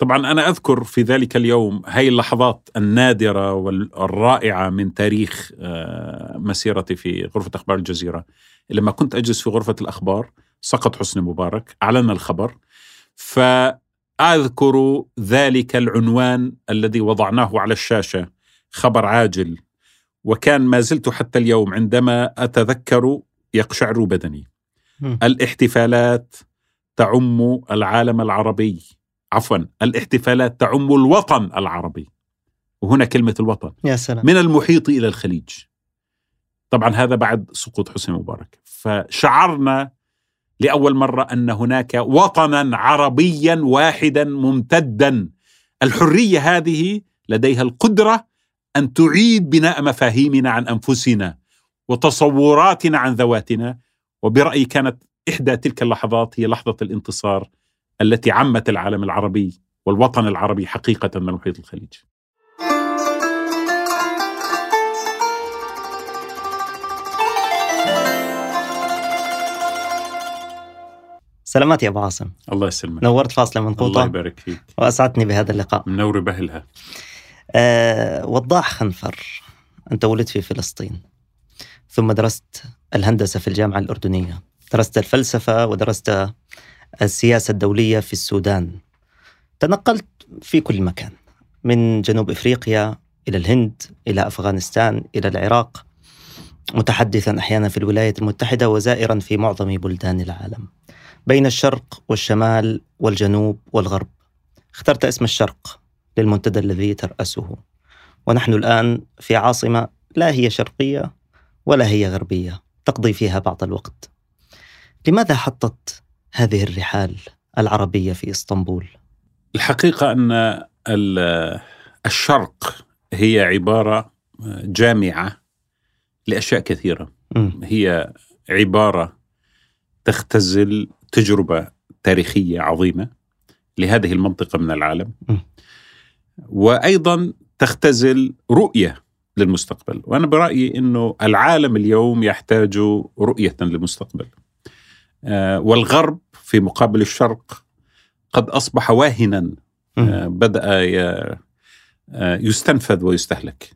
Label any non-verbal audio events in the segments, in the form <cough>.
طبعا أنا أذكر في ذلك اليوم هاي اللحظات النادرة والرائعة من تاريخ آه، مسيرتي في غرفة أخبار الجزيرة. لما كنت أجلس في غرفة الأخبار سقط حسني مبارك أعلن الخبر. فأذكر ذلك العنوان الذي وضعناه على الشاشة خبر عاجل. وكان ما زلت حتى اليوم عندما أتذكر يقشعر بدني. الاحتفالات تعم العالم العربي. عفوا الاحتفالات تعم الوطن العربي. وهنا كلمة الوطن. يا سلام. من المحيط إلى الخليج. طبعا هذا بعد سقوط حسني مبارك. فشعرنا لأول مرة أن هناك وطنا عربيا واحدا ممتدا. الحرية هذه لديها القدرة أن تعيد بناء مفاهيمنا عن أنفسنا وتصوراتنا عن ذواتنا. وبرأيي كانت إحدى تلك اللحظات هي لحظة الانتصار التي عمت العالم العربي والوطن العربي حقيقة من محيط الخليج. سلامات يا أبو عاصم. الله يسلمك. نورت فاصله الله منقوطه يبارك فيك. واسعدتني بهذا اللقاء. منور بهلها أه وضاح خنفر. أنت ولدت في فلسطين. ثم درست الهندسة في الجامعة الأردنية. درست الفلسفة ودرست السياسة الدولية في السودان. تنقلت في كل مكان من جنوب إفريقيا إلى الهند إلى أفغانستان إلى العراق متحدثا أحيانا في الولايات المتحدة وزائرا في معظم بلدان العالم. بين الشرق والشمال والجنوب والغرب. اخترت اسم الشرق للمنتدى الذي ترأسه. ونحن الآن في عاصمة لا هي شرقية ولا هي غربية تقضي فيها بعض الوقت. لماذا حطت هذه الرحال العربية في إسطنبول؟ الحقيقة أن ال- الشرق هي عبارة جامعة لأشياء كثيرة. هي عبارة تختزل تجربة تاريخية عظيمة لهذه المنطقة من العالم م. وأيضا تختزل رؤية للمستقبل وأنا برأيي أنه العالم اليوم يحتاج رؤية للمستقبل آه، والغرب في مقابل الشرق قد أصبح واهنا. آه، بدأ آه، يستنفذ ويستهلك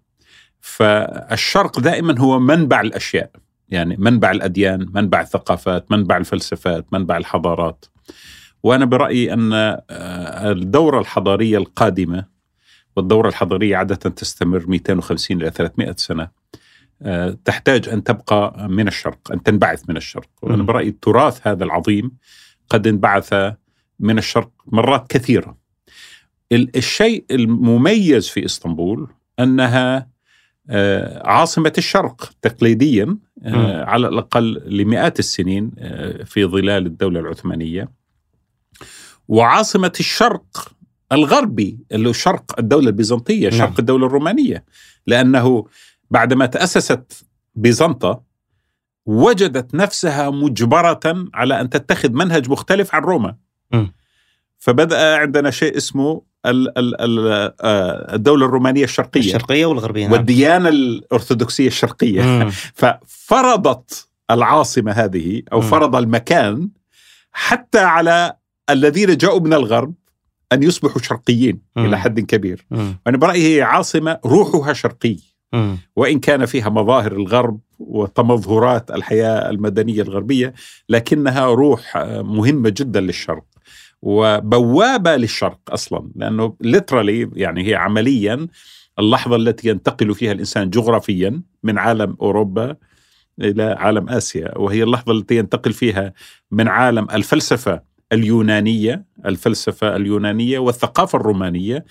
فالشرق دائما هو منبع الأشياء يعني منبع الأديان منبع الثقافات منبع الفلسفات منبع الحضارات وأنا برأيي أن آه، الدورة الحضارية القادمة والدورة الحضارية عادة تستمر 250 إلى 300 سنة تحتاج أن تبقى من الشرق أن تنبعث من الشرق وأنا. برأيي التراث هذا العظيم قد انبعث من الشرق مرات كثيرة ال- الشيء المميز في إسطنبول أنها آه، عاصمة الشرق تقليديا آه،. على الأقل لمئات السنين آه، في ظلال الدولة العثمانية وعاصمة الشرق الغربي اللي هو شرق الدولة البيزنطية نعم. شرق الدولة الرومانية لأنه بعدما تأسست بيزنطة وجدت نفسها مجبرة على أن تتخذ منهج مختلف عن روما مم. فبدأ عندنا شيء اسمه آه، الدولة الرومانية الشرقية الشرقية والغربية نعم. والديانة الأرثوذكسية الشرقية مم. <laughs> ففرضت العاصمة هذه مم. فرض المكان حتى على الذين جاءوا من الغرب أن يصبحوا شرقيين. إلى حد كبير مم. وأنا برأيي هي عاصمة روحها شرقي. وإن كان فيها مظاهر الغرب وتمظهرات الحياة المدنية الغربية لكنها روح آه، مهمة جدا للشرق وبوابة للشرق أصلا لأنه ليترالي يعني هي عمليا اللحظة التي ينتقل فيها الإنسان جغرافيا من عالم أوروبا إلى عالم آسيا وهي اللحظة التي ينتقل فيها من عالم الفلسفة اليونانية الفلسفة اليونانية والثقافة الرومانية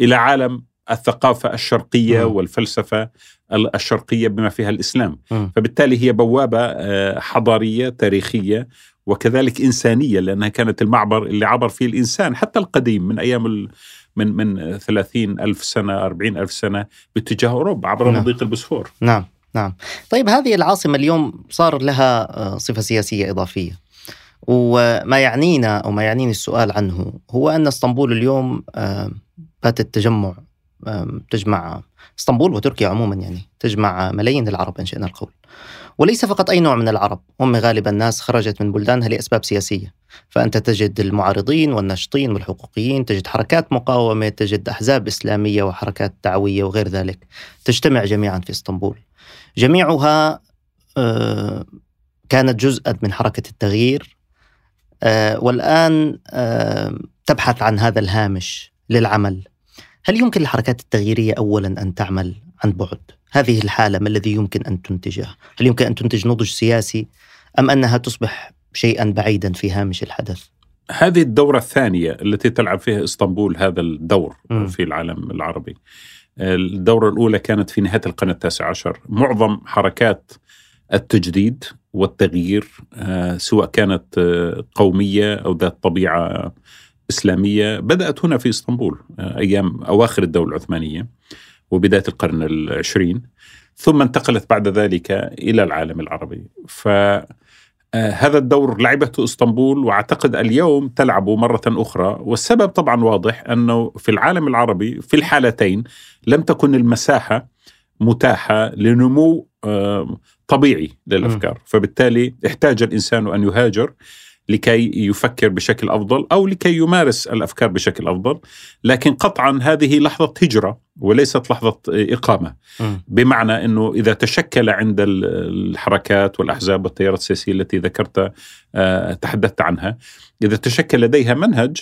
إلى عالم الثقافة الشرقية مم. والفلسفة ال- الشرقية بما فيها الإسلام مم. فبالتالي هي بوابة آه، حضارية تاريخية وكذلك إنسانية لأنها كانت المعبر اللي عبر فيه الإنسان حتى القديم من أيام ال من من 30 ألف سنة 40 ألف سنة باتجاه أوروبا عبر نعم. مضيق البوسفور نعم نعم طيب هذه العاصمة اليوم صار لها آه، صفة سياسية إضافية وما يعنينا أو ما يعنيني السؤال عنه هو أن إسطنبول اليوم آه، باتت تجمع تجمع اسطنبول وتركيا عموما يعني تجمع ملايين العرب إن شئنا القول وليس فقط أي نوع من العرب هم غالبا ناس خرجت من بلدانها لأسباب سياسية. فأنت تجد المعارضين والناشطين والحقوقيين تجد حركات مقاومة تجد أحزاب إسلامية وحركات دعوية وغير ذلك تجتمع جميعا في اسطنبول. جميعها آه، كانت جزءا من حركة التغيير. آه، والآن آه، تبحث عن هذا الهامش للعمل. هل يمكن للحركات التغييرية أولا أن تعمل عن بعد؟ هذه الحالة ما الذي يمكن أن تنتجه؟ هل يمكن أن تنتج نضج سياسي أم أنها تصبح شيئا بعيدا في هامش الحدث؟ هذه الدورة الثانية التي تلعب فيها إسطنبول هذا الدور م. في العالم العربي الدورة الأولى كانت في نهاية القرن التاسع عشر معظم حركات التجديد والتغيير آه، سواء كانت آه، قومية أو ذات طبيعة إسلامية بدأت هنا في إسطنبول آه، أيام أواخر الدولة العثمانية وبداية القرن العشرين ثم انتقلت بعد ذلك إلى العالم العربي. ف هذا الدور لعبته إسطنبول وأعتقد اليوم تلعب مرة أخرى. والسبب طبعا واضح أنه في العالم العربي في الحالتين لم تكن المساحة متاحة لنمو طبيعي للأفكار. فبالتالي احتاج الإنسان أن يهاجر. لكي يفكر بشكل أفضل أو لكي يمارس الأفكار بشكل أفضل. لكن قطعا هذه لحظة هجرة وليست لحظة إقامة. بمعنى إنه إذا تشكل عند الحركات والأحزاب والتيارات السياسية التي ذكرت آه، تحدثت عنها إذا تشكل لديها منهج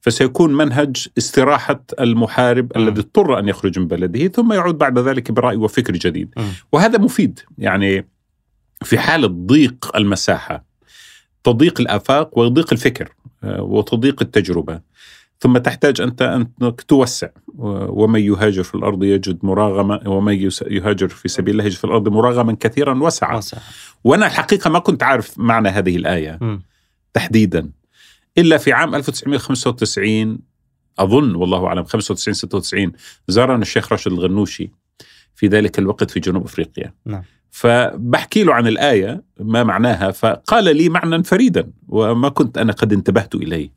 فسيكون منهج استراحة المحارب م. الذي اضطر أن يخرج من بلده ثم يعود بعد ذلك برأي وفكر جديد. م. وهذا مفيد. يعني في حالة ضيق المساحة تضيق الآفاق وضيق الفكر آه، وتضيق التجربة ثم تحتاج أنت أنك توسع ومن يهاجر في الأرض يجد مراغمة ومن يهاجر في سبيل الله يجد في الأرض مراغما كثيرا وسعا وسع. وأنا الحقيقة ما كنت عارف معنى هذه الآية م. تحديدا إلا في عام 1995 أظن والله أعلم 95 96 زارنا الشيخ راشد الغنوشي في ذلك الوقت في جنوب أفريقيا نعم. فبحكي له عن الآية ما معناها فقال لي معنى فريدا وما كنت أنا قد انتبهت إليه.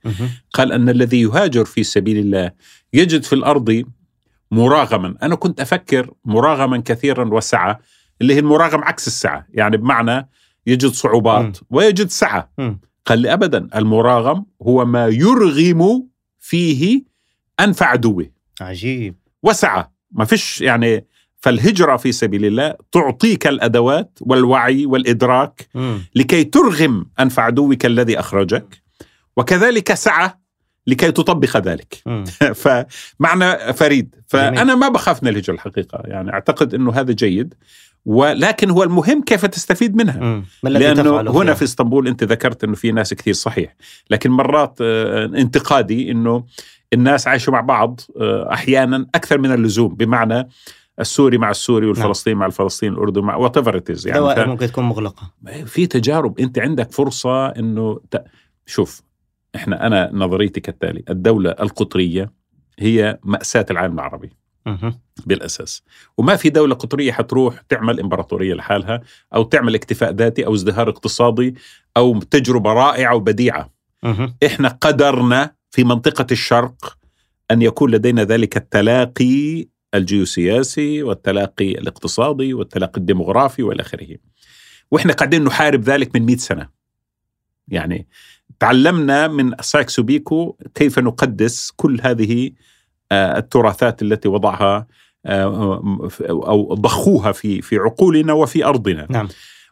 قال أن الذي يهاجر في سبيل الله يجد في الأرض مراغما. أنا كنت أفكر مراغما كثيرا وسعة اللي هي المراغم عكس السعة. يعني بمعنى يجد صعوبات ويجد سعة. قال لي أبدا المراغم هو ما يرغم فيه أنف عدوه. عجيب. وسعة. ما فيش يعني فالهجرة في سبيل الله تعطيك الأدوات والوعي والإدراك م. لكي ترغم أنف عدوك الذي أخرجك وكذلك سعة لكي تطبق ذلك. <laughs> فمعنى فريد فأنا ما بخاف من الهجرة الحقيقة يعني أعتقد أنه هذا جيد ولكن هو المهم كيف تستفيد منها. لأنه هنا في إسطنبول أنت ذكرت إنه في ناس كثير صحيح لكن مرات آه، انتقادي إنه الناس عايشوا مع بعض آه، أحيانا أكثر من اللزوم بمعنى السوري مع السوري والفلسطيني نعم. مع الفلسطيني الاردن مع whatever يعني. ف... ممكن تكون مغلقة. في تجارب أنت عندك فرصة إنه ت... شوف إحنا أنا نظريتي كالتالي الدولة القطرية هي مأساة العالم العربي. بالأساس. وما في دولة قطرية حتروح تعمل إمبراطورية لحالها أو تعمل اكتفاء ذاتي أو ازدهار اقتصادي أو تجربة رائعة وبديعة. إحنا قدرنا في منطقة الشرق أن يكون لدينا ذلك التلاقي الجيوسياسي والتلاقي الاقتصادي والتلاقي الديمغرافي والى آخره. وإحنا قاعدين نحارب ذلك من 100 سنة. يعني تعلمنا من سايكس بيكو كيف نقدس كل هذه آه، التراثات التي وضعها آه، أو ضخوها في في عقولنا وفي أرضنا. نعم.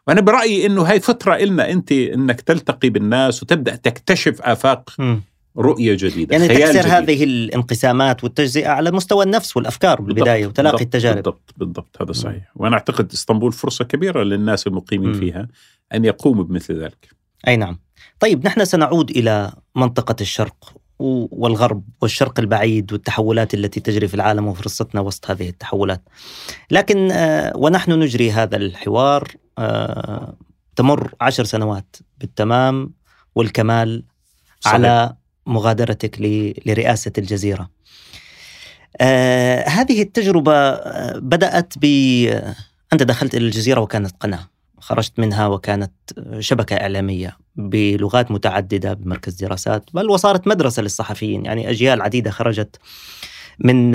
وأنا برأيي إنه هاي فترة لنا أنت إنك تلتقي بالناس وتبدأ تكتشف آفاق م. رؤية جديدة يعني خيال تكسر جديد. هذه الانقسامات والتجزئة على مستوى النفس والأفكار بالبداية بالضبط وتلاقي بالضبط التجارب بالضبط بالضبط هذا صحيح وأنا أعتقد إسطنبول فرصة كبيرة للناس المقيمين م. فيها أن يقوموا بمثل ذلك أي نعم طيب نحن سنعود إلى منطقة الشرق والغرب والشرق البعيد والتحولات التي تجري في العالم وفرصتنا وسط هذه التحولات لكن آه، ونحن نجري هذا الحوار آه، تمر عشر سنوات بالتمام والكمال صحيح. على مغادرتك لرئاسة الجزيرة. آه هذه التجربة آه، بدأت ب أنت دخلت إلى الجزيرة وكانت قناة خرجت منها وكانت شبكة إعلامية بلغات متعددة بمركز دراسات بل وصارت مدرسة للصحفيين يعني أجيال عديدة خرجت من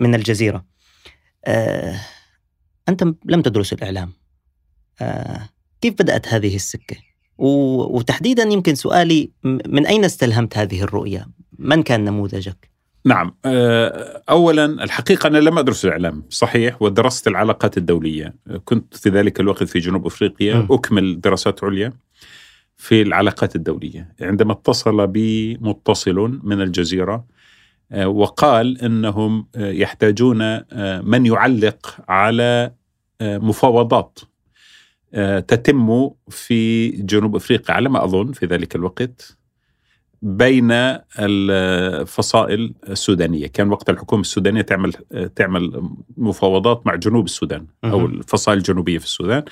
من الجزيرة. أنت لم تدرس الإعلام. كيف بدأت هذه السكة؟ وتحديدا يمكن سؤالي من أين استلهمت هذه الرؤية؟ من كان نموذجك؟ نعم اولا الحقيقة أنا لم أدرس الإعلام صحيح ودرست العلاقات الدولية. كنت في ذلك الوقت في جنوب أفريقيا م. أكمل دراسات عليا في العلاقات الدولية. عندما اتصل بي متصل من الجزيرة وقال إنهم يحتاجون من يعلق على مفاوضات تتم في جنوب أفريقيا على ما أظن في ذلك الوقت بين الفصائل السودانية، كان وقت الحكومة السودانية تعمل تعمل مفاوضات مع جنوب السودان أو الفصائل الجنوبية في السودان.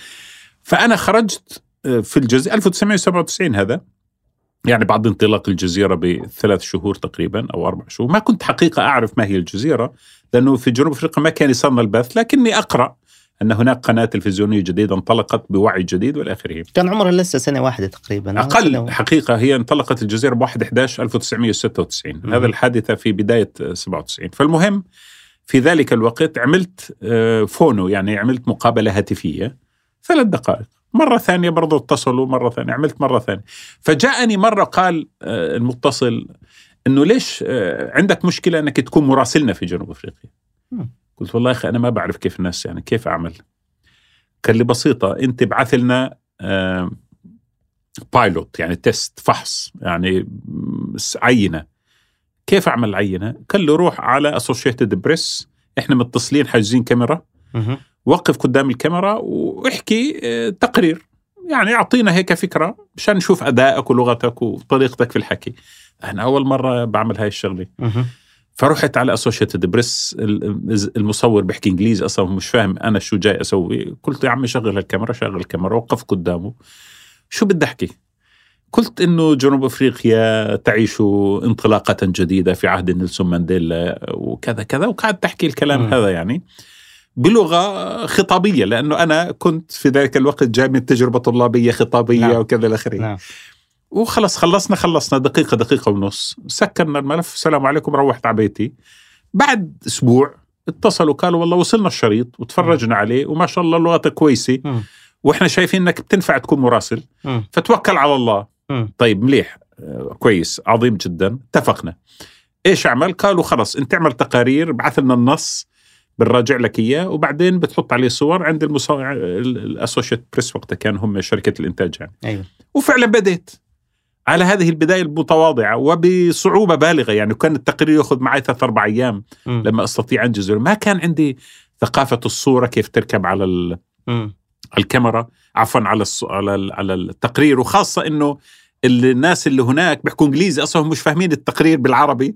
فأنا خرجت في الجزيرة 1997 هذا يعني بعد انطلاق الجزيرة بثلاث شهور تقريبا أو أربع شهور، ما كنت حقيقة أعرف ما هي الجزيرة لأنه في جنوب أفريقيا ما كان يصلنا البث لكني أقرأ أن هناك قناة تلفزيونية جديدة انطلقت بوعي جديد والى اخره. كان عمرها لسه سنة واحدة تقريبا أقل سنة حقيقة هي انطلقت الجزيرة ب 1 11 1996 م- هذا الحادثة في بداية 97 فالمهم في ذلك الوقت عملت فونو يعني عملت مقابلة هاتفية ثلاث دقائق. مرة ثانية برضو اتصلوا مرة ثانية عملت مرة ثانية. فجاءني مرة قال المتصل إنه ليش عندك مشكلة أنك تكون مراسلنا في جنوب أفريقيا؟ قلت والله يا أخي أنا ما بعرف كيف الناس يعني كيف أعمل. قال لي بسيطة أنت ابعث لنا آه pilot يعني test فحص يعني عينة. كيف أعمل العينة؟ قال له روح على Associated Press إحنا متصلين حاجزين كاميرا. وقف قدام الكاميرا وأحكي آه تقرير. يعني أعطينا هيك فكرة مشان نشوف أدائك ولغتك وطريقتك في الحكي. أنا أول مرة بعمل هاي الشغلة. فرحت على اسوشيتد بريس المصور بيحكي إنجليزي أصلا مش فاهم أنا شو جاي أسوي قلت يا عمي شغل الكاميرا شغل الكاميرا وقف قدامه شو بدي أحكي قلت إنه جنوب أفريقيا تعيش انطلاقه جديدة في عهد نيلسون مانديلا وكذا كذا وقعدت تحكي الكلام م. هذا يعني بلغة خطابية لأنه أنا كنت في ذلك الوقت جاي من تجربة طلابية خطابية نعم. وكذا إلى اخره نعم. وخلص خلصنا خلصنا دقيقة دقيقة ونص. سكرنا الملف. السلام عليكم. روحت على بيتي. بعد أسبوع اتصلوا قالوا والله وصلنا الشريط وتفرجنا م. عليه وما شاء الله لغتك كويسة. وإحنا شايفين إنك بتنفع تكون مراسل. م. فتوكل على الله. م. طيب مليح. آه كويس. عظيم جدا. اتفقنا. إيش أعمل؟ قالوا خلص أنت اعمل تقارير بعث لنا النص. بنراجع لك إياه. وبعدين بتحط عليه صور عند المصور الاسوشيت بريس وقتها كان هم شركة الإنتاج يعني. أيوه. وفعلا بديت على هذه البداية المتواضعة وبصعوبة بالغة يعني كان التقرير يأخذ معي ثلاث أربع أيام م. لما أستطيع أنجز ما كان عندي ثقافة الصورة كيف تركب على ال... الكاميرا عفوا على الص... على ال... على التقرير وخاصة إنه الناس اللي هناك بيحكوا إنجليزي أصلا مش فاهمين التقرير بالعربي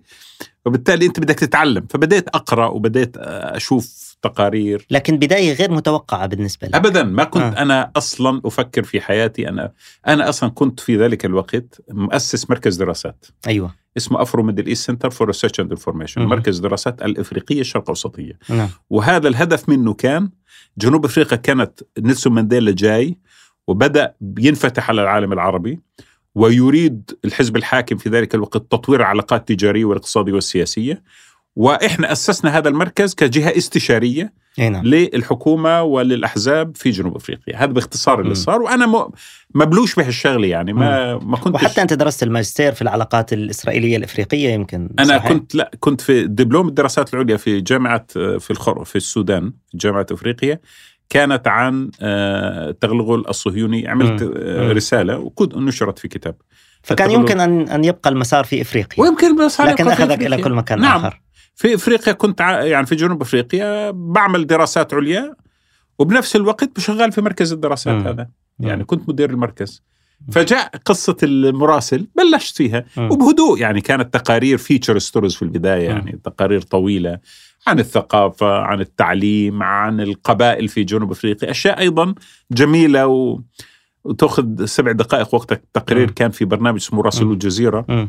وبالتالي أنت بدك تتعلم. فبديت أقرأ وبديت أشوف تقارير لكن بداية غير متوقعة بالنسبة لك ابدا ما كنت آه. أنا أصلا أفكر في حياتي أنا. أنا أصلا كنت في ذلك الوقت مؤسس مركز دراسات. أيوه. اسمه Afro Middle East Center for Research and Information مركز دراسات الإفريقية الشرق الاوسطيه نعم. وهذا الهدف منه كان جنوب أفريقيا كانت نيلسون مانديلا جاي وبدأ ينفتح على العالم العربي ويريد الحزب الحاكم في ذلك الوقت تطوير العلاقات التجاريه والاقتصادية والسياسية. وإحنا أسسنا هذا المركز كجهة استشارية نعم. للحكومة وللأحزاب في جنوب أفريقيا. هذا باختصار اللي صار وأنا مبلوش بهالشغلة يعني ما ما كنت وحتى أنت درست الماجستير في العلاقات الإسرائيلية الإفريقية يمكن أنا صحيح؟ كنت لا كنت في دبلوم الدراسات العليا في جامعة في الخر في السودان جامعة إفريقيا. كانت عن التغلغل الصهيوني عملت مم. رسالة وكنت نشرت في كتاب. فكان يمكن ان أن يبقى المسار في إفريقيا. ويمكن المسار لكن أخذك إلى كل مكان نعم. آخر. في افريقيا كنت يعني في جنوب افريقيا بعمل دراسات عليا وبنفس الوقت شغال في مركز الدراسات مم. هذا يعني كنت مدير المركز فجاء قصة المراسل بلشت فيها. وبهدوء يعني كانت تقارير feature stories في البداية يعني. تقارير طويلة عن الثقافة عن التعليم عن القبائل في جنوب أفريقيا أشياء أيضا جميلة و... وتأخذ سبع دقائق وقتك تقرير م. كان في برنامج اسمه مراسلو الجزيرة.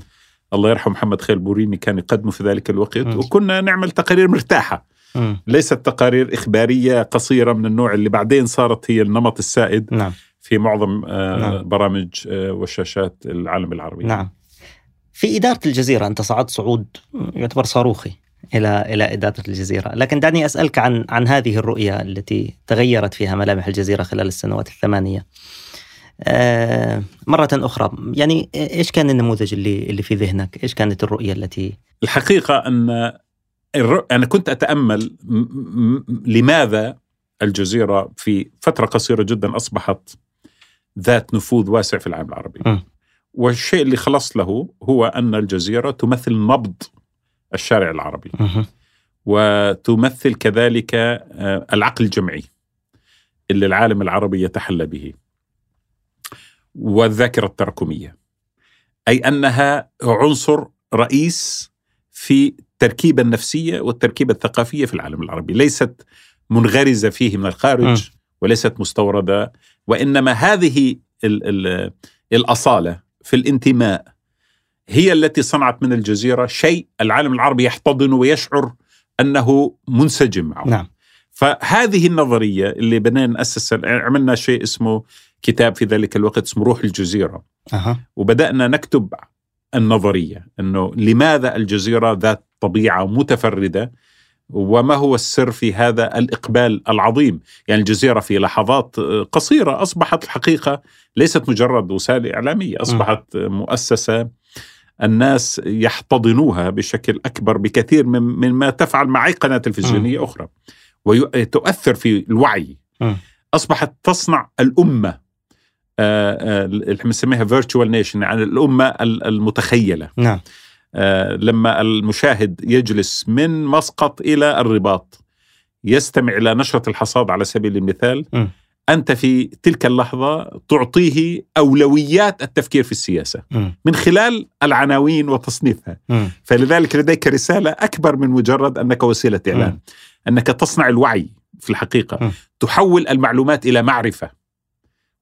الله يرحم محمد خيل بوريني كان يقدمه في ذلك الوقت م. وكنا نعمل تقارير مرتاحة م. ليست تقارير إخبارية قصيرة من النوع اللي بعدين صارت هي النمط السائد نعم. في معظم آه نعم. برامج آه وشاشات العالم العربي نعم في إدارة الجزيرة أنت صعدت صعود يعتبر صاروخي إلى إلى إدارة الجزيرة، لكن دعني أسألك عن عن هذه الرؤية التي تغيرت فيها ملامح الجزيرة خلال السنوات الثمانية. آه مرة أخرى يعني إيش كان النموذج اللي اللي في ذهنك؟ إيش كانت الرؤية التي الحقيقة أن الر... أنا كنت أتأمل م... م... لماذا الجزيرة في فترة قصيرة جدا أصبحت ذات نفوذ واسع في العالم العربي م. والشيء اللي خلص له هو أن الجزيرة تمثل نبض الشارع العربي مه. وتمثل كذلك آه، العقل الجمعي اللي العالم العربي يتحلى به والذاكرة التراكمية أي أنها عنصر رئيس في التركيبة النفسية والتركيبة الثقافية في العالم العربي ليست منغرزة فيه من الخارج م. وليست مستوردة وإنما هذه ال ال الأصالة في الانتماء هي التي صنعت من الجزيرة شيء العالم العربي يحتضنه ويشعر أنه منسجم معه نعم فهذه النظرية اللي بدنا نأسس عملنا شيء اسمه كتاب في ذلك الوقت اسمه روح الجزيرة. أها. وبدأنا نكتب النظرية أنه لماذا الجزيرة ذات طبيعة متفردة وما هو السر في هذا الإقبال العظيم. يعني الجزيرة في لحظات قصيرة أصبحت الحقيقة ليست مجرد وسائل إعلامية أصبحت مؤسسة الناس يحتضنوها بشكل أكبر بكثير من مما تفعل مع قناة تلفزيونية أخرى. وتؤثر في الوعي. م. أصبحت تصنع الأمة آه، آه، اللي بنسميها virtual nation يعني الأمة المتخيلة نعم آه، لما المشاهد يجلس من مسقط إلى الرباط يستمع إلى نشرة الحصاد على سبيل المثال م. أنت في تلك اللحظة تعطيه أولويات التفكير في السياسة م. من خلال العناوين وتصنيفها م. فلذلك لديك رسالة أكبر من مجرد أنك وسيلة إعلام أنك تصنع الوعي في الحقيقة م. تحول المعلومات إلى معرفة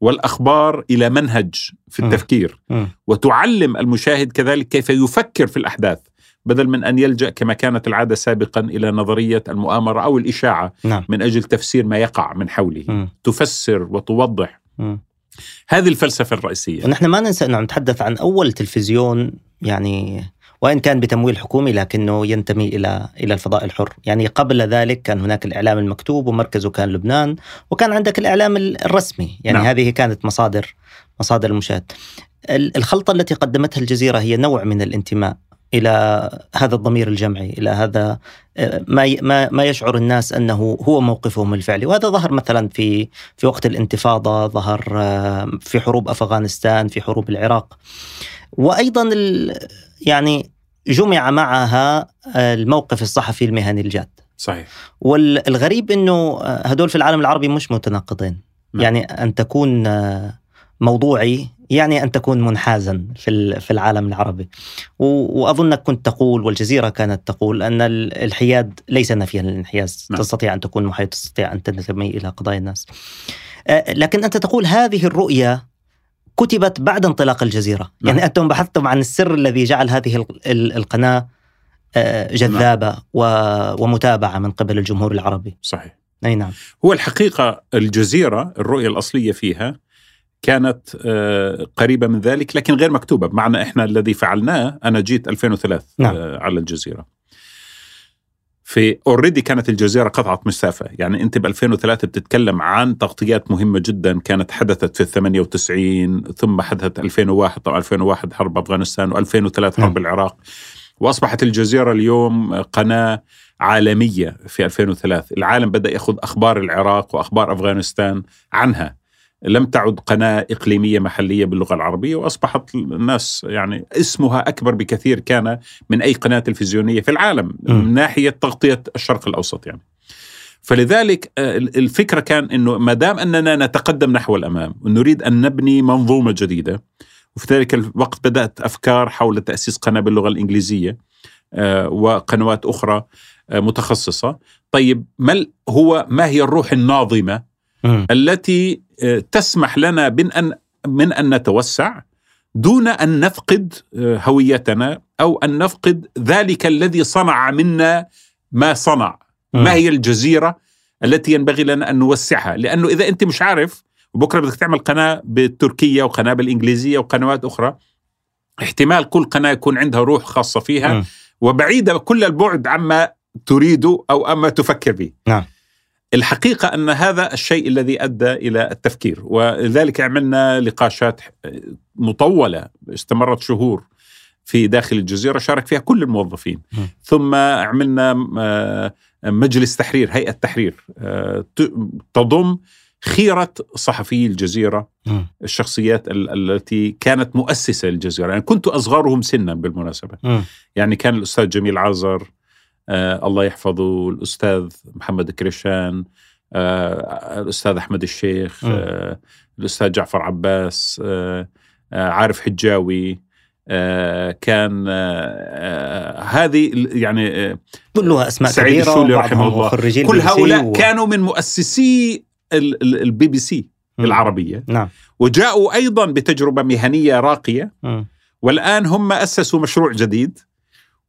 والأخبار إلى منهج في. التفكير. وتعلم المشاهد كذلك كيف يفكر في الأحداث بدل من أن يلجأ كما كانت العادة سابقا إلى نظرية المؤامرة أو الإشاعة نعم من أجل تفسير ما يقع من حوله م. تفسر وتوضح م. هذه الفلسفة الرئيسية ونحن ما ننسى أنه نتحدث عن أول تلفزيون يعني وإن كان بتمويل حكومي لكنه ينتمي إلى إلى الفضاء الحر، يعني قبل ذلك كان هناك الإعلام المكتوب ومركزه كان لبنان، وكان عندك الإعلام الرسمي، يعني نعم. هذه كانت مصادر مصادر المشاهد. ال- الخلطة التي قدمتها الجزيرة هي نوع من الانتماء إلى هذا الضمير الجمعي، إلى هذا آه، ما ما ما يشعر الناس أنه هو موقفهم الفعلي، وهذا ظهر مثلا في في وقت الانتفاضة، ظهر آه، في حروب أفغانستان، في حروب العراق. وأيضا يعني جمع معها الموقف الصحفي المهني الجاد. صحيح والغريب إنه هدول في العالم العربي مش متناقضين نعم. يعني أن تكون موضوعي يعني أن تكون منحازا في في العالم العربي وأظنك كنت تقول والجزيرة كانت تقول أن ال- الحياد ليس نفيا للانحياز نعم. تستطيع أن تكون محايد تستطيع أن تنتمي إلى قضايا الناس آه، لكن أنت تقول هذه الرؤية كتبت بعد انطلاق الجزيرة. نعم. يعني أنتم بحثتم عن السر الذي جعل هذه ال- ال- القناة آه، جذابة و- ومتابعة من قبل الجمهور العربي. صحيح. أي نعم. هو الحقيقة الجزيرة الرؤية الأصلية فيها كانت آه، قريبة من ذلك لكن غير مكتوبة. بمعنى إحنا الذي فعلناه أنا جيت 2003 نعم. آه، على الجزيرة. في اوريدي كانت الجزيرة قطعه مسافة، يعني أنت ب 2003 بتتكلم عن تغطيات مهمة جدا كانت حدثت في ال 98 ثم حدثت 2001 طبعا 2001 حرب أفغانستان و2003 حرب العراق. وأصبحت الجزيرة اليوم قناة عالمية في 2003 العالم بدأ يأخذ أخبار العراق وأخبار أفغانستان عنها. لم تعد قناة إقليمية محلية باللغة العربية وأصبحت الناس يعني اسمها أكبر بكثير كان من أي قناة تلفزيونية في العالم م. من ناحية تغطية الشرق الأوسط يعني فلذلك آه، الفكرة كان إنه ما دام أننا نتقدم نحو الأمام ونريد أن نبني منظومة جديدة وفي ذلك الوقت بدأت أفكار حول تأسيس قناة باللغة الإنجليزية آه، وقنوات أخرى آه، متخصصة طيب ما هو ما هي الروح الناظمة مم. التي آه، تسمح لنا من أن من أن نتوسع دون أن نفقد آه، هويتنا أو أن نفقد ذلك الذي صنع منا ما صنع ما هي الجزيرة التي ينبغي لنا أن نوسعها لأنه إذا أنت مش عارف وبكره بدك تعمل قناة بالتركية وقناة بالإنجليزية وقنوات أخرى احتمال كل قناة يكون عندها روح خاصة فيها مم. وبعيدة كل البعد عما تريده أو ما تفكر به نعم. الحقيقة أن هذا الشيء الذي أدى إلى التفكير ولذلك عملنا نقاشات مطولة استمرت شهور في داخل الجزيرة شارك فيها كل الموظفين م. ثم عملنا آه، مجلس تحرير هيئة تحرير آه، تضم خيرة صحفي الجزيرة مم. الشخصيات ال- التي كانت مؤسسة للجزيرة يعني كنت أصغرهم سنا بالمناسبة مم. يعني كان الأستاذ جميل عازر آه الله يحفظه الأستاذ محمد كريشان آه الأستاذ أحمد الشيخ. آه الأستاذ جعفر عباس آه آه عارف حجاوي آه كان آه هذه يعني كلها أسماء كبيرة سعيد الشولي رحمه الله. كل هؤلاء و- كانوا من مؤسسي ال- ال- البي بي سي. العربية نعم وجاءوا أيضا بتجربة مهنية راقية مم. والآن هم أسسوا مشروع جديد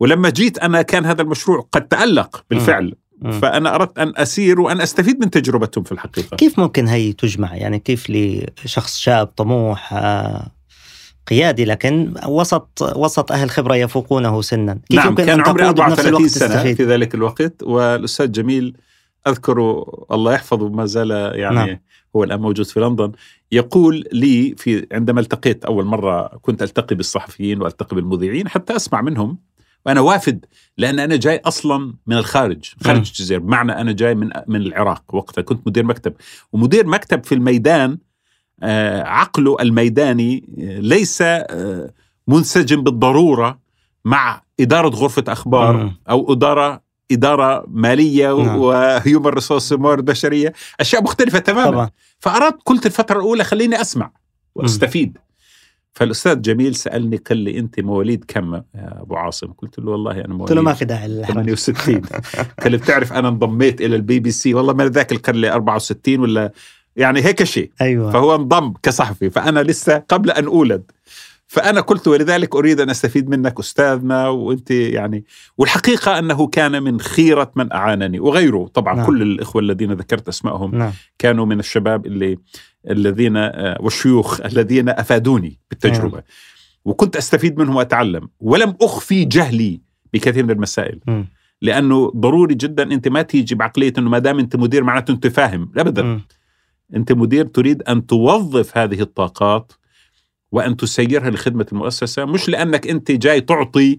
ولما جيت أنا كان هذا المشروع قد تألق بالفعل مم. فأنا أردت أن أسير وأن أستفيد من تجربتهم في الحقيقة كيف ممكن هي تجمع يعني كيف لشخص شاب طموح آه، قيادي لكن وسط وسط أهل خبرة يفوقونه سنا كيف نعم يمكن كان أن عمري تقود بنفس 34 الوقت سنة تستفيد؟ في ذلك الوقت والأستاذ جميل أذكره الله يحفظه ما زال يعني نعم. هو الآن موجود في لندن يقول لي في عندما التقيت أول مرة كنت ألتقي بالصحفيين وألتقي بالمذيعين حتى أسمع منهم وأنا وافد لأن أنا جاي أصلا من الخارج خارج. الجزيرة بمعنى أنا جاي من من العراق وقتها كنت مدير مكتب ومدير مكتب في الميدان آه، عقله الميداني آه، ليس آه، منسجم بالضرورة مع إدارة غرفة أخبار مم. أو إدارة إدارة مالية نعم. وهيومن ريسورس موارد بشرية أشياء مختلفة تماما طبعا فأردت قلت الفترة الأولى خليني أسمع وأستفيد فالأستاذ جميل سألني قال لي أنت مواليد كم يا أبو عاصم؟ قلت له والله أنا قلت له ما مواليد في داعي للحرج. 68 <laughs> قال لي بتعرف أنا انضميت إلى البي بي سي والله ما ذاك القرن لي 64 ولا يعني هيك شيء. أيوه. فهو انضم كصحفي. فأنا لسه قبل أن أولد. فأنا قلت ولذلك أريد أن أستفيد منك أستاذنا وأنت يعني والحقيقة أنه كان من خيرة من أعانني. وغيره. طبعا نعم. كل الإخوة الذين ذكرت أسمائهم نعم. كانوا من الشباب اللي الذين آه، والشيوخ الذين أفادوني بالتجربة. وكنت أستفيد منهم وأتعلم. ولم أخفي جهلي بكثير من المسائل. مم. لأنه ضروري جدا أنت ما تيجي بعقلية إنه ما دام أنت مدير معناته أنت فاهم. ابدا. مم. أنت مدير تريد أن توظف هذه الطاقات وأن تسيرها لخدمة المؤسسة مش لأنك أنت جاي تعطي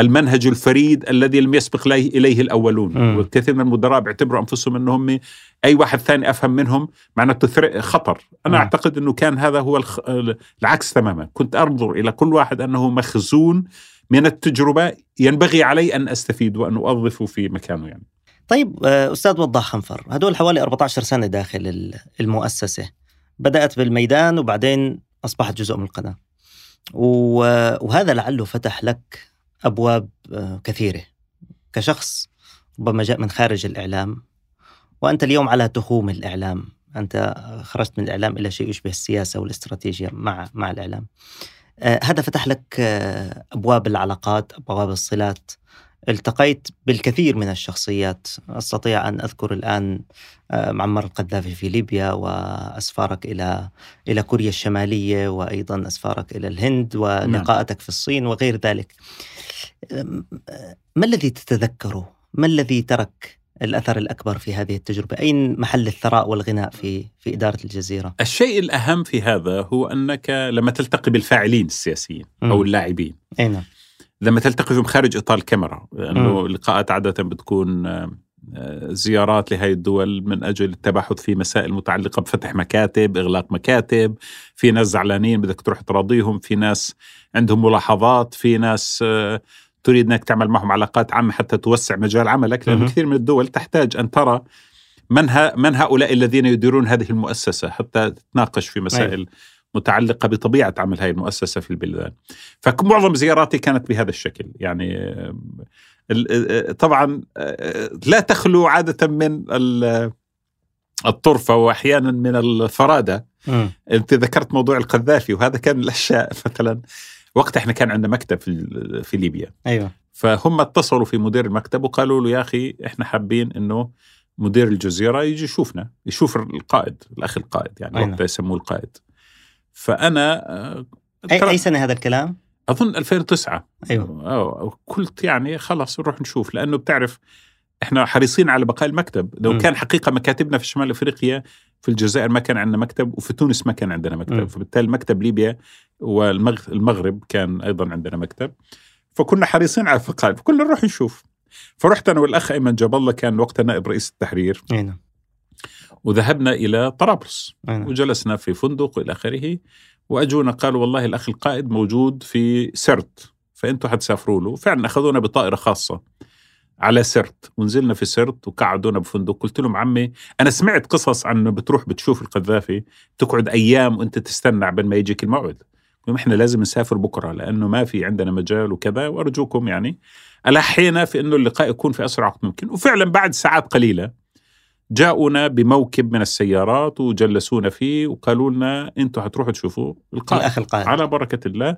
المنهج الفريد الذي لم يسبق ليه إليه الأولون. مم. وكثير من المدراء بيعتبروا أنفسهم أنهم أي واحد ثاني أفهم منهم معناته خطر. أنا مم. أعتقد إنه كان هذا هو الخ... العكس تماما. كنت أنظر إلى كل واحد أنه مخزون من التجربة. ينبغي علي أن أستفيد وأن أوظفه في مكانه يعني. طيب آه، أستاذ وضاح خنفر هدول حوالي 14 سنة داخل ال- المؤسسة. بدأت بالميدان وبعدين أصبحت جزء من القناة. وهذا لعله فتح لك أبواب آه، كثيرة. كشخص ربما جاء من خارج الإعلام وأنت اليوم على تخوم الإعلام. أنت خرجت من الإعلام إلى شيء يشبه السياسة والاستراتيجية مع مع الإعلام. آه، هذا فتح لك آه، أبواب العلاقات أبواب الصلات. التقيت بالكثير من الشخصيات أستطيع أن أذكر الآن آه، معمر القذافي في ليبيا وأسفارك إلى إلى كوريا الشمالية وأيضا أسفارك إلى الهند ولقاءاتك في الصين وغير ذلك. ما الذي تتذكره؟ ما الذي ترك الأثر الأكبر في هذه التجربة؟ أين محل الثراء والغناء في في إدارة الجزيرة؟ الشيء الأهم في هذا هو أنك لما تلتقي بالفاعلين السياسيين أو. اللاعبين أي نعم لما تلتقي خارج إطار الكاميرا لأنه. اللقاءات عادة بتكون آه، آه، زيارات لهذه الدول من أجل التباحث في مسائل متعلقة بفتح مكاتب، إغلاق مكاتب، في ناس زعلانين بدك تروح تراضيهم، في ناس عندهم ملاحظات، في ناس آه، تريد إنك تعمل معهم علاقات عامة حتى توسع مجال عملك، لأنه. كثير من الدول تحتاج أن ترى من ها من هؤلاء الذين يديرون هذه المؤسسة حتى تتناقش في مسائل متعلقة بطبيعة عمل هذه المؤسسة في البلدان. فمعظم زياراتي كانت بهذا الشكل، يعني آه، ال- آه، طبعا آه، لا تخلو عادة من ال- الطرفة واحيانا من الفرادة مم. أنت ذكرت موضوع القذافي وهذا كان من الأشياء <laughs> مثلا وقت إحنا كان عندنا مكتب في في ليبيا أيوه فهم اتصلوا في مدير المكتب وقالوا له يا أخي إحنا حابين إنه مدير الجزيرة يجي يشوفنا يشوف القائد الأخ القائد يعني أي نعم. وقتها يسموه القائد فأنا آه، أي ترى- اي سنة هذا الكلام؟ أظن 2009 أيوه. قلت يعني خلاص نروح نشوف لأنه بتعرف إحنا حريصين على بقاء المكتب لو مم. كان حقيقة مكاتبنا في شمال أفريقيا في الجزائر ما كان عندنا مكتب وفي تونس ما كان عندنا مكتب مم. فبالتالي مكتب ليبيا والمغرب كان أيضا عندنا مكتب فكنا حريصين على بقاء فكنا نروح نشوف فرحت أنا والأخ أيمن جاب الله كان وقتها نائب رئيس التحرير أي نعم وذهبنا إلى طرابلس. وجلسنا في فندق وإلى آخره. وأجونا قالوا والله الأخ القائد موجود في سرت فأنتم حتسافروا له. فعلا أخذونا بطائرة خاصة على سرت. ونزلنا في سرت وقعدونا بفندق. قلت لهم عمي أنا سمعت قصص عن بتروح بتشوف القذافي تقعد أيام وأنت تستنى عبال ما يجيك الموعد. إحنا لازم نسافر بكرة لأنه ما في عندنا مجال وكذا وأرجوكم يعني الحينا في إنه اللقاء يكون في أسرع وقت ممكن. وفعلا بعد ساعات قليلة جاءونا بموكب من السيارات وجلسونا فيه وقالوا لنا أنتم حتروحوا تشوفوا القائد الأخ القائد. على بركة الله.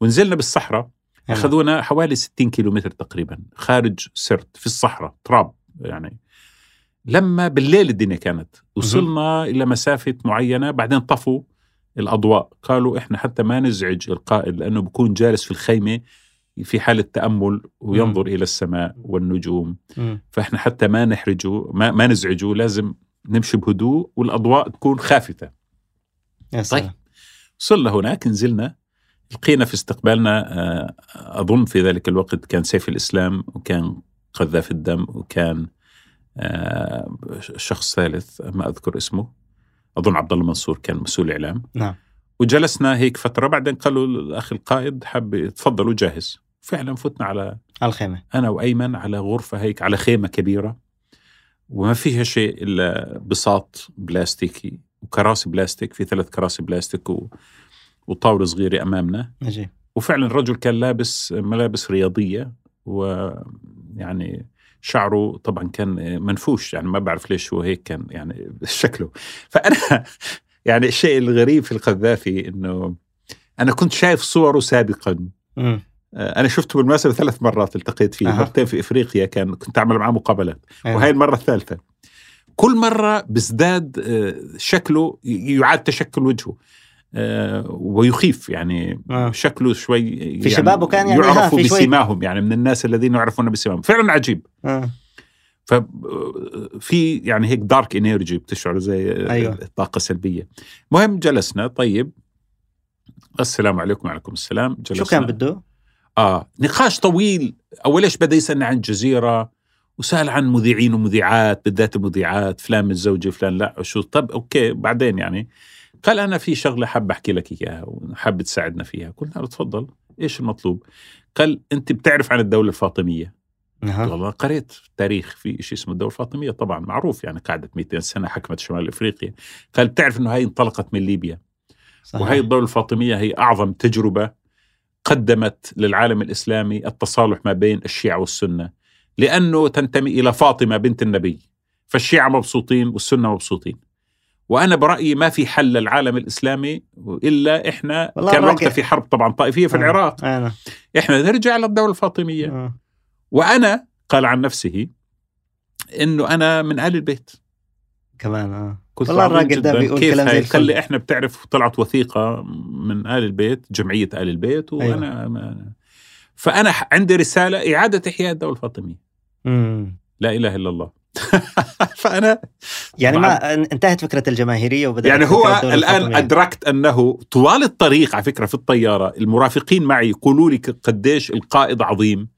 ونزلنا بالصحراء. أخذونا حوالي 60 كيلومتر تقريبا خارج سرت في الصحراء تراب يعني. لما بالليل الدنيا كانت وصلنا إلى مسافة معينة بعدين طفوا الأضواء قالوا إحنا حتى ما نزعج القائد لأنه بكون جالس في الخيمة في حالة تأمل وينظر إلى السماء والنجوم. مم. فإحنا حتى ما نحرجه ما, ما نزعجه لازم نمشي بهدوء والأضواء تكون خافتة. يا سلام. وصلنا هناك نزلنا لقينا في استقبالنا آه، أظن في ذلك الوقت كان سيف الإسلام وكان قذاف الدم وكان آه، شخص ثالث ما أذكر اسمه. أظن عبد الله منصور كان مسؤول إعلام. نعم. وجلسنا هيك فترة بعدين قالوا الأخ القائد حب تفضلوا جاهز. فعلا فتنا على على الخيمة. أنا وأيمن على غرفة هيك على خيمة كبيرة وما فيها شيء إلا بساط بلاستيكي وكراسي بلاستيك في ثلاث كراسي بلاستيك و... وطاولة صغيرة أمامنا. عجيب. وفعلا الرجل كان لابس ملابس رياضية ويعني شعره طبعا كان منفوش يعني ما بعرف ليش هو هيك كان يعني <laughs> شكله. فأنا <laughs> يعني الشيء الغريب في القذافي إنه أنا كنت شايف صوره سابقا. مم. أنا شفته بالمناسبة ثلاث مرات التقيت فيه أها. مرتين في إفريقيا كان كنت أعمل معاه مقابلات أيوة. وهي المرة الثالثة كل مرة بيزداد آه، شكله يعاد تشكل وجهه آه، ويخيف يعني آه. شكله شوي يعني في شبابه كان يعني يعرفوا بسيماهم يعني من الناس الذين يعرفون بسيماهم فعلا عجيب آه. ف في يعني هيك dark energy بتشعر زي أيوة. طاقه سلبيه المهم جلسنا طيب السلام عليكم وعليكم السلام جلسنا شو كان بده؟ آه. نقاش طويل. أول إيش بدأ يسالني عن الجزيرة؟ وسأل عن مذيعين ومذيعات بالذات المذيعات فلان متزوجه فلان لا. شو طب okay بعدين يعني. قال أنا في شغلة حاب أحكي لك إياها وحاب تساعدنا فيها. قلت له تفضل. إيش المطلوب؟ قال أنت بتعرف عن الدولة الفاطمية. قلت أها. والله قريت في التاريخ في شيء اسمه الدولة الفاطمية. طبعا معروف يعني قعدت 200 سنة حكمت شمال إفريقيا. قال بتعرف إنه هاي انطلقت من ليبيا. صحيح. وهي الدولة الفاطمية هي أعظم تجربة قدمت للعالم الإسلامي التصالح ما بين الشيعة والسنة لأنه تنتمي إلى فاطمة بنت النبي. فالشيعة مبسوطين والسنة مبسوطين. وأنا برأيي ما في حل للعالم الإسلامي إلا إحنا والله كان وقتها في حرب طبعا طائفية في آه. العراق. أنا إحنا نرجع للدولة الفاطمية. آه. وأنا قال عن نفسه إنه أنا من آل البيت. كمان آه والله الراجل ده. بيقول كيف كلام زي؟ الفل. قال لي إحنا بتعرف طلعت وثيقة من آل البيت جمعية آل البيت وأنا ما فأنا عندي رسالة إعادة إحياء الدولة الفاطمية مم. لا إله إلا الله <laughs> فأنا يعني. ما انتهت فكرة الجماهيرية وبدأت يعني هو الآن الفاطمية. أدركت أنه طوال الطريق على فكرة في الطيارة المرافقين معي يقولوا لي قديش القائد عظيم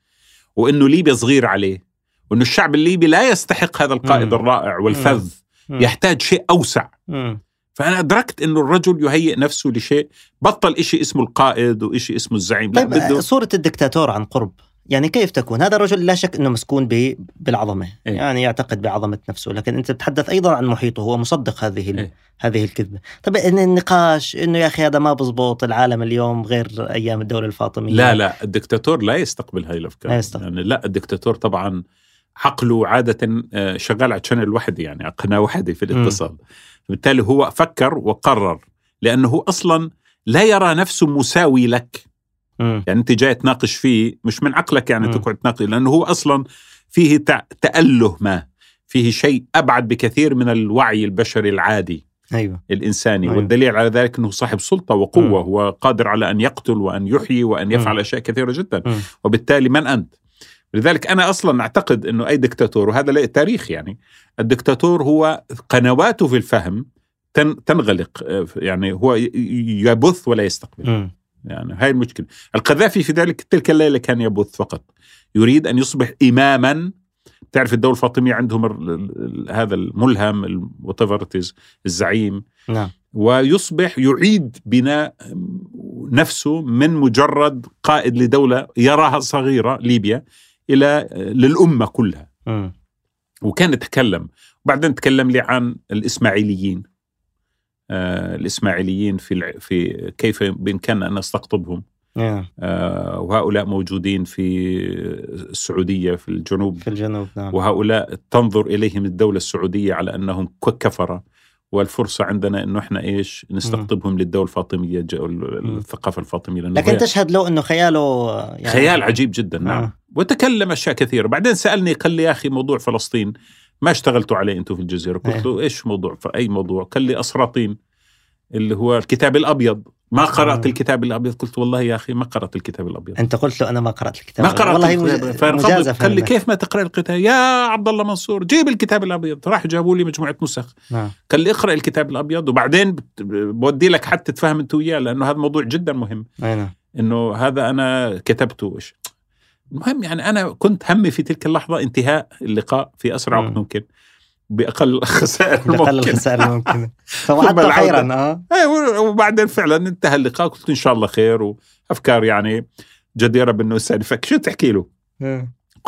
وإنه ليبيا صغير عليه وإنه الشعب الليبي لا يستحق هذا القائد مم. الرائع والفذ مم. يحتاج شيء أوسع. مم. فأنا أدركت أنه الرجل يهيئ نفسه لشيء بطل إشي اسمه القائد وإشي اسمه الزعيم. لا طيب بده صورة الدكتاتور عن قرب. يعني كيف تكون؟ هذا الرجل لا شك إنه مسكون ب- بالعظمة. إيه. يعني يعتقد بعظمة نفسه. لكن أنت تتحدث أيضا عن محيطه. هو مصدق هذه ال... إيه. هذه الكذبة. طيب إن النقاش إنه يا أخي هذا ما بزبط العالم اليوم غير أيام الدولة الفاطمية. لا لا الدكتاتور لا يستقبل هاي الأفكار. لا يستقبل. يعني لا الدكتاتور طبعا عقله عادة آه، شغال على شانل واحدة يعني على قناة واحدة في الاتصال بالتالي هو فكر وقرر لأنه هو أصلا لا يرى نفسه مساوي لك مم. يعني أنت جاي تناقش فيه مش من عقلك يعني. تقعد تناقش لأنه هو أصلا فيه تأله ما فيه شيء أبعد بكثير من الوعي البشري العادي أيوه الإنساني أيوة. والدليل على ذلك أنه صاحب سلطة وقوة مم. هو قادر على أن يقتل وأن يحيي وأن يفعل أشياء كثيرة جدا مم. وبالتالي من أنت لذلك أنا أصلا أعتقد إنه أي دكتاتور وهذا له تاريخ يعني الدكتاتور هو قنواته في الفهم تن- تنغلق آه، يعني هو يبث ولا يستقبل. يعني هاي المشكلة. القذافي في ذلك تلك الليلة كان يبث فقط. يريد أن يصبح اماما. تعرف الدولة الفاطمية عندهم ال- ال- هذا الملهم is، الزعيم. نعم. ويصبح يعيد بناء نفسه من مجرد قائد لدولة يراها صغيرة ليبيا. إلى للأمة كلها. مم. وكان يتكلم. وبعدين تكلم لي عن الإسماعيليين. آه الإسماعيليين في الع- في كيف بامكاننا أن نستقطبهم. نعم. آه وهؤلاء موجودين في السعودية في الجنوب. في الجنوب نعم. وهؤلاء تنظر إليهم الدولة السعودية على أنهم ك- كفره والفرصة عندنا إنه إحنا إيش نستقطبهم للدولة الفاطمية الثقافة الفاطمية. لأنه لكن تشهد له إنه خياله يعني خيال عجيب جدا نعم. آه. وتكلم أشياء كثيرة. بعدين سألني قال لي يا أخي موضوع فلسطين ما اشتغلتوا عليه أنتم في الجزيرة. قلت له إيش موضوع؟ فأي موضوع؟ قال لي أسراطين اللي هو الكتاب الأبيض. ما قرأت. الكتاب الأبيض؟ قلت والله يا أخي ما قرأت الكتاب الأبيض. أنت قلت له أنا ما قرأت الكتاب ما قرأت والله الكتاب مج- فانغضب مجازفة قال لي. كيف ما تقرأ الكتاب؟ يا عبد الله منصور جيب الكتاب الأبيض. راح جابوا لي مجموعة نسخ. نعم. قال لي اقرأ الكتاب الأبيض وبعدين بودي لك حتى تفهم أنت وياه لأنه هذا موضوع جدا مهم. أي نعم. إنه هذا أنا كتبته. إيش. المهم يعني أنا كنت همي في تلك اللحظة انتهاء اللقاء في أسرع وقت مم. ممكن. بأقل <laughs> خسائر بأقل ممكن الخسائر الممكنة. <laughs> ثم فوعدت. خيرا آه. أيوة، وبعدين فعلا انتهى اللقاء قلت إن شاء الله خير وأفكار يعني جديرة الانسان يفكر شو تحكي له؟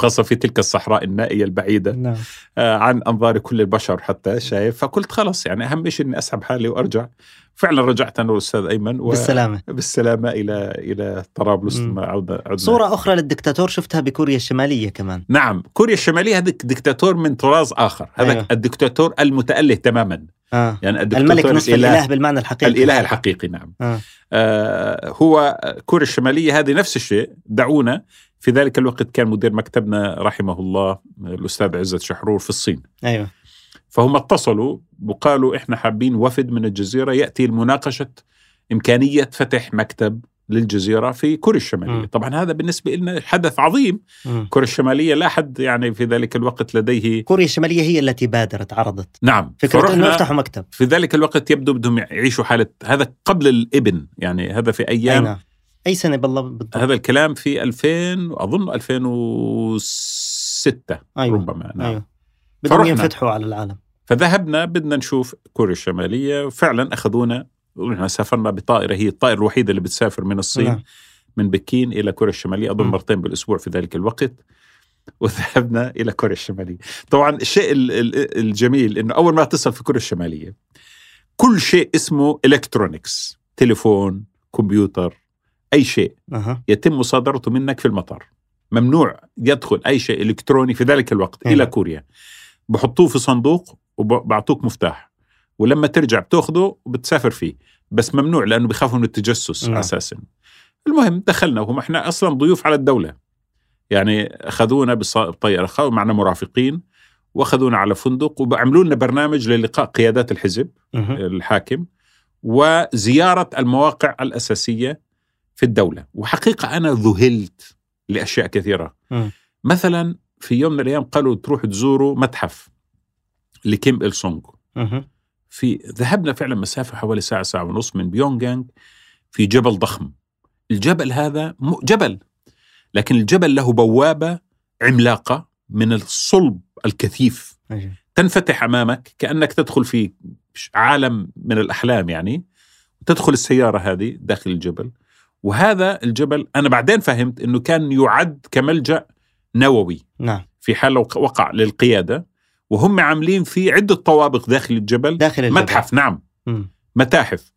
خاصة في تلك الصحراء النائية البعيدة نعم. آه، عن أنظار كل البشر حتى شايف؟ فقلت خلاص يعني أهم شيء إني أسحب حالي وأرجع. فعلا رجعت أنا والأستاذ أيمن و... بالسلامة. بالسلامة إلى إلى طرابلس. ثم عدنا صورة أخرى للدكتاتور شفتها بكوريا الشمالية كمان. نعم كوريا الشمالية هذا دكتاتور من طراز آخر. هذا. أيوه. الدكتاتور المتأله تماما. آه. يعني الدكتاتور الملك نصف الإله بالمعنى الحقيقي. الإله الحقيقي نعم. آه. آه هو كوريا الشمالية هذه نفس الشيء دعونا في ذلك الوقت كان مدير مكتبنا رحمه الله الأستاذ عزت شحرور في الصين. أيوة. فهم اتصلوا وقالوا إحنا حابين وفد من الجزيرة يأتي لمناقشة إمكانية فتح مكتب للجزيرة في كوريا الشمالية، مم. طبعا هذا بالنسبة لنا حدث عظيم،. كوريا الشمالية لا حد يعني في ذلك الوقت لديه كوريا الشمالية هي التي بادرت عرضت. نعم. فكرة فرحنا أنه يفتحوا مكتب. في ذلك الوقت يبدو بدهم يعيشوا حالة هذا قبل الإبن يعني هذا في أيام نعم. أي سنة بالله بالضبط هذا الكلام في 2000 أظن 2006 أيوة. ربما نعم أيوة بدهم. ينفتحوا على العالم فذهبنا بدنا نشوف كوريا الشمالية فعلا أخذونا ونحن سافرنا بطائرة هي الطائرة الوحيدة اللي بتسافر من الصين نعم. من بكين إلى كوريا الشمالية أظن مم. مرتين بالأسبوع في ذلك الوقت <laughs> وذهبنا إلى كوريا الشمالية طبعا الشيء ال- ال- الجميل أنه أول ما تصل في كوريا الشمالية كل شيء اسمه إلكترونيكس تليفون كمبيوتر أي شيء أها. يتم مصادرته منك في المطار. ممنوع يدخل أي شيء إلكتروني في ذلك الوقت نعم. إلى كوريا. بحطوه في صندوق وبعطوك مفتاح. ولما ترجع بتاخده وبتسافر فيه. بس ممنوع لأنه بيخافوا من التجسس نعم. أساسا. المهم دخلنا. وهم إحنا أصلا ضيوف على الدولة. يعني بطيارة خ- معنا مرافقين. وأخذونا على فندق وعملوا لنا برنامج للقاء قيادات الحزب مهم. الحاكم. وزيارة المواقع الأساسية في الدولة. وحقيقة أنا ذهلت لأشياء كثيرة. مم. مثلا في يوم من الأيام قالوا تروحوا تزوروا متحف لكيم إل سونغ. في ذهبنا فعلا مسافة حوالي ساعة ساعة ونص من بيونغانغ في جبل ضخم. الجبل هذا م- جبل لكن الجبل له بوابة عملاقة من الصلب الكثيف. أيوة. تنفتح أمامك كأنك تدخل في عالم من الأحلام يعني. تدخل السيارة هذه داخل الجبل. وهذا الجبل أنا بعدين فهمت إنه كان يعد كملجأ نووي نعم. في حال لو وقع للقيادة وهم عاملين فيه عدة طوابق داخل الجبل. داخل الجبل. متحف نعم. مم. متاحف.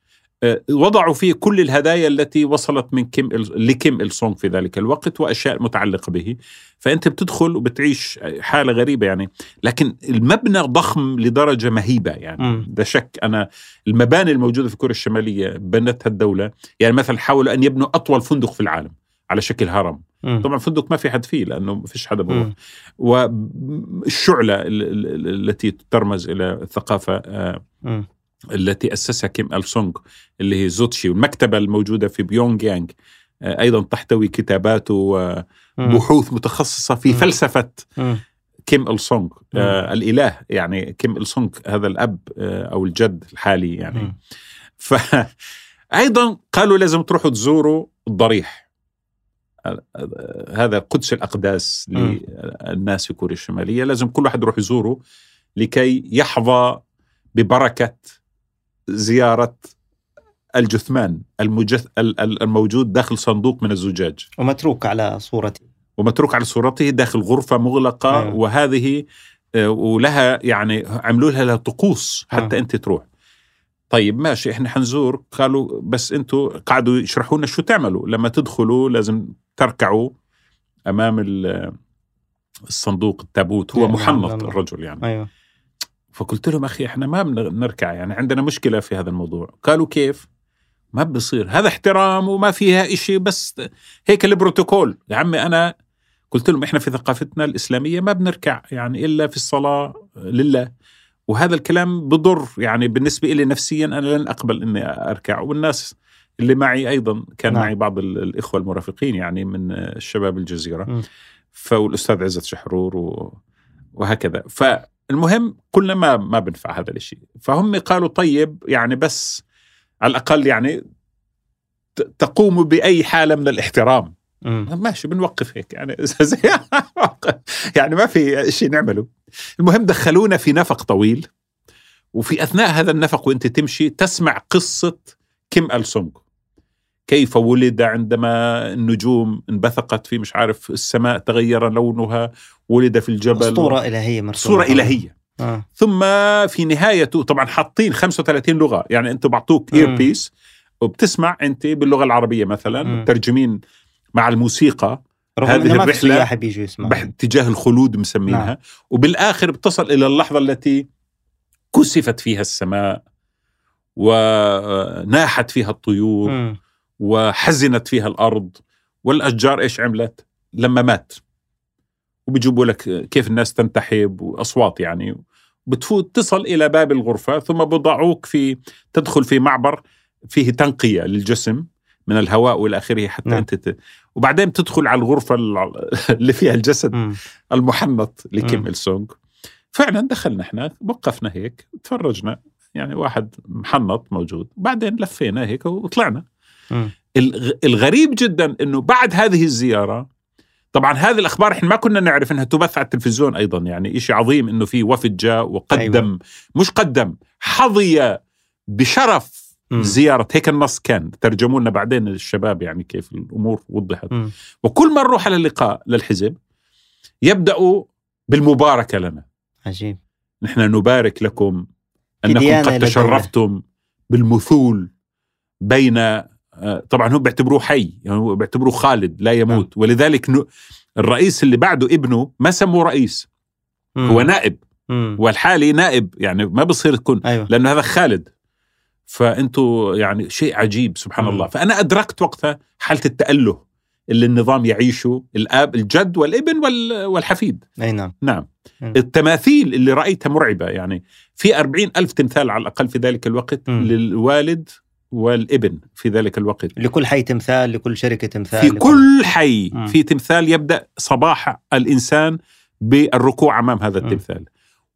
وضعوا فيه كل الهدايا التي وصلت من كيم. لكيم إل سونغ في ذلك الوقت وأشياء متعلقة به فأنت بتدخل وبتعيش حالة غريبة يعني لكن المبنى ضخم لدرجة مهيبة يعني. ده شك أنا المباني الموجودة في كوريا الشمالية بنتها الدولة يعني مثلا حاولوا أن يبنوا أطول فندق في العالم على شكل هرم. طبعا فندق ما في حد فيه لأنه ما فيش حدا بروح. والشعلة ال- ال- ال- التي ترمز إلى الثقافة آه،. التي أسسها كيم أل سونغ اللي هي زوتشي والمكتبة الموجودة في بيونغ يانغ أيضا تحتوي كتابات. وبحوث متخصصة في مم. فلسفة مم. كيم إل سونغ آه الإله يعني كيم إل سونغ هذا الأب آه أو الجد الحالي يعني. فأيضا <laughs> قالوا لازم تروحوا تزوروا الضريح هذا قدس الأقداس. للناس في كوريا الشمالية لازم كل واحد يروح يزوره لكي يحظى ببركة زيارة الجثمان المجث ال- ال- الموجود داخل صندوق من الزجاج. ومتروك على صورتي ومتروك على صورته داخل غرفة مغلقة أيوة. وهذه آه، ولها يعني عملوا لها طقوس حتى آه. أنت تروح. طيب ماشي إحنا حنزور. قالوا بس أنتوا قعدوا يشرحوا لنا شو تعملوا. لما تدخلوا لازم تركعوا أمام ال- الصندوق التابوت. هو نعم، محنط نعم. الرجل يعني. أيوه. فقلت لهم أخي إحنا ما بنركع يعني عندنا مشكلة في هذا الموضوع. قالوا كيف؟ ما بصير. هذا احترام وما فيها إشي بس هيك البروتوكول. يا عمي أنا قلت لهم إحنا في ثقافتنا الإسلامية ما بنركع يعني إلا في الصلاة لله. وهذا الكلام بضر يعني بالنسبة لي نفسيا أنا لن أقبل إني أركع. والناس اللي معي أيضا كان نعم. معي بعض ال- الإخوة المرافقين يعني من الشباب الجزيرة. م. فالأستاذ عزت شحرور و... وهكذا. فالمهم قلنا ما ما بنفع هذا الشيء فهم قالوا طيب يعني بس على الأقل يعني ت- تقوموا بأي حالة من الاحترام. مم. ماشي بنوقف هيك يعني. <laughs> يعني ما في شيء نعمله. المهم دخلونا في نفق طويل وفي أثناء هذا النفق وأنت تمشي تسمع قصة كيم أل سونغ. كيف ولد عندما النجوم انبثقت في مش عارف السماء تغير لونها ولد في الجبل أسطورة إلهية مرسومة صورة إلهية آه. ثم في نهايته طبعا حاطين 35 لغة يعني أنتم بعطوك. اير بيس وبتسمع أنت باللغة العربية مثلا. مترجمين مع الموسيقى رغم هذه ما في الرحلة سياح بيجوا يسمعوا باتجاه الخلود مسمينها نعم. وبالآخر بتصل إلى اللحظة التي كسفت فيها السماء وناحت فيها الطيور مم. وحزنت فيها الأرض والأشجار إيش عملت؟ لما مات وبيجيبوا لك كيف الناس تنتحب وأصوات يعني بتفوت تصل إلى باب الغرفة ثم بضعوك في تدخل في معبر فيه تنقية للجسم من الهواء وإلى آخره حتى نعم. أنت ت... وبعدين بتدخل على الغرفة ال- اللي فيها الجسد مم. المحنط لكيم. إل سونغ فعلا دخلنا إحنا وقفنا هيك تفرجنا يعني واحد محنط موجود بعدين لفينا هيك وطلعنا. الغ- الغريب جدا إنه بعد هذه الزيارة طبعا هذه الأخبار إحنا ما كنا نعرف إنها تبث على التلفزيون أيضا يعني شيء عظيم إنه في وفد جاء وقدم أيوة. مش قدم حظي بشرف. زيارة هيك النص كان ترجموا لنا بعدين الشباب يعني كيف الأمور وضحت مم. وكل ما نروح على اللقاء للحزب يبدأوا بالمباركة لنا عجيب نحن نبارك لكم أنكم قد تشرفتم بالمثول بين طبعا هم بيعتبروه حي يعني هو بيعتبروه خالد لا يموت ولذلك ن- الرئيس اللي بعده ابنه ما سموه رئيس مم. هو نائب مم. والحالي نائب يعني ما بصير تكون أيوه لأنه هذا خالد فأنتوا يعني شيء عجيب سبحان مم. الله فأنا أدركت وقتها حالة التأله اللي النظام يعيشه الآب الجد والابن وال- والحفيد أي نعم نعم. التماثيل اللي رأيتها مرعبة يعني في أربعين ألف تمثال على الأقل في ذلك الوقت مم. للوالد والإبن في ذلك الوقت لكل حي تمثال لكل شركة تمثال في لكل... كل حي مم. في تمثال يبدأ صباح الإنسان بالركوع أمام هذا. التمثال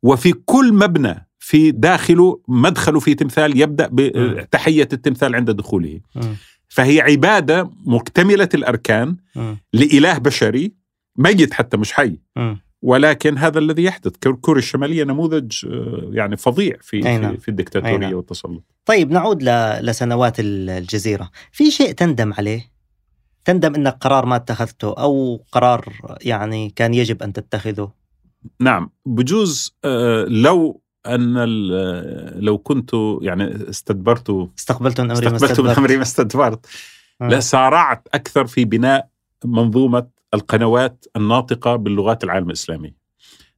وفي كل مبنى في داخله مدخله في تمثال يبدأ. بتحية التمثال عند دخوله مم. فهي عبادة مكتملة الأركان مم. لإله بشري ميت حتى مش حي مم. ولكن هذا الذي يحدث كوريا الشمالية نموذج آه، يعني فظيع في أي نعم. في, في أي الدكتاتوريه نعم. والتسلط طيب نعود. لسنوات ال- الجزيرة في شيء تندم عليه تندم انك قرار ما اتخذته أو قرار يعني كان يجب أن تتخذه نعم بجوز آه، لو أن لو كنت يعني استدبرت استقبلت من أمري ما استقبلت من استدبرت. أمري ما استدبرت. لسارعت أكثر في بناء منظومة القنوات الناطقة باللغات العالم الإسلامي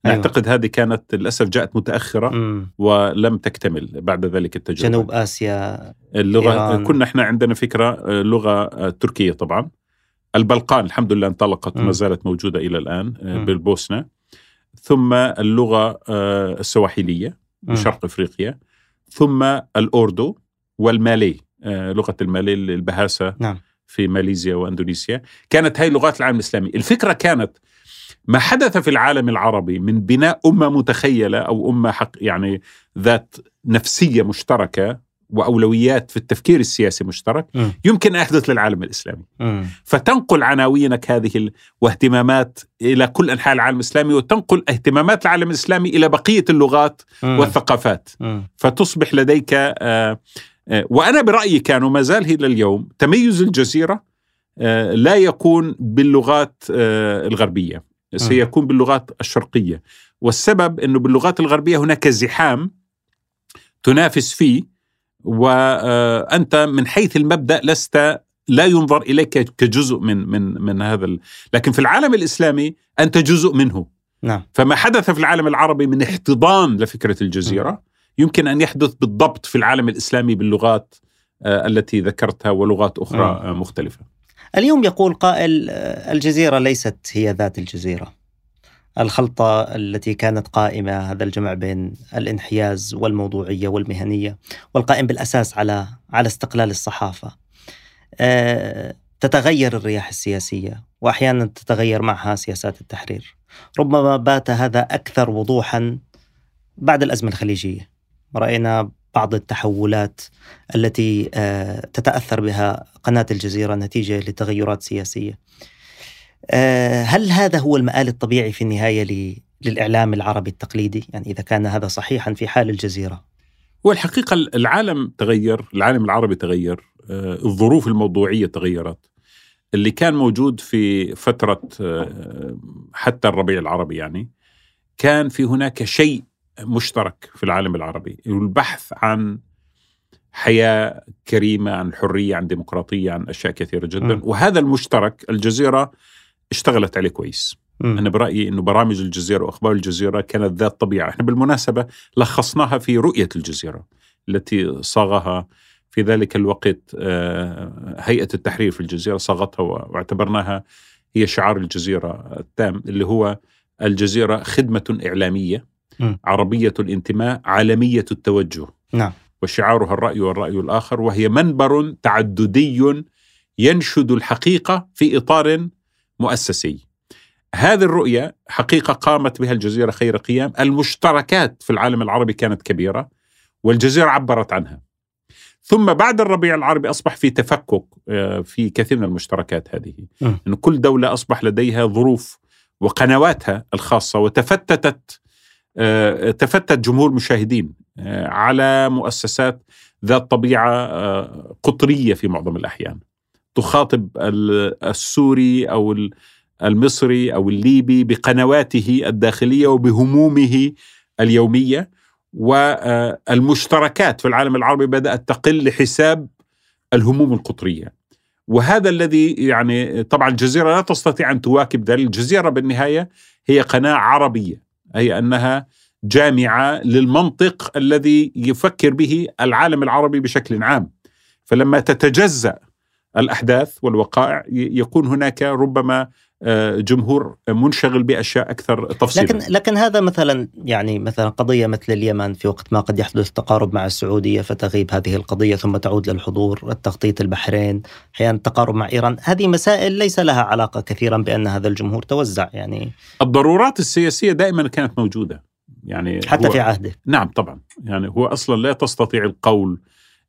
أيوة. نعتقد هذه كانت للأسف جاءت متأخرة مم. ولم تكتمل بعد ذلك التجربة جنوب آسيا اللغة إيران. كنا إحنا عندنا فكرة لغة آه، تركية طبعا البلقان الحمد لله انطلقت. وما زالت موجودة إلى الآن آه، مم. بالبوسنة ثم اللغة آه، السواحليه مم. بشرق إفريقيا ثم الأوردو والمالي آه، لغة المالي البهاسه نعم في ماليزيا وأندونيسيا كانت هاي لغات العالم الإسلامي الفكرة كانت ما حدث في العالم العربي من بناء أمة متخيلة أو أمة حق يعني ذات نفسية مشتركة وأولويات في التفكير السياسي مشترك م. يمكن ان يحدث للعالم الإسلامي مم. فتنقل عناوينك هذه ال- واهتمامات إلى كل أنحاء العالم الإسلامي وتنقل اهتمامات العالم الإسلامي إلى بقية اللغات مم. والثقافات مم. فتصبح لديك آه، آه، وأنا برأيي كان وما زال إلى اليوم تميز الجزيرة آه، لا يكون باللغات آه، الغربية. سيكون باللغات الشرقية. والسبب إنه باللغات الغربية هناك زحام تنافس فيه وانت من حيث المبدأ لست لا ينظر إليك كجزء من من من هذا ال... لكن في العالم الإسلامي أنت جزء منه. نعم. فما حدث في العالم العربي من احتضان لفكرة الجزيرة. يمكن أن يحدث بالضبط في العالم الإسلامي باللغات آه، التي ذكرتها ولغات أخرى مم. آه، مختلفة. اليوم يقول قائل آه، الجزيرة ليست هي ذات الجزيرة الخلطة التي كانت قائمة هذا الجمع بين الانحياز والموضوعية والمهنية والقائم بالأساس على على استقلال الصحافة آه، تتغير الرياح السياسية وأحيانا تتغير معها سياسات التحرير ربما بات هذا أكثر وضوحا بعد الأزمة الخليجية رأينا بعض التحولات التي آه، تتأثر بها قناة الجزيرة نتيجة لتغيرات سياسية. آه، هل هذا هو المآل الطبيعي في النهاية ل- للإعلام العربي التقليدي؟ يعني إذا كان هذا صحيحا في حال الجزيرة. والحقيقة العالم تغير، العالم العربي تغير، آه، الظروف الموضوعية تغيرت. اللي كان موجود في فترة حتى الربيع العربي يعني كان في هناك شيء مشترك في العالم العربي، البحث عن حياة كريمة، عن الحريه، عن ديمقراطية، عن أشياء كثيرة جدا، م. وهذا المشترك الجزيرة اشتغلت عليه كويس. مم. أنا برأيي إنه برامج الجزيرة وأخبار الجزيرة كانت ذات طبيعة، إحنا بالمناسبة لخصناها في رؤية الجزيرة التي صاغها في ذلك الوقت آه، هيئة التحرير في الجزيرة صاغتها واعتبرناها هي شعار الجزيرة التام اللي هو الجزيرة خدمة إعلامية م. عربية الانتماء عالمية التوجه. نعم. وشعارها الرأي والرأي الآخر وهي منبر تعددي ينشد الحقيقة في إطار مؤسسي. هذه الرؤية حقيقة قامت بها الجزيرة خير قيام. المشتركات في العالم العربي كانت كبيرة والجزيرة عبرت عنها. ثم بعد الربيع العربي أصبح في تفكك آه، في كثير من المشتركات هذه. أن كل دولة أصبح لديها ظروف وقنواتها الخاصة وتفتتت تفتت جمهور مشاهدين آه، على مؤسسات ذات طبيعة آه، قطرية في معظم الأحيان. تخاطب ال- السوري ال- المصري أو الليبي بقنواته الداخلية وبهمومه اليومية والمشتركات في العالم العربي بدأت تقل لحساب الهموم القطرية. وهذا الذي يعني طبعا الجزيرة لا تستطيع أن تواكب ذلك. الجزيرة بالنهاية هي قناة عربية. أي أنها جامعة للمنطق الذي يفكر به العالم العربي بشكل عام. فلما تتجزأ الأحداث والوقائع يكون هناك ربما جمهور منشغل بأشياء أكثر تفصيلا. لكن لكن هذا مثلا يعني مثلا قضية مثل اليمن في وقت ما قد يحدث تقارب مع السعودية فتغيب هذه القضية ثم تعود للحضور، التخطيط البحرين، أحيانا التقارب مع إيران، هذه مسائل ليس لها علاقة كثيرا بأن هذا الجمهور توزع يعني الضرورات السياسية دائما كانت موجودة. يعني حتى في عهده. نعم طبعا. يعني هو أصلا لا تستطيع القول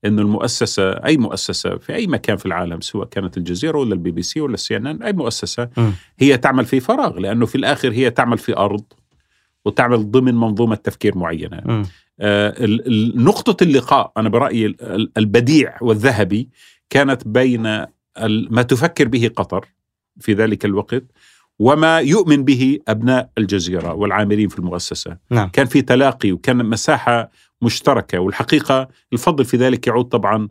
أن المؤسسة أي مؤسسة في أي مكان في العالم سواء كانت الجزيرة ولا البي بي سي ولا السي ان ان أي مؤسسة م. هي تعمل في فراغ لأنه في الآخر هي تعمل في أرض وتعمل ضمن منظومة تفكير معينة. آه، نقطة اللقاء أنا برأيي ال- ال- البديع والذهبي كانت بين ما تفكر به قطر في ذلك الوقت وما يؤمن به أبناء الجزيرة والعاملين في المؤسسة نعم. كان في تلاقي وكان مساحة مشتركة والحقيقة الفضل في ذلك يعود طبعا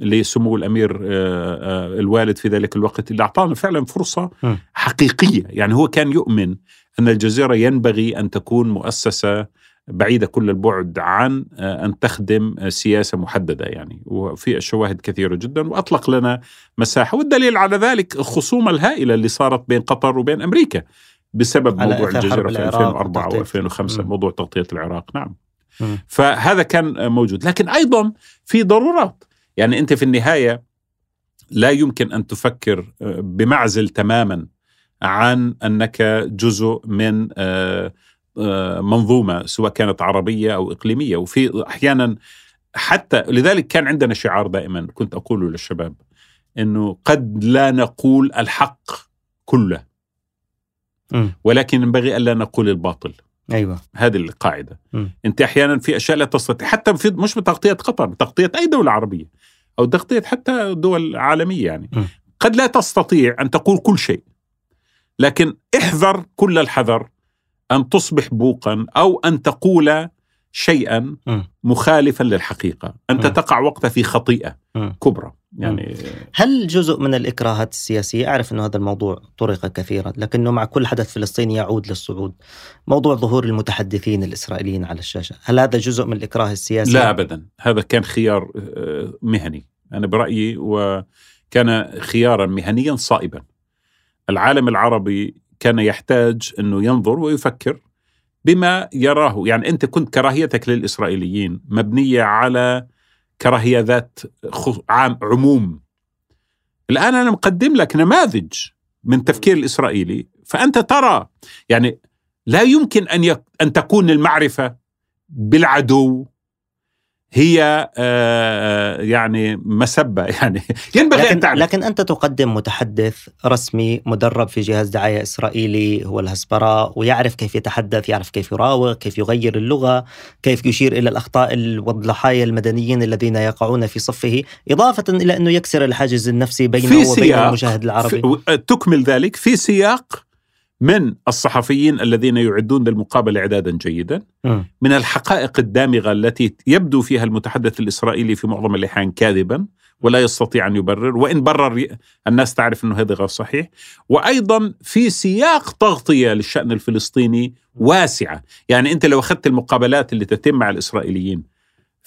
لسمو الأمير آه، آه، الوالد في ذلك الوقت اللي أعطانا فعلا فرصة م. حقيقية يعني هو كان يؤمن أن الجزيرة ينبغي أن تكون مؤسسة بعيدة كل البعد عن آه، أن تخدم سياسة محددة يعني وفي الشواهد كثيرة جدا وأطلق لنا مساحة والدليل على ذلك الخصومة الهائلة اللي صارت بين قطر وبين أمريكا بسبب موضوع الجزيرة في العراق 2004 وتغطية. و2005 مم. موضوع تغطية العراق نعم. فهذا كان موجود. لكن أيضا في ضرورات. يعني أنت في النهاية لا يمكن أن تفكر آه، بمعزل تماما عن أنك جزء من آه، آه، منظومة سواء كانت عربية أو إقليمية. وفي أحيانا حتى لذلك كان عندنا شعار دائما كنت أقوله للشباب إنه قد لا نقول الحق كله. ولكن ينبغي الا نقول الباطل. أيوه هذه القاعدة م. أنت أحيانا في أشياء لا تستطيع حتى في مش بتغطية قطر بتغطيه أي دولة عربية أو تغطية حتى دول عالمية يعني م. قد لا تستطيع أن تقول كل شيء لكن احذر كل الحذر أن تصبح بوقا أو أن تقول شيئا. مخالفا للحقيقة أنت. تقع وقتها في خطيئة. كبرى يعني هل جزء من الإكراهات السياسية أعرف أن هذا الموضوع طرق كثيرا لكنه مع كل حدث فلسطيني يعود للصعود موضوع ظهور المتحدثين الإسرائيليين على الشاشة هل هذا جزء من الإكراه السياسي؟ لا ابدا هذا كان خيار آه، مهني أنا برأيي وكان خيارا مهنيا صائبا العالم العربي كان يحتاج إنه ينظر ويفكر بما يراه يعني أنت كنت كراهيتك للإسرائيليين مبنية على كراهيه ذات عام عموم. الآن أنا مقدم لك نماذج من تفكير الإسرائيلي فأنت ترى يعني لا يمكن أن يك أن تكون المعرفة بالعدو هي آه، يعني مسبة <laughs> يعني ينبغي أن لكن, تعرف. لكن أنت تقدم متحدث رسمي مدرب في جهاز دعاية إسرائيلي هو الهسبراء ويعرف كيف يتحدث يعرف كيف يراوغ كيف يغير اللغة كيف يشير إلى الأخطاء ال- والضحايا المدنيين الذين يقعون في صفه إضافة إلى أنه يكسر الحاجز النفسي بينه وبين المشاهد العربي. في- تكمل ذلك في سياق من الصحفيين الذين يعدون للمقابلة إعدادا جيدا مم. من الحقائق الدامغة التي يبدو فيها المتحدث الإسرائيلي في معظم الاحيان كاذبا ولا يستطيع أن يبرر وإن برر الناس تعرف إنه هذا غير صحيح وأيضا في سياق تغطية للشأن الفلسطيني واسعة يعني أنت لو أخذت المقابلات اللي تتم مع الإسرائيليين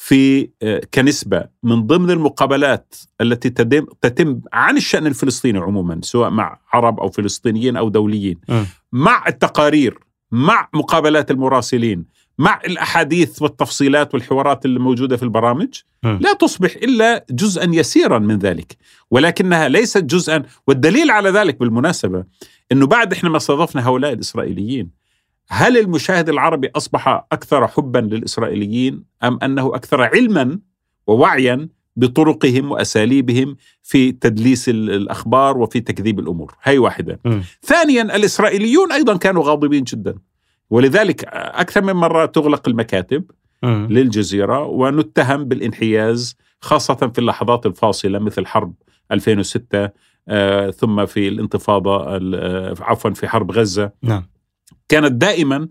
في آه، كنسبة من ضمن المقابلات التي تتم تتم عن الشأن الفلسطيني عموما سواء مع عرب أو فلسطينيين أو دوليين مم. مع التقارير مع مقابلات المراسلين مع الأحاديث والتفصيلات والحوارات اللي موجوده في البرامج مم. لا تصبح إلا جزءا يسيرا من ذلك ولكنها ليست جزءا والدليل على ذلك بالمناسبة إنه بعد إحنا ما استضفنا هؤلاء الإسرائيليين هل المشاهد العربي أصبح أكثر حبا للإسرائيليين أم أنه أكثر علما ووعيا بطرقهم وأساليبهم في تدليس ال- الأخبار وفي تكذيب الأمور؟ هي واحدة. مم. ثانيا الإسرائيليون أيضا كانوا غاضبين جدا. ولذلك أكثر من مرة تغلق المكاتب مم. للجزيرة ونتهم بالانحياز خاصة في اللحظات الفاصلة مثل حرب 2006 آه، ثم في الانتفاضة ال- آه، عفوا في حرب غزة. نعم. كانت دائما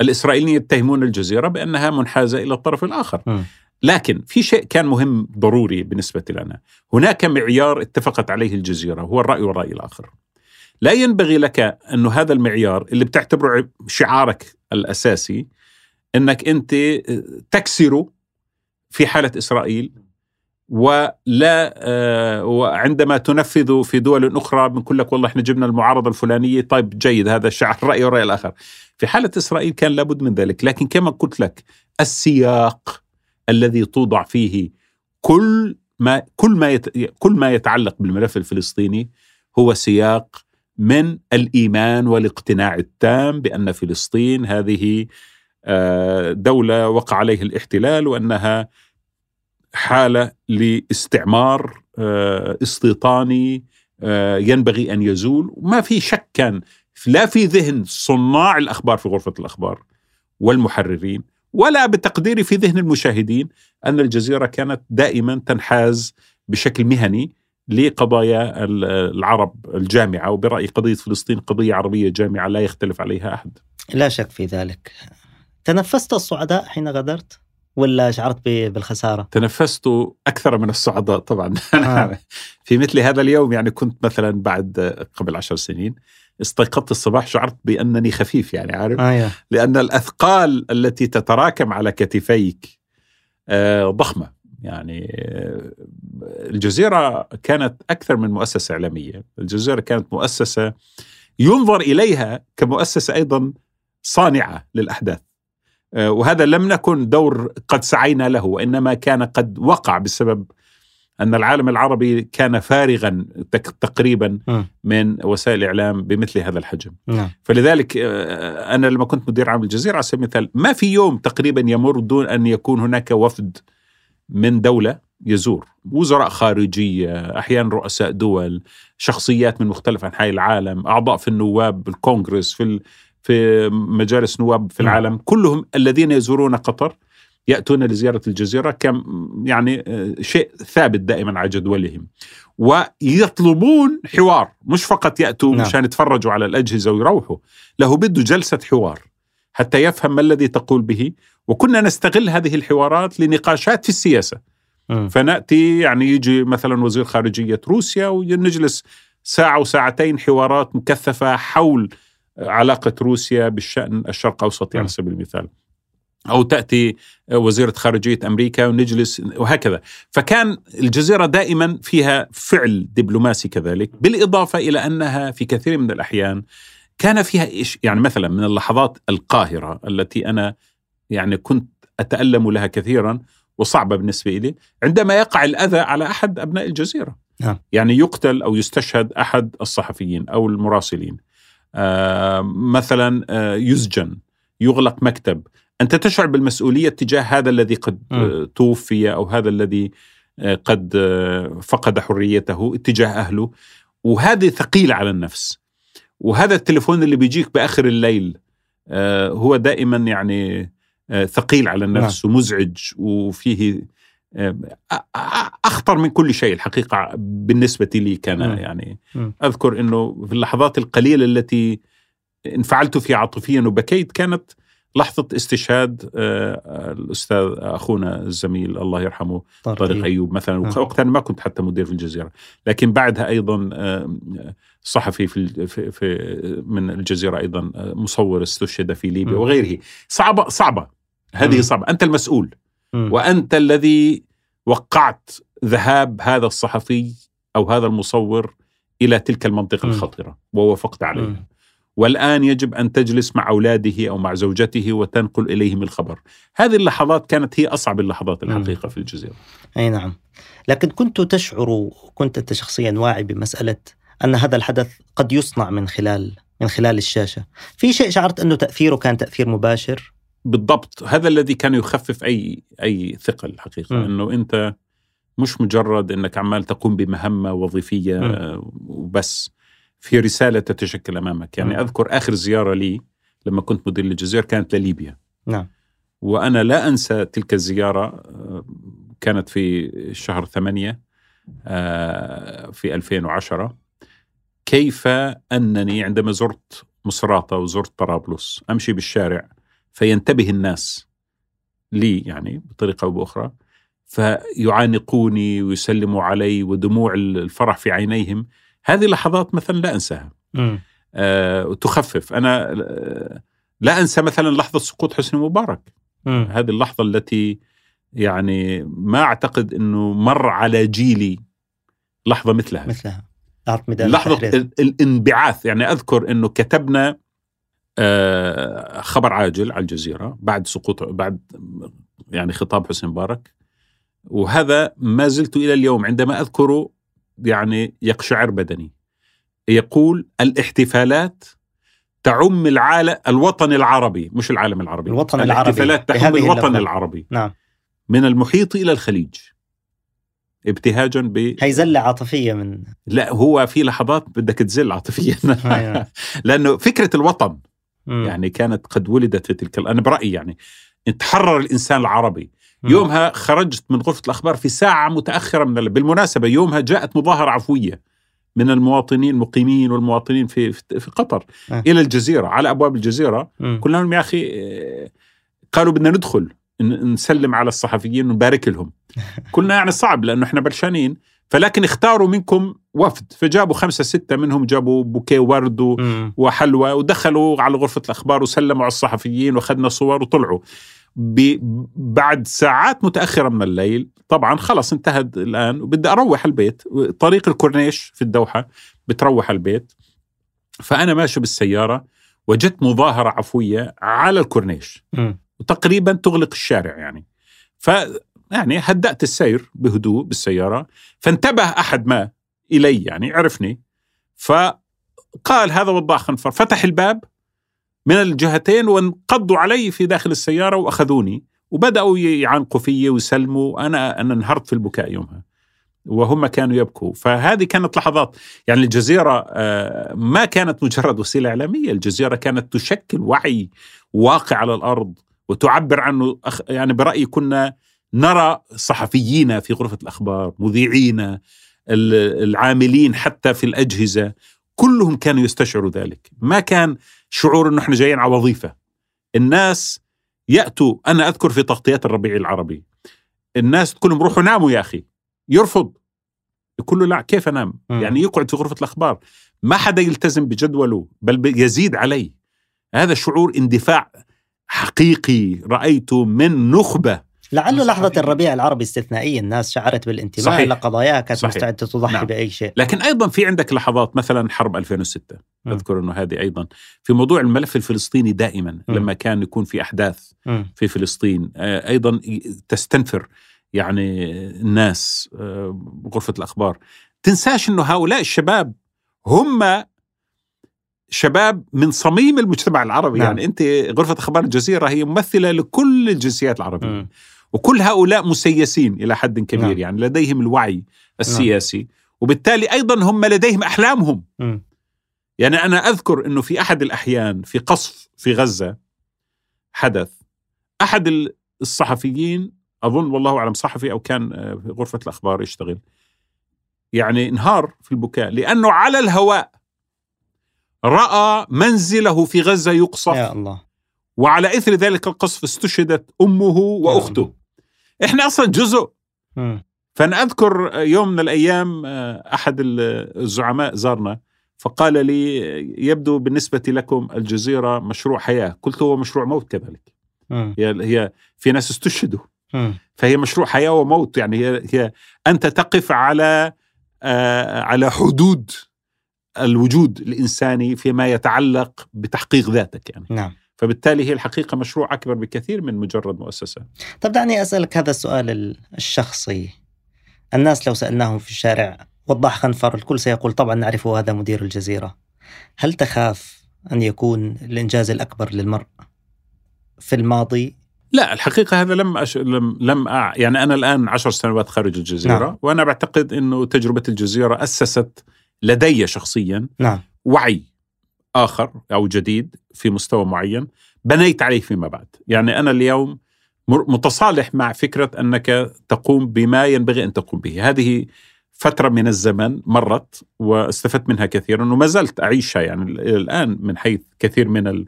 الإسرائيليين يتهمون الجزيرة بأنها منحازة إلى الطرف الآخر. مم. لكن في شيء كان مهم ضروري بالنسبة لنا. هناك معيار اتفقت عليه الجزيرة هو الرأي والرأي الآخر. لا ينبغي لك انه هذا المعيار اللي بتعتبره شعارك الأساسي أنك أنت تكسره في حالة إسرائيل ولا آه، وعندما تنفذ في دول أخرى بنقول لك والله إحنا جبنا المعارضة الفلانية طيب جيد هذا شعار رأي والراي الآخر. في حالة إسرائيل كان لابد من ذلك لكن كما قلت لك السياق الذي توضع فيه كل ما كل ما يت كل ما يتعلق بالملف الفلسطيني هو سياق من الإيمان والاقتناع التام بأن فلسطين هذه آه، دولة وقع عليه الاحتلال وأنها حالة لاستعمار آه، استيطاني آه، ينبغي أن يزول. وما في شك كان لا في ذهن صناع الأخبار في غرفة الأخبار والمحررين ولا بتقديري في ذهن المشاهدين أن الجزيرة كانت دائما تنحاز بشكل مهني لقضايا ال- العرب الجامعة. وبرايي قضية فلسطين قضية عربية جامعة لا يختلف عليها أحد. لا شك في ذلك. تنفست الصعداء حين غادرت؟ ولا شعرت ب- بالخسارة؟ تنفست أكثر من الصعداء طبعا <laughs> آه. في مثل هذا اليوم يعني كنت مثلا بعد قبل عشر سنين استيقظت الصباح شعرت بأنني خفيف يعني عارف أيوة. لأن الأثقال التي تتراكم على كتفيك آه، ضخمة يعني آه، الجزيرة كانت أكثر من مؤسسة إعلامية، الجزيرة كانت مؤسسة ينظر إليها كمؤسسة أيضا صانعة للأحداث. آه، وهذا لم نكن دور قد سعينا له وإنما كان قد وقع بسبب أن العالم العربي كان فارغا تقريبا. من وسائل الإعلام بمثل هذا الحجم. نعم. فلذلك آه، أنا لما كنت مدير عام الجزيرة على سبيل المثال ما في يوم تقريبا يمر دون أن يكون هناك وفد من دولة يزور. وزراء خارجية أحيانا رؤساء دول شخصيات من مختلف أنحاء العالم أعضاء في النواب بالكونغرس في في مجالس نواب في نعم. العالم كلهم الذين يزورون قطر يأتون لزيارة الجزيرة كم يعني آه، شيء ثابت دائما على جدولهم ويطلبون حوار مش فقط يأتوا نعم. مشان يتفرجوا على الأجهزة ويروحوا له بده جلسة حوار حتى يفهم ما الذي تقول به وكنا نستغل هذه الحوارات لنقاشات في السياسة مم. فنأتي يعني يجي مثلا وزير خارجية روسيا ونجلس ساعة وساعتين حوارات مكثفة حول علاقة روسيا بالشأن الشرق أوسطي م. على سبيل المثال أو تأتي وزيرة خارجية أمريكا ونجلس وهكذا فكان الجزيرة دائما فيها فعل دبلوماسي كذلك بالإضافة إلى أنها في كثير من الأحيان كان فيها إيش يعني مثلا من اللحظات القاهرة التي أنا يعني كنت أتألم لها كثيرا وصعبة بالنسبة لي عندما يقع الأذى على أحد أبناء الجزيرة نعم. يعني يقتل أو يستشهد أحد الصحفيين أو المراسلين مثلا آه يسجن يغلق مكتب. أنت تشعر بالمسؤولية تجاه هذا الذي قد. آه توفي أو هذا الذي آه قد آه فقد حريته اتجاه أهله. وهذه ثقيلة على النفس. وهذا التليفون اللي بيجيك بآخر الليل آه هو دائما يعني آه ثقيل على النفس ومزعج وفيه آه، أخطر من كل شيء الحقيقة بالنسبة لي كان. يعني. أذكر إنه في اللحظات القليلة التي انفعلت فيها عاطفيا وبكيت كانت لحظة استشهاد آه، الأستاذ أخونا الزميل الله يرحمه طارق أيوب مثلا. وقتها ما كنت حتى مدير في الجزيرة لكن بعدها أيضا آه، صحفي في في, في من الجزيرة أيضا آه، مصور استشهد في ليبيا. وغيره صعبة صعبة هذه. صعبة أنت المسؤول وأنت الذي وقعت ذهاب هذا الصحفي أو هذا المصور إلى تلك المنطقة مم. الخطره ووافقت عليها. والآن يجب أن تجلس مع أولاده أو مع زوجته وتنقل إليهم الخبر. هذه اللحظات كانت هي أصعب اللحظات. الحقيقة في الجزيرة. أي نعم. لكن كنت تشعر كنت أنت شخصيا واعي بمسألة أن هذا الحدث قد يصنع من خلال من خلال الشاشة. في شيء شعرت أنه تأثيره كان تأثير مباشر؟ بالضبط هذا الذي كان يخفف أي أي ثقل الحقيقة مم. إنه أنت مش مجرد إنك عمال تقوم بمهمة وظيفية. آه، وبس في رسالة تتشكل أمامك يعني مم. أذكر آخر زيارة لي لما كنت مدير للجزائر كانت لليبيا نعم وأنا لا أنسى تلك الزيارة آه، كانت في شهر ثمانية آه، في 2010 كيف أنني عندما زرت مصراتة وزرت طرابلس أمشي بالشارع فينتبه الناس لي يعني بطريقة أو بأخرى فيعانقوني ويسلموا علي ودموع الفرح في عينيهم. هذه لحظات مثلا لا أنساها. مم. آه، وتخفف. أنا آه، لا أنسى مثلا لحظة سقوط حسني مبارك. مم. هذه اللحظة التي يعني ما أعتقد أنه مر على جيلي لحظة مثلها. مثلها. لحظة التحرير. الانبعاث. يعني أذكر أنه كتبنا آه، خبر عاجل على الجزيرة بعد سقوط بعد يعني خطاب حسني مبارك. وهذا ما زلت إلى اليوم عندما أذكره يعني يقشعر بدني. يقول الاحتفالات تعم العالم الوطن العربي مش العالم العربي الوطن العربي. الاحتفالات تعم الوطن اللفظة. العربي. نعم. من المحيط إلى الخليج. ابتهاجا ب هي زله عاطفية من لا هو في لحظات بدك تزل عاطفيا. <laughs> أيوة. لأنه فكرة الوطن مم. يعني كانت قد ولدت في تلك أنا برأيي يعني تحرر الإنسان العربي مم. يومها خرجت من غرفة الأخبار في ساعة متأخرة من ال- بالمناسبة يومها جاءت مظاهرة عفوية من المواطنين المقيمين والمواطنين في في قطر آه. إلى الجزيرة على أبواب الجزيرة. قلنا لهم يا أخي آه، قالوا بدنا ندخل نسلم على الصحفيين ونبارك لهم <laughs> قلنا يعني صعب لأنه إحنا بلشانين فلكن اختاروا منكم وفد. فجابوا خمسة ستة منهم جابوا بوكيه ورد. وحلوى ودخلوا على غرفة الأخبار وسلموا على الصحفيين واخذنا صور وطلعوا. بعد ساعات متأخرة من الليل طبعا خلص انتهت الآن وبدي أروح البيت. طريق الكورنيش في الدوحة بتروح البيت. فأنا ماشي بالسيارة وجدت مظاهرة عفوية على الكورنيش. مم. وتقريبا تغلق الشارع يعني. يعني هدأت السير بهدوء بالسيارة فانتبه أحد ما إلي يعني عرفني فقال هذا وضاح خنفر فتح الباب من الجهتين وانقضوا علي في داخل السيارة وأخذوني وبدأوا يعنقوا في ويسلموا أنا أنا انهرت في البكاء يومها وهم كانوا يبكوا. فهذه كانت لحظات يعني الجزيرة آه، ما كانت مجرد وسيلة إعلامية الجزيرة كانت تشكل وعي واقع على الأرض وتعبر عنه يعني برأيي كنا نرى صحفيين في غرفة الأخبار مذيعين العاملين حتى في الأجهزة كلهم كانوا يستشعروا ذلك. ما كان شعور أنه إحنا جايين على وظيفة. الناس يأتوا أنا أذكر في تغطيات الربيع العربي الناس تقول لهم روحوا ناموا يا أخي. يرفض. يقول له لا كيف أنام؟ م. يعني يقعد في غرفة الأخبار. ما حدا يلتزم بجدوله بل يزيد عليه. هذا شعور اندفاع حقيقي رأيته من نخبة. لعله لحظة الربيع العربي استثنائية الناس شعرت بالانتماء صحيح. لقضاياها كانت صحيح. مستعدة تضحي نعم. بأي شيء لكن أيضا في عندك لحظات مثلا حرب 2006 م. أذكر أنه هذه أيضا في موضوع الملف الفلسطيني دائما م. لما كان يكون في أحداث م. في فلسطين آه، أيضا تستنفر يعني الناس آه، غرفة الأخبار تنساش أنه هؤلاء الشباب هم شباب من صميم المجتمع العربي نعم. يعني أنت غرفة أخبار الجزيرة هي ممثلة لكل الجنسيات العربية م. وكل هؤلاء مسيسين إلى حد كبير نعم. يعني لديهم الوعي السياسي نعم. وبالتالي أيضا هم لديهم أحلامهم م. يعني أنا أذكر أنه في أحد الأحيان في قصف في غزة حدث أحد الصحفيين أظن والله أعلم صحفي أو كان آه، في غرفة الأخبار يشتغل يعني انهار في البكاء لأنه على الهواء رأى منزله في غزة يقصف يا الله وعلى إثر ذلك القصف استشهدت أمه وأخته. إحنا أصلا جزء. فانا اذكر يوم من الأيام آه، أحد الزعماء زارنا فقال لي يبدو بالنسبة لكم الجزيرة مشروع حياة. قلت هو مشروع موت كذلك. هي هي في ناس استشهدوا. فهي مشروع حياة وموت. يعني هي, هي أنت تقف على آه على حدود الوجود الإنساني فيما يتعلق بتحقيق ذاتك يعني. نعم. فبالتالي هي الحقيقة مشروع أكبر بكثير من مجرد مؤسسة. طب دعني أسألك هذا السؤال الشخصي. الناس لو سألناهم في الشارع وضح خنفر الكل سيقول طبعا نعرفه هذا مدير الجزيرة. هل تخاف أن يكون الإنجاز الأكبر للمرء في الماضي لا الحقيقة هذا لم أش... لم لم أع... يعني أنا الآن عشر سنوات خارج الجزيرة نعم. وأنا بعتقد أنه تجربة الجزيرة أسست لدي شخصيا نعم. وعي آخر أو جديد في مستوى معين بنيت عليه فيما بعد. يعني أنا اليوم متصالح مع فكرة أنك تقوم بما ينبغي أن تقوم به. هذه فترة من الزمن مرت واستفدت منها كثيرا وما زلت أعيشها يعني الآن من حيث كثير من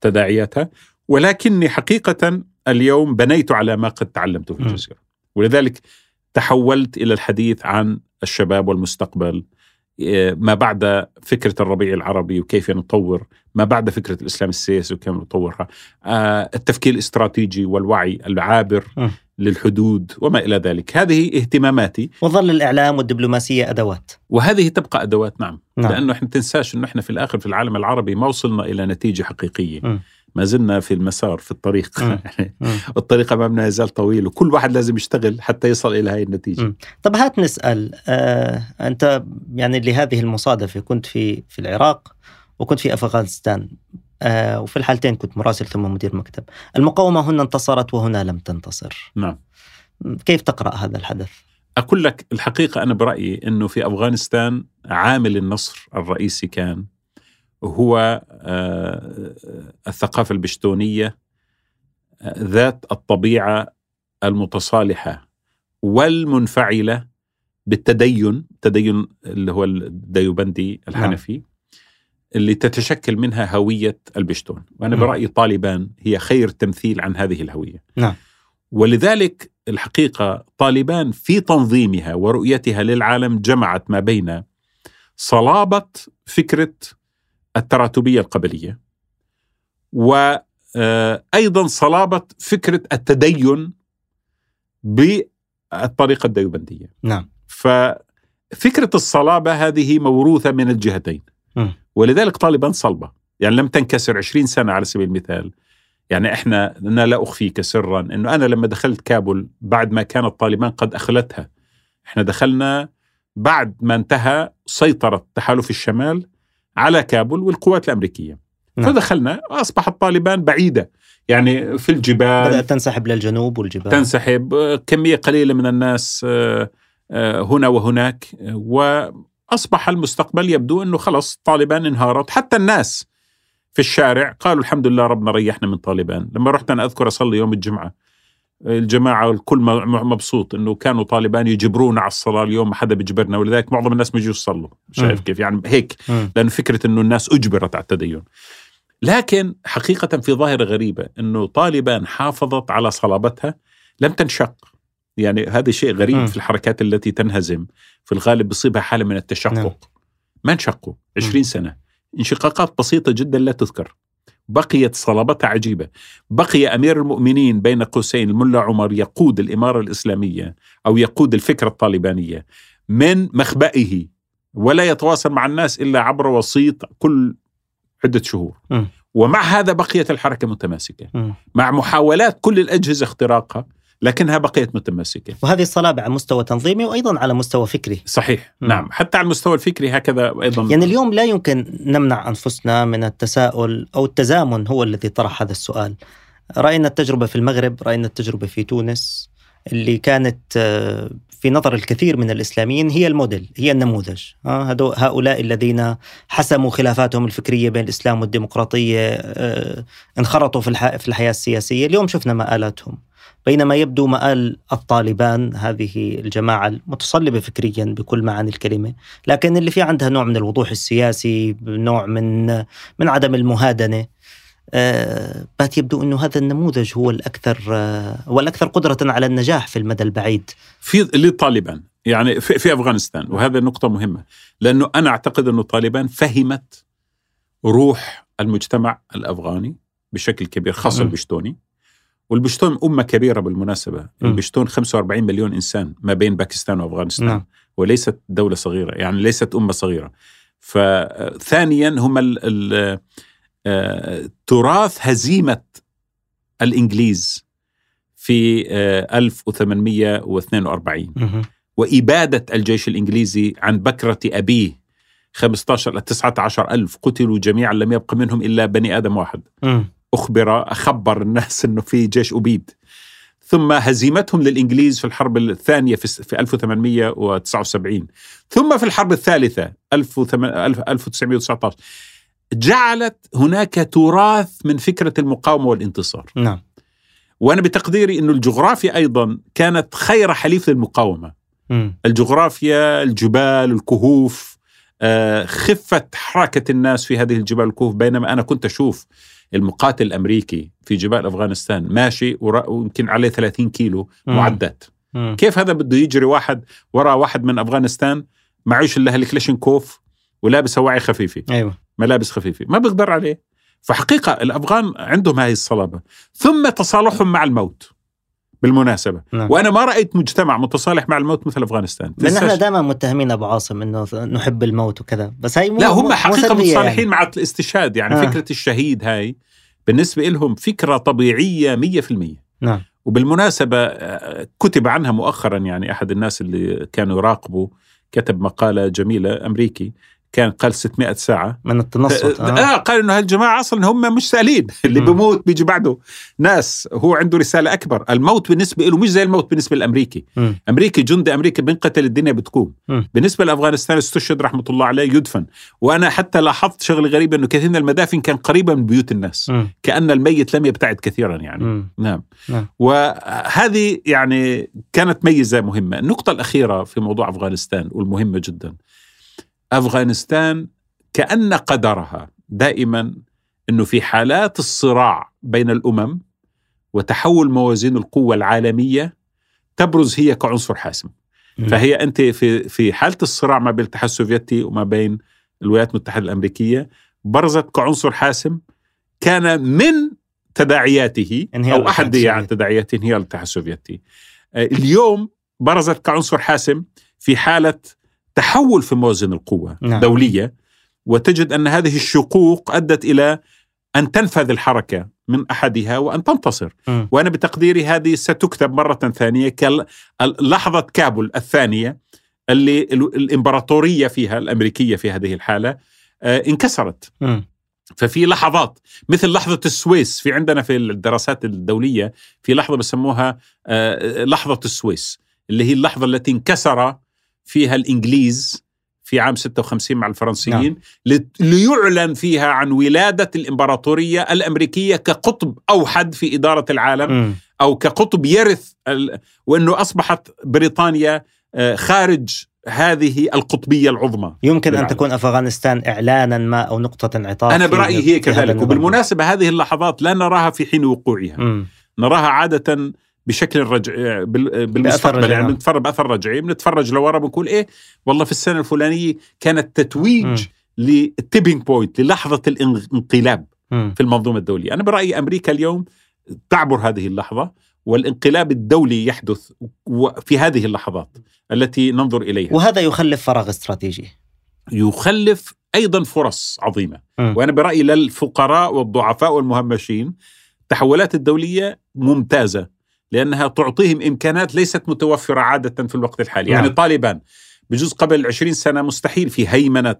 تداعياتها. ولكني حقيقة اليوم بنيت على ما قد تعلمته في الجزيرة. ولذلك تحولت إلى الحديث عن الشباب والمستقبل ما بعد فكرة الربيع العربي وكيف نطور ما بعد فكرة الإسلام السياسي وكيف نطورها. آه، التفكير الاستراتيجي والوعي العابر للحدود وما إلى ذلك. هذه اهتماماتي. وظل الإعلام والدبلوماسية أدوات. وهذه تبقى أدوات نعم, نعم. لأنه إحنا تنساش أنه إحنا في الآخر في العالم العربي ما وصلنا إلى نتيجة حقيقية. م. ما زلنا في المسار في الطريق. <laughs> الطريق أمامنا يزال طويل وكل واحد لازم يشتغل حتى يصل إلى هذه النتيجة. طب هات نسأل آه أنت يعني لهذه المصادفة كنت في في العراق وكنت في أفغانستان آه وفي الحالتين كنت مراسل ثم مدير مكتب. المقاومة هنا انتصرت وهنا لم تنتصر. نعم. كيف تقرأ هذا الحدث؟ أقول لك الحقيقة أنا برأيي إنه في أفغانستان عامل النصر الرئيسي كان هو آه، الثقافة البشتونية آه، ذات الطبيعة المتصالحة والمنفعلة بالتدين التدين اللي هو الديوبندي الحنفي نعم. اللي تتشكل منها هوية البشتون وأنا نعم. برأيي طالبان هي خير تمثيل عن هذه الهوية نعم. ولذلك الحقيقة طالبان في تنظيمها ورؤيتها للعالم جمعت ما بين صلابة فكرة التراتبية القبلية وأيضا صلابة فكرة التدين بالطريقة الديوبندية. نعم. ففكرة الصلابة هذه موروثة من الجهتين. م. ولذلك طالبان صلبة. يعني لم تنكسر 20 سنة على سبيل المثال. يعني إحنا أنا لا أخفيك سرا إنه أنا لما دخلت كابول بعد ما كان الطالبان قد أخلتها إحنا دخلنا بعد ما انتهى سيطرة تحالف الشمال على كابول والقوات الأمريكية. نعم. فدخلنا أصبح الطالبان بعيدة. يعني في الجبال. بدأت تنسحب للجنوب والجبال. تنسحب كمية قليلة من الناس آه، آه، هنا وهناك. وأصبح المستقبل يبدو إنه خلص طالبان انهارت. حتى الناس في الشارع قالوا الحمد لله ربنا ريحنا من طالبان. لما رحت أنا أذكر أصلي يوم الجمعة. الجماعة الكل مبسوط إنه كانوا طالبان يجبرونا على الصلاة اليوم ما حدا بيجبرنا. ولذلك معظم الناس ما يجوا يصلوا. شايف. كيف؟ يعني هيك. لأنه فكرة أنه الناس أجبرت على التدين. لكن حقيقة في ظاهرة غريبة أنه طالبان حافظت على صلابتها لم تنشق. يعني هذا شيء غريب. في الحركات التي تنهزم. في الغالب بصيبها حالة من التشقق. نعم. ما انشقوا. 20 سنة. انشقاقات بسيطة جدا لا تذكر. بقيت صلابتها عجيبة بقي أمير المؤمنين بين قوسين الملا عمر يقود الإمارة الإسلامية أو يقود الفكرة الطالبانية من مخبئه ولا يتواصل مع الناس إلا عبر وسيط كل عدة شهور مم. ومع هذا بقيت الحركة متماسكة مم. مع محاولات كل الأجهزة اختراقها لكنها بقيت متماسكة وهذه الصلابة على مستوى تنظيمي وأيضا على مستوى فكري صحيح مم. نعم حتى على المستوى الفكري هكذا أيضا يعني اليوم لا يمكن نمنع أنفسنا من التساؤل أو التزامن هو الذي طرح هذا السؤال. رأينا التجربة في المغرب، رأينا التجربة في تونس اللي كانت آه، في نظر الكثير من الإسلاميين هي الموديل، هي النموذج. آه، هؤلاء الذين حسموا خلافاتهم الفكرية بين الإسلام والديمقراطية آه، انخرطوا في الح- في الحياة السياسية، اليوم شفنا مآلاتهم. بينما يبدو مآل الطالبان هذه الجماعة المتصلبة فكريا بكل معاني الكلمة لكن اللي في عندها نوع من الوضوح السياسي نوع من من عدم المهادنة. آه، بات يبدو أنه هذا النموذج هو الأكثر آه، هو الأكثر قدرة على النجاح في المدى البعيد. في للطالبان يعني في, في أفغانستان وهذا نقطة مهمة لأنه أنا أعتقد أنه الطالبان فهمت روح المجتمع الأفغاني بشكل كبير خاصة. البشتوني. والبشتون أمة كبيرة بالمناسبة مم. البشتون 45 مليون إنسان ما بين باكستان وأفغانستان نعم. وليست دولة صغيرة يعني ليست أمة صغيرة فثانيا هم ال ال آه، تراث هزيمة الإنجليز في آه، 1842 مهم. وإبادة الجيش الإنجليزي عن بكرة أبيه 15 ل 19 ألف قتلوا جميعا لم يبق منهم إلا بني آدم واحد. أخبر أخبر الناس أنه في جيش أبيد. ثم هزيمتهم للإنجليز في الحرب الثانية في في 1879 ثم في الحرب الثالثة 1919 جعلت هناك تراث من فكرة المقاومة والانتصار. نعم. وأنا بتقديري أن الجغرافيا أيضا كانت خير حليف للمقاومة. مم. الجغرافيا الجبال الكهوف آه، خفة حركة الناس في هذه الجبال الكهوف بينما أنا كنت أشوف المقاتل الأمريكي في جبال أفغانستان ماشي ويمكن عليه 30 كيلو. معدات. مم. كيف هذا بده يجري واحد وراء واحد من أفغانستان معيش إلا هالكلاشينكوف ولابس هواعي خفيفة؟ أيوة. ملابس خفيفة. ما بيقدر عليه. فحقيقة الأفغان عندهم هذه الصلابة. ثم تصالحهم مع الموت. بالمناسبة نعم. وأنا ما رأيت مجتمع متصالح مع الموت مثل أفغانستان لأن إحنا دائما متهمين أبو عاصم أنه نحب الموت وكذا بس هاي مو لا هم حقيقة سلبية متصالحين يعني. مع الاستشهاد يعني آه. فكرة الشهيد هاي بالنسبة لهم فكرة طبيعية مية في المية نعم وبالمناسبة آه، كتب عنها مؤخرا يعني أحد الناس اللي كانوا يراقبوا كتب مقالة جميلة أمريكي كان قال 600 ساعة من التنصت آه آه. قال إنه هالجماعة أصلا هم مش سالين <laughs> اللي مم. بيموت بيجي بعده ناس هو عنده رسالة أكبر الموت بالنسبة له مش زي الموت بالنسبة للأمريكي مم. أمريكي جندي أمريكي بنقتل الدنيا بتقوم مم. بالنسبة لأفغانستان استشهد رحمة الله عليه يدفن وأنا حتى لاحظت شغلة غريبة إنه كثير من المدافن كان قريبه من بيوت الناس مم. كأن الميت لم يبتعد كثيرا يعني مم. نعم نعم. وهذه يعني كانت ميزة مهمة النقطة الأخيرة في موضوع أفغانستان والمهمة جدا أفغانستان كأن قدرها دائما إنه في حالات الصراع بين الأمم وتحول موازين القوة العالمية تبرز هي كعنصر حاسم. فهي أنت في في حالة الصراع ما بين الاتحاد السوفيتي وما بين الولايات المتحدة الأمريكية برزت كعنصر حاسم كان من تداعياته انهيار أو أحد يعني. تداعياته انهيار الاتحاد السوفيتي آه، اليوم برزت كعنصر حاسم في حالة تحول في موازين القوة نعم. دولية وتجد أن هذه الشقوق أدت إلى أن تنفذ الحركة من أحدها وأن تنتصر مم. وأنا بتقديري هذه ستكتب مرة ثانية كلحظه كابول الثانية اللي ال- الإمبراطورية فيها الأمريكية في هذه الحالة آه، انكسرت مم. ففي لحظات مثل لحظة السويس في عندنا في الدراسات الدولية في لحظة بسموها آه، لحظة السويس اللي هي اللحظة التي انكسر فيها الإنجليز في عام 56 مع الفرنسيين نعم. ليعلن فيها عن ولادة الإمبراطورية الأمريكية كقطب أوحد في إدارة العالم مم. أو كقطب يرث ال... وأنه أصبحت بريطانيا آه، خارج هذه القطبية العظمى يمكن أن بالعالم. تكون أفغانستان إعلانا ما أو نقطة انعطاف أنا في- برأيي هي كذلك النظام. وبالمناسبة هذه اللحظات لا نراها في حين وقوعها مم. نراها عادة بشكل رجعي بال- بالمستقبل رجعي، يعني. بنتفرج بأثر رجعي بنتفرج لورا بنقول إيه والله في السنة الفلانية كانت تتويج مم. لل tipping point للحظة الانقلاب مم. في المنظومة الدولية أنا برأيي أمريكا اليوم تعبر هذه اللحظة والانقلاب الدولي يحدث في هذه اللحظات التي ننظر إليها وهذا يخلف فراغ استراتيجي يخلف أيضا فرص عظيمة مم. وأنا برأيي للفقراء والضعفاء والمهمشين التحولات الدولية ممتازة لأنها تعطيهم إمكانات ليست متوفرة عادة في الوقت الحالي نعم. يعني طالبان بجوز قبل 20 سنة مستحيل في هيمنة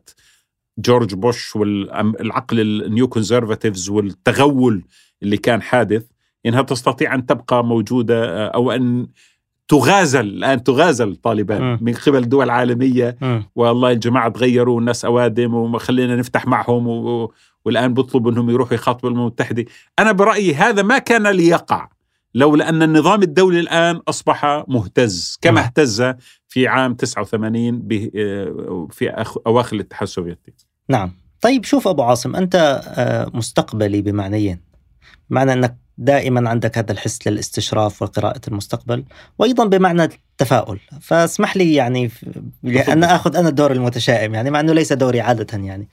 جورج بوش والعقل ال neo conservatives والتغول اللي كان حادث إنها تستطيع أن تبقى موجودة أو أن تغازل الان تغازل طالبان مم. من قبل دول عالمية مم. والله الجماعة تغيروا والناس أوادم وخلينا نفتح معهم و... والآن بيطلبوا إنهم يروحوا يخاطبوا الامم المتحدة، أنا برأيي هذا ما كان ليقع لولا ان النظام الدولي الآن أصبح مهتز كما نعم. اهتز في عام 89 ب... آه، في أخ... أواخر الاتحاد السوفيتي. نعم. طيب شوف أبو عاصم أنت آه، مستقبلي بمعنيين. بمعنى أنك دائما عندك هذا الحس للاستشراف وقراءة المستقبل وأيضا بمعنى التفاؤل. فاسمح لي يعني لأن أخذ أنا الدور المتشائم يعني مع أنه ليس دوري عادة يعني.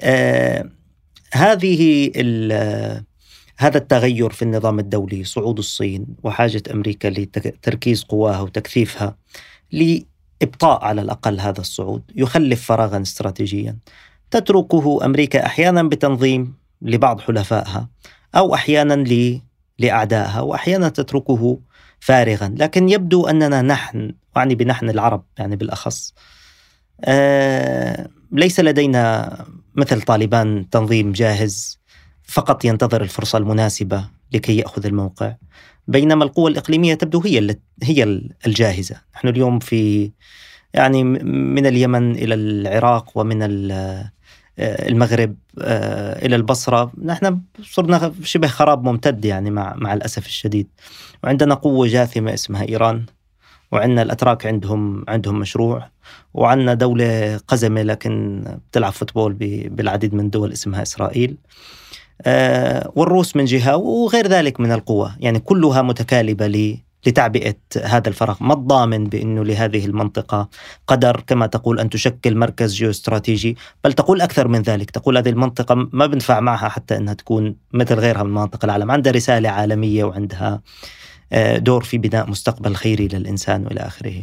آه هذه هذا التغير في النظام الدولي صعود الصين وحاجة أمريكا لتركيز قواها وتكثيفها لإبطاء على الأقل هذا الصعود يخلف فراغا استراتيجيا. تتركه أمريكا أحيانا بتنظيم لبعض حلفائها أو أحيانا لأعدائها وأحيانا تتركه فارغا. لكن يبدو أننا نحن وأعني بنحن العرب يعني بالأخص آه ليس لدينا مثل طالبان تنظيم جاهز فقط ينتظر الفرصة المناسبة لكي يأخذ الموقع. بينما القوى الإقليمية تبدو هي هي الجاهزة. نحن اليوم في يعني من اليمن إلى العراق ومن آه، المغرب آه، إلى البصرة. نحن صرنا شبه خراب ممتد يعني مع, مع الأسف الشديد. وعندنا قوة جاثمة اسمها إيران. وعندنا الأتراك عندهم عندهم مشروع. وعندنا دولة قزمة لكن بتلعب فوتبول بالعديد من الدول اسمها إسرائيل. آه، والروس من جهة وغير ذلك من القوى. يعني كلها متكالبة ل- لتعبئة هذا الفراغ. ما الضامن بأنه لهذه المنطقة قدر كما تقول أن تشكل مركز جيوستراتيجي؟ بل تقول أكثر من ذلك. تقول هذه المنطقة ما بنفع معها حتى أنها تكون مثل غيرها من مناطق العالم. عندها رسالة عالمية وعندها آه، دور في بناء مستقبل خيري للإنسان وإلى آخره.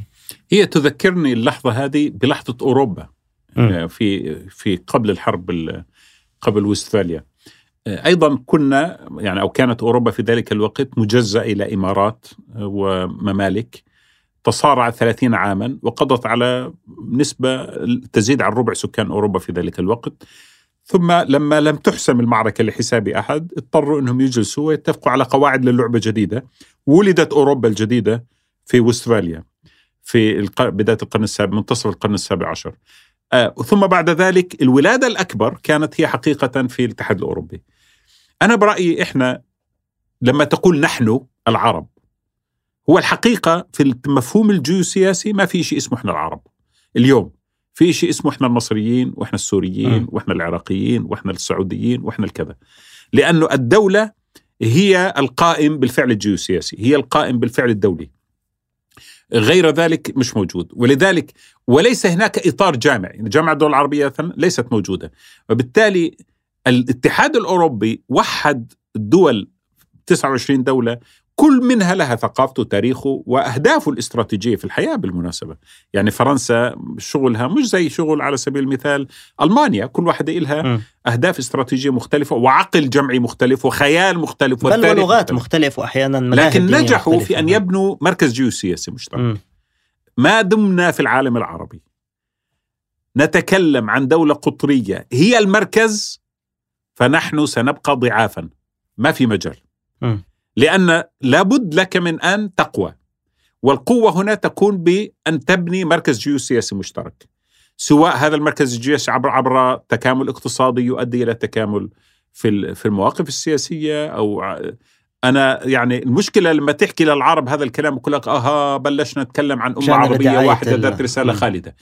هي تذكرني اللحظة هذه بلحظة أوروبا مم. في في قبل الحرب ال- قبل وستفاليا أيضا كنا يعني أو كانت أوروبا في ذلك الوقت مجزاه إلى إمارات وممالك تصارعت 30 عاما وقضت على نسبة تزيد عن ربع سكان أوروبا في ذلك الوقت. ثم لما لم تحسم المعركة لحساب أحد اضطروا إنهم يجلسوا ويتفقوا على قواعد للعبة جديدة. ولدت أوروبا الجديدة في وستفاليا في بداية القرن السابع منتصف القرن السابع عشر. آه ثم بعد ذلك الولادة الأكبر كانت هي حقيقة في الاتحاد الأوروبي. أنا برأيي إحنا لما تقول نحن العرب هو الحقيقة في المفهوم الجيوسياسي ما في شيء اسمه إحنا العرب. اليوم في شيء اسمه إحنا المصريين وإحنا السوريين. وإحنا العراقيين وإحنا السعوديين وإحنا الكذا. لأنه الدولة هي القائم بالفعل الجيوسياسي، هي القائم بالفعل الدولي. غير ذلك مش موجود. ولذلك وليس هناك إطار جامع يعني جامعة الدول العربية مثلا ليست موجودة. وبالتالي الاتحاد الأوروبي وحد الدول 29 دولة كل منها لها ثقافته وتاريخه واهدافه الاستراتيجية في الحياة بالمناسبة، يعني فرنسا شغلها مش زي شغل على سبيل المثال ألمانيا، كل واحدة لها. أهداف استراتيجية مختلفة وعقل جمعي مختلف وخيال مختلف بل ولغات مختلف. مختلف وأحيانا لكن نجحوا. في أن يبنوا مركز جيوسياسي مشترك. ما دمنا في العالم العربي نتكلم عن دولة قطرية هي المركز فنحن سنبقى ضعافا ما في مجال مم. لأن لابد لك من أن تقوى. والقوة هنا تكون بأن تبني مركز جيوسياسي مشترك. سواء هذا المركز الجيوسي عبر عبر تكامل اقتصادي يؤدي إلى تكامل في في المواقف السياسية أو أنا يعني المشكلة لما تحكي للعرب هذا الكلام يقول لك آها بلشنا نتكلم عن أمة عربية واحدة ذات رسالة. خالدة.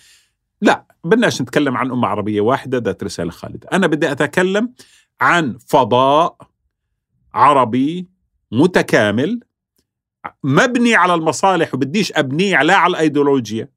لا بدناش نتكلم عن أمة عربية واحدة ذات رسالة خالدة. أنا بدي أتكلم عن فضاء عربي متكامل مبني على المصالح وبديش أبنيه لا على الأيديولوجيا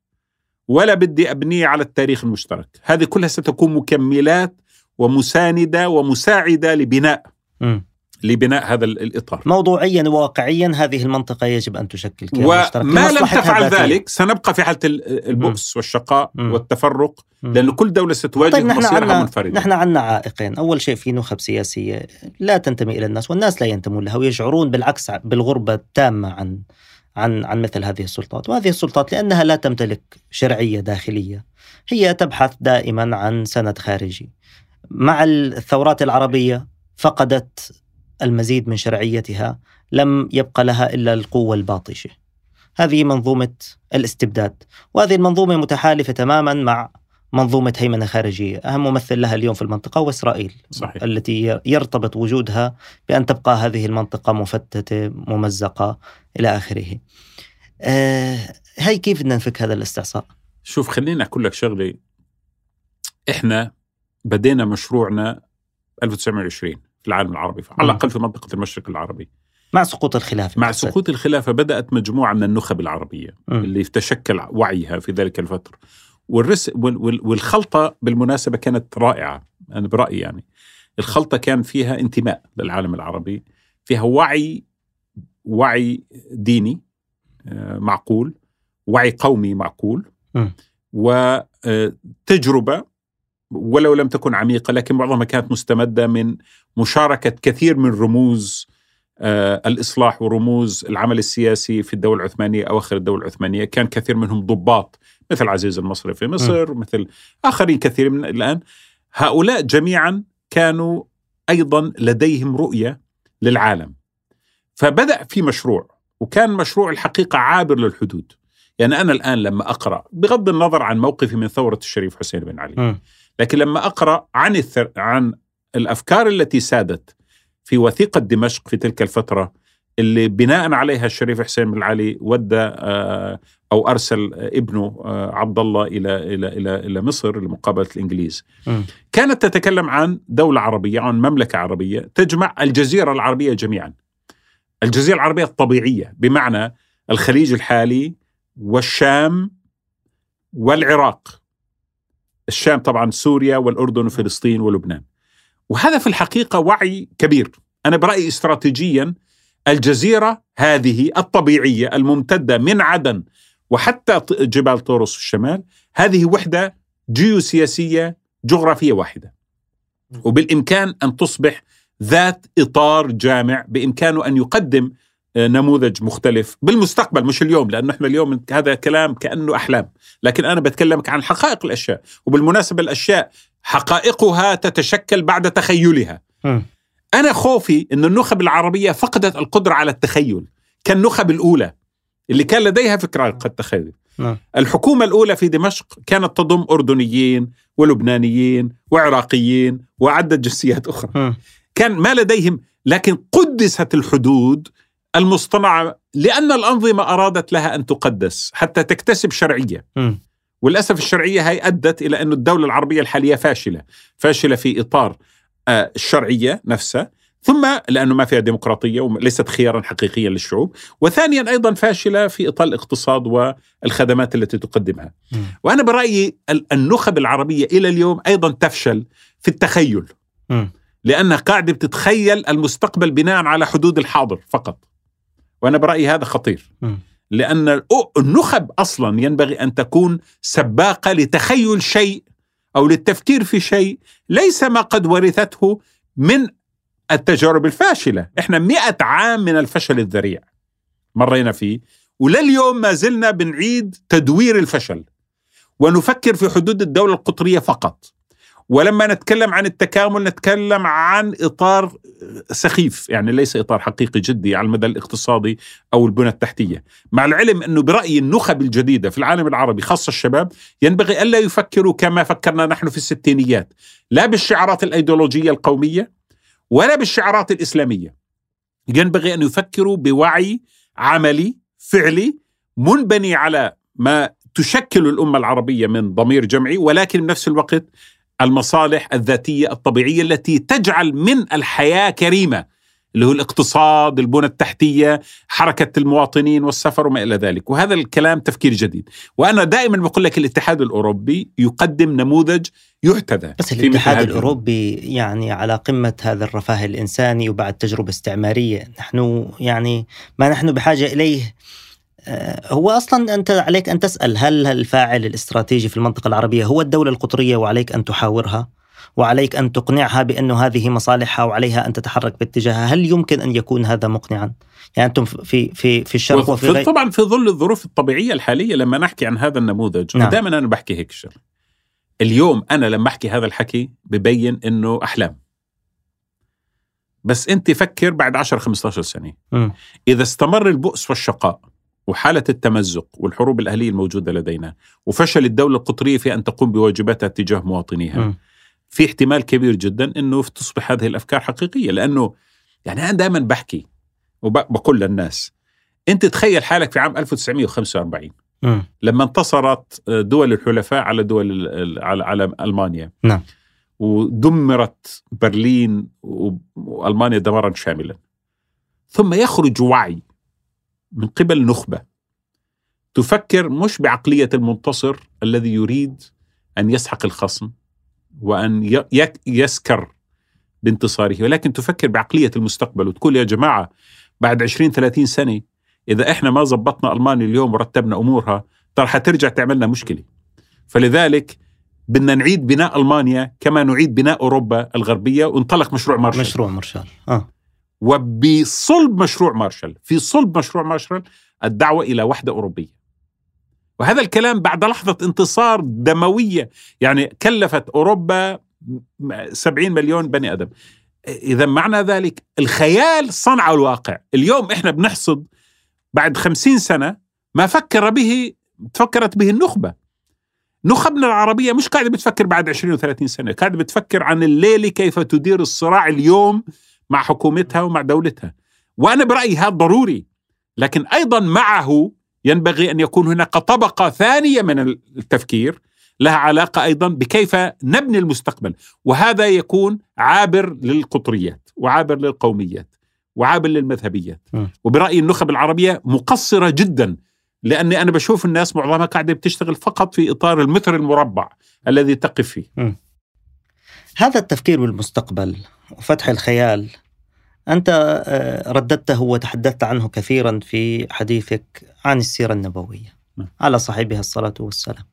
ولا بدي أبنيه على التاريخ المشترك هذه كلها ستكون مكملات ومساندة ومساعدة لبناء مم. لبناء هذا ال- الإطار موضوعيا وواقعيا هذه المنطقة يجب أن تشكل كيان مشترك وما لم تفعل. ذلك سنبقى في حالة ال- البؤس والشقاء مم. والتفرق مم. لأن كل دولة ستواجه طيب نحن مصيرها عنا منفردة نحن عنا عائقين، أول شيء في نخب سياسية لا تنتمي إلى الناس والناس لا ينتمون لها ويشعرون بالعكس بالغربة التامة عن عن عن مثل هذه السلطات، وهذه السلطات لأنها لا تمتلك شرعية داخلية هي تبحث دائما عن سند خارجي. مع الثورات العربية فقدت المزيد من شرعيتها، لم يبقى لها إلا القوة الباطشة. هذه منظومة الاستبداد، وهذه المنظومة متحالفة تماما مع منظومة هيمنة خارجية. أهم ممثل لها اليوم في المنطقة هو إسرائيل صحيح. التي يرتبط وجودها بأن تبقى هذه المنطقة مفتتة ممزقة إلى آخره. آه هاي كيف بدنا نفك هذا الاستعصاء شوف خليني أقول لك شغلة. إحنا بدينا مشروعنا 1920 في العالم العربي على. الأقل في منطقة المشرق العربي مع سقوط الخلافة مع. سقوط الخلافة بدأت مجموعة من النخب العربية مم. اللي تشكل وعيها في ذلك الفترة والرس وال- وال- والخلطة بالمناسبة كانت رائعة أنا برأيي يعني الخلطة كان فيها انتماء للعالم العربي فيها وعي وعي ديني آه، معقول وعي قومي معقول مم. وتجربة ولو لم تكن عميقة لكن معظمها كانت مستمدة من مشاركة كثير من رموز آه، الإصلاح ورموز العمل السياسي في الدولة العثمانية أواخر الدولة العثمانية. كان كثير منهم ضباط مثل عزيز المصري في مصر مثل آخرين كثير من الآن. هؤلاء جميعا كانوا أيضا لديهم رؤية للعالم. فبدأ في مشروع وكان مشروع الحقيقة عابر للحدود. يعني أنا الآن لما أقرأ بغض النظر عن موقفي من ثورة الشريف حسين بن علي مم. لكن لما أقرأ عن الثر... عن الأفكار التي سادت في وثيقة دمشق في تلك الفترة اللي بناء عليها الشريف حسين بن علي ودى آه، أو أرسل ابنه آه، عبد الله إلى إلى إلى إلى مصر لمقابلة الإنجليز. كانت تتكلم عن دولة عربية عن مملكة عربية تجمع الجزيرة العربية جميعا. الجزيرة العربية الطبيعية بمعنى الخليج الحالي والشام والعراق الشام طبعا سوريا والأردن وفلسطين ولبنان. وهذا في الحقيقة وعي كبير، أنا برأيي استراتيجيا الجزيرة هذه الطبيعية الممتدة من عدن وحتى جبال طورس في الشمال، هذه وحدة جيوسياسية جغرافية واحدة. وبالإمكان أن تصبح ذات إطار جامع بإمكانه أن يقدم نموذج مختلف بالمستقبل مش اليوم لأنه إحنا اليوم هذا كلام كأنه أحلام لكن أنا بتكلمك عن حقائق الأشياء وبالمناسبة الأشياء حقائقها تتشكل بعد تخيلها. أنا خوفي إن النخب العربية فقدت القدرة على التخيل كالنخب الأولى اللي كان لديها فكرة قد تخيل نعم. الحكومة الأولى في دمشق كانت تضم أردنيين ولبنانيين وعراقيين وعده جنسيات أخرى. كان ما لديهم لكن قدست الحدود المصطنعة لأن الأنظمة أرادت لها أن تقدس حتى تكتسب شرعية مم. وللأسف الشرعية هي أدت إلى أن الدولة العربية الحالية فاشلة، فاشلة في إطار آه، الشرعية نفسها، ثم لأنه ما فيها ديمقراطية وليست خيارا حقيقيا للشعوب، وثانيا أيضا فاشلة في إطار الاقتصاد والخدمات التي تقدمها. مم. وأنا برأيي ال- النخب العربية إلى اليوم أيضا تفشل في التخيل، مم. لأنها قاعدة بتتخيل المستقبل بناء على حدود الحاضر فقط. وأنا برأيي هذا خطير. م. لأن النخب أصلا ينبغي أن تكون سباقة لتخيل شيء أو للتفكير في شيء ليس ما قد ورثته من التجارب الفاشلة. إحنا مئة عام من الفشل الذريع مرينا فيه ولليوم ما زلنا بنعيد تدوير الفشل. ونفكر في حدود الدولة القطرية فقط. ولما نتكلم عن التكامل نتكلم عن إطار سخيف يعني ليس إطار حقيقي جدي على المدى الاقتصادي أو البنى التحتية. مع العلم أنه برأيي النخب الجديدة في العالم العربي خاصة الشباب ينبغي ألا يفكروا كما فكرنا نحن في الستينيات لا بالشعارات الأيديولوجية القومية ولا بالشعارات الإسلامية. ينبغي أن يفكروا بوعي عملي فعلي منبني على ما تشكل الأمة العربية من ضمير جمعي ولكن بنفس الوقت المصالح الذاتية الطبيعية التي تجعل من الحياة كريمة اللي هو الاقتصاد، البنى التحتية، حركة المواطنين والسفر وما إلى ذلك، وهذا الكلام تفكير جديد، وأنا دائما بقول لك الاتحاد الأوروبي يقدم نموذج يحتذى بس الاتحاد الأوروبي يعني على قمة هذا الرفاه الإنساني وبعد تجربة استعمارية، نحن يعني ما نحن بحاجة إليه. هو أصلا أنت عليك أن تسأل هل الفاعل الاستراتيجي في المنطقة العربية هو الدولة القطرية وعليك أن تحاورها وعليك أن تقنعها بانه هذه مصالحها وعليها أن تتحرك باتجاهها، هل يمكن أن يكون هذا مقنعا؟ يعني أنتم في في في الشرق وفي غير طبعا في ظل الظروف الطبيعية الحالية لما نحكي عن هذا النموذج نعم. دائما أنا بحكي هيك شغله. اليوم أنا لما أحكي هذا الحكي ببين إنه أحلام. بس أنت فكر بعد 10 15 سنة. م. إذا استمر البؤس والشقاء وحالة التمزق والحروب الأهلية الموجودة لدينا وفشل الدولة القطرية في أن تقوم بواجباتها تجاه مواطنيها. م. في احتمال كبير جدا أنه تصبح هذه الأفكار حقيقية لأنه يعني أنا دائما بحكي وبقول للناس أنت تخيل حالك في عام 1945 م. لما انتصرت دول الحلفاء على دول على, على ألمانيا. نعم. ودمرت برلين وألمانيا دمارا شاملا. ثم يخرج وعي من قبل نخبة. تفكر مش بعقلية المنتصر الذي يريد أن يسحق الخصم وأن يسكر بانتصاره ولكن تفكر بعقلية المستقبل وتقول يا جماعة بعد 20 30 سنة إذا إحنا ما زبطنا ألمانيا اليوم ورتبنا أمورها ترى حترجع تعملنا مشكلة. فلذلك بدنا نعيد بناء ألمانيا كما نعيد بناء أوروبا الغربية وانطلق مشروع مارشال. مشروع مارشال. آه. وبصلب مشروع مارشال في صلب مشروع مارشال الدعوة إلى وحدة أوروبية. وهذا الكلام بعد لحظة انتصار دموية يعني كلفت أوروبا 70 مليون بني آدم. إذا معنى ذلك الخيال صنع الواقع. اليوم إحنا بنحصد بعد خمسين سنة ما فكر به تفكرت به النخبة. نخبنا العربية مش قاعدة بتفكر بعد 20 و30 سنة قاعدة بتفكر عن الليلة كيف تدير الصراع اليوم مع حكومتها ومع دولتها. وأنا برأيي هذا ضروري. لكن أيضا معه ينبغي أن يكون هناك طبقة ثانية من التفكير لها علاقة أيضا بكيف نبني المستقبل. وهذا يكون عابر للقطريات وعابر للقوميات وعابر للمذهبيات. وبرأيي النخب العربية مقصرة جدا لأني أنا بشوف الناس معظمها قاعدة بتشتغل فقط في إطار المتر المربع الذي تقف فيه. هذا التفكير بالمستقبل وفتح الخيال. أنت آه، رددته وتحدثت عنه كثيرا في حديثك عن السيرة النبوية. نعم. على صاحبها الصلاة والسلام.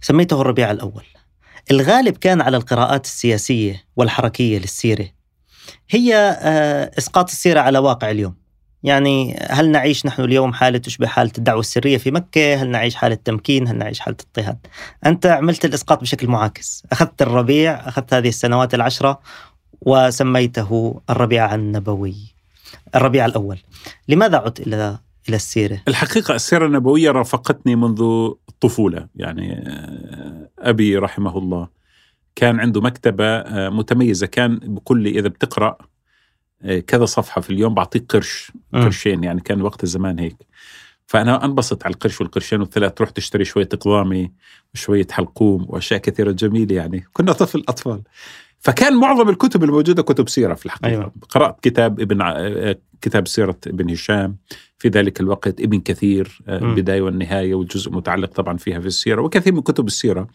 سميته الربيع الأول. الغالب كان على القراءات السياسية والحركية للسيرة. هي آه، إسقاط السيرة على واقع اليوم. يعني هل نعيش نحن اليوم حالة تشبه حالة الدعوة السرية في مكة؟ هل نعيش حالة تمكين؟ هل نعيش حالة اضطهاد؟ أنت عملت الإسقاط بشكل معاكس أخذت الربيع أخذت هذه السنوات العشرة وسميته الربيع النبوي الربيع الأول لماذا عدت إلى إلى السيرة؟ الحقيقة السيرة النبوية رافقتني منذ الطفولة يعني آه، أبي رحمه الله كان عنده مكتبة آه، متميزة كان بكل إذا بتقرأ كذا صفحة في اليوم بعطيك قرش قرشين يعني كان وقت الزمان هيك. فأنا أنبسط على القرش والقرشين والثلاث تروح تشتري شوية قضامي وشوية حلقوم وأشياء كثيرة جميلة يعني. كنا طفل أطفال. فكان معظم الكتب الموجودة كتب سيرة في الحقيقة. أيوة. قرأت كتاب ابن آه، كتاب سيرة ابن هشام في ذلك الوقت ابن كثير آه، البداية والنهاية والجزء متعلق طبعا فيها في السيرة وكثير من كتب السيرة.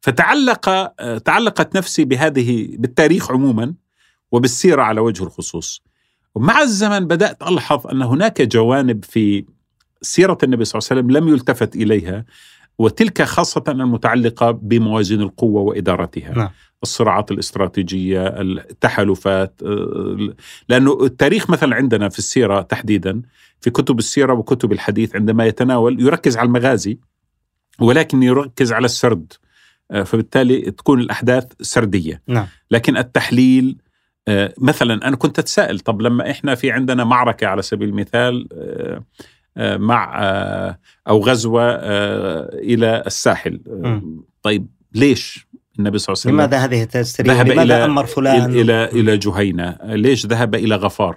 فتعلق تعلقت نفسي بهذه بالتاريخ عموما. وبالسيرة على وجه الخصوص ومع الزمن بدأت ألحظ أن هناك جوانب في سيرة النبي صلى الله عليه وسلم لم يلتفت إليها وتلك خاصة المتعلقة بموازين القوة وإدارتها نعم. الصراعات الاستراتيجية التحالفات آه، لأنه التاريخ مثلا عندنا في السيرة تحديدا في كتب السيرة وكتب الحديث عندما يتناول يركز على المغازي ولكن يركز على السرد آه، فبالتالي تكون الأحداث سردية نعم. لكن التحليل مثلا أنا كنت أتساءل طب لما إحنا في عندنا معركة على سبيل المثال مع أو غزوة إلى الساحل طيب ليش النبي صلى الله عليه وسلم لماذا هذه التسرية؟ ذهب لماذا إلى أمر فلان؟ إلى إلى جهينة ليش ذهب إلى غفار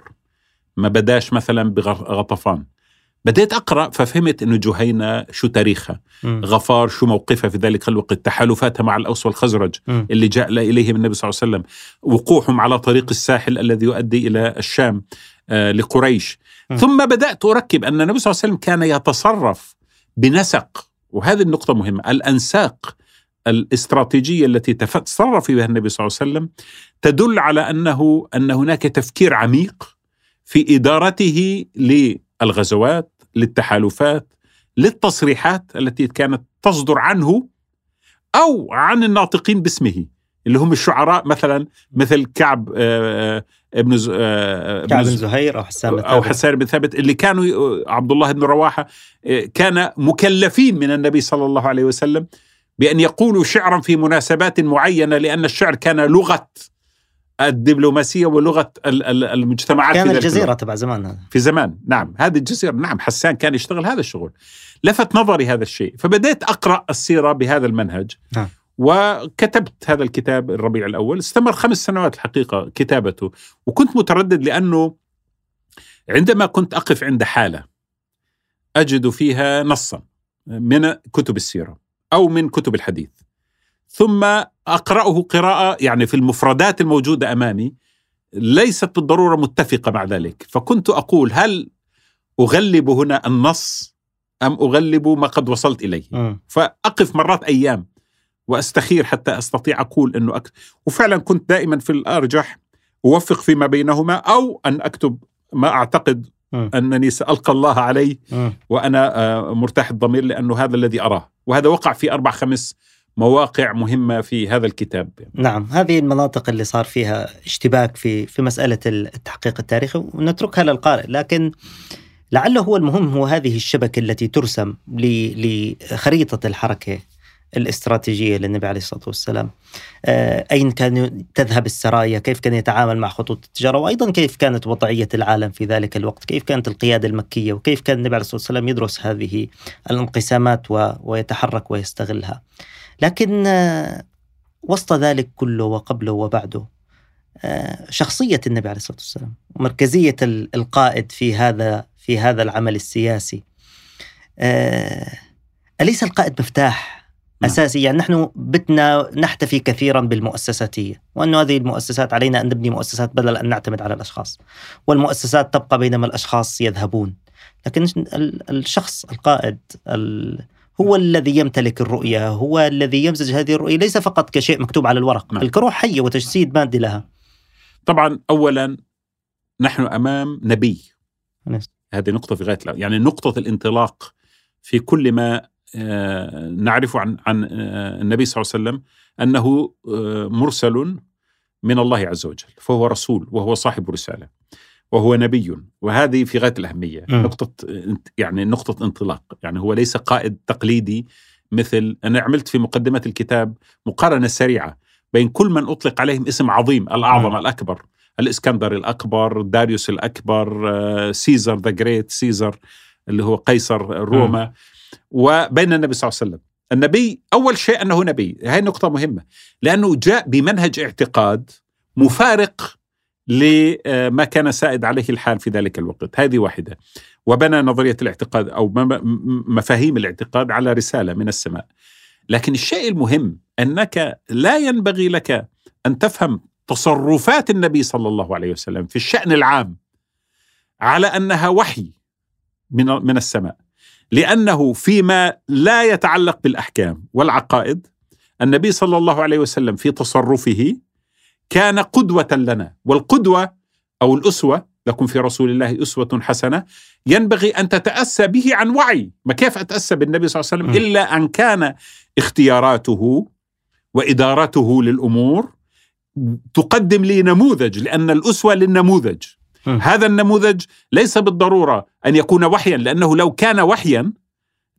ما بداش مثلا بغطفان بديت أقرأ ففهمت أنه جهينة شو تاريخها م. غفار شو موقفها في ذلك الوقت تحالفاتها مع الأوس والخزرج م. اللي جاء إليهم النبي صلى الله عليه وسلم وقوعهم على طريق الساحل الذي يؤدي إلى الشام آه لقريش م. ثم بدأت أركب أن النبي صلى الله عليه وسلم كان يتصرف بنسق وهذه النقطة مهمة الأنساق الاستراتيجية التي تصرف بها النبي صلى الله عليه وسلم تدل على أنه أن هناك تفكير عميق في إدارته للغزوات للتحالفات للتصريحات التي كانت تصدر عنه أو عن الناطقين باسمه اللي هم الشعراء مثلا مثل كعب آه، آه، ابن آه، كعب بن زهير أو حسان بن أو حسان بن ثابت اللي كانوا عبد الله بن رواحة كان مكلفين من النبي صلى الله عليه وسلم بأن يقولوا شعرا في مناسبات معينة لأن الشعر كان لغة. الدبلوماسية ولغة المجتمعات كان في الجزيرة تبع زمان. هذا في زمان. نعم. هذه الجزيرة نعم حسان كان يشتغل هذا الشغل. لفت نظري هذا الشيء. فبدأت أقرأ السيرة بهذا المنهج نعم. وكتبت هذا الكتاب الربيع الأول. استمر خمس سنوات الحقيقة كتابته. وكنت متردد لأنه عندما كنت أقف عند حالة أجد فيها نصا من كتب السيرة أو من كتب الحديث. ثم أقرأه قراءة يعني في المفردات الموجودة أمامي ليست بالضرورة متفقة مع ذلك فكنت أقول هل أغلب هنا النص أم أغلب ما قد وصلت إليه م. فأقف مرات أيام وأستخير حتى أستطيع أقول أنه أك... وفعلا كنت دائما في الأرجح أوفق فيما بينهما أو أن أكتب ما أعتقد م. أنني سألقى الله عليه م. وأنا آه، مرتاح الضمير لأنه هذا الذي أراه وهذا وقع في أربع خمس مواقع مهمة في هذا الكتاب. نعم هذه المناطق اللي صار فيها اشتباك في في مسألة التحقيق التاريخي ونتركها للقارئ. لكن لعله هو المهم هو هذه الشبكة التي ترسم لخريطة الحركة الاستراتيجية للنبي عليه الصلاة والسلام. آه، أين كان تذهب السرايا؟ كيف كان يتعامل مع خطوط التجارة؟ وأيضا كيف كانت وضعية العالم في ذلك الوقت؟ كيف كانت القيادة المكية؟ وكيف كان النبي عليه الصلاة والسلام يدرس هذه الانقسامات. ويتحرك ويستغلها؟ لكن آه، وسط ذلك كله وقبله وبعده آه، شخصية النبي عليه الصلاة والسلام ومركزية القائد في هذا في هذا العمل السياسي. أليس القائد مفتاح نعم. اساسي يعني نحن بدنا نحتفي كثيرا بالمؤسساتية وانه هذه المؤسسات علينا أن نبني مؤسسات بدل أن نعتمد على الأشخاص والمؤسسات تبقى بينما الأشخاص يذهبون. لكن الشخص القائد هو الذي يمتلك الرؤية هو الذي يمزج هذه الرؤية ليس فقط كشيء مكتوب على الورق نعم. الكروح حية وتجسيد مادي لها طبعا اولا نحن أمام نبي نعم. هذه نقطة في غاية يعني نقطة الانطلاق في كل ما آه، نعرف عن عن آه، النبي صلى الله عليه وسلم أنه آه، مرسل من الله عز وجل فهو رسول وهو صاحب رسالة وهو نبي. وهذه في غاية الأهمية. م. نقطة يعني نقطة انطلاق. يعني هو ليس قائد تقليدي مثل أنا عملت في مقدمة الكتاب مقارنة سريعة بين كل من أطلق عليهم اسم عظيم الأعظم م. الأكبر الإسكندر الأكبر داريوس الأكبر Caesar the Great Caesar اللي هو قيصر روما. م. وبين النبي صلى الله عليه وسلم. النبي أول شيء أنه نبي. هاي نقطة مهمة. لأنه جاء بمنهج اعتقاد مفارق لما كان سائد عليه الحال في ذلك الوقت. هذه واحدة. وبنى نظرية الاعتقاد أو مفاهيم الاعتقاد على رسالة من السماء. لكن الشيء المهم أنك لا ينبغي لك أن تفهم تصرفات النبي صلى الله عليه وسلم في الشأن العام على أنها وحي من من السماء. لأنه فيما لا يتعلق بالأحكام والعقائد النبي صلى الله عليه وسلم في تصرفه كان قدوة لنا والقدوة أو الأسوة لكم في رسول الله أسوة حسنة ينبغي أن تتأسى به عن وعي ما كيف أتأسى بالنبي صلى الله عليه وسلم. إلا أن كان اختياراته وإدارته للأمور تقدم لي نموذج لأن الأسوة للنموذج. هذا النموذج ليس بالضرورة أن يكون وحيا لأنه لو كان وحيا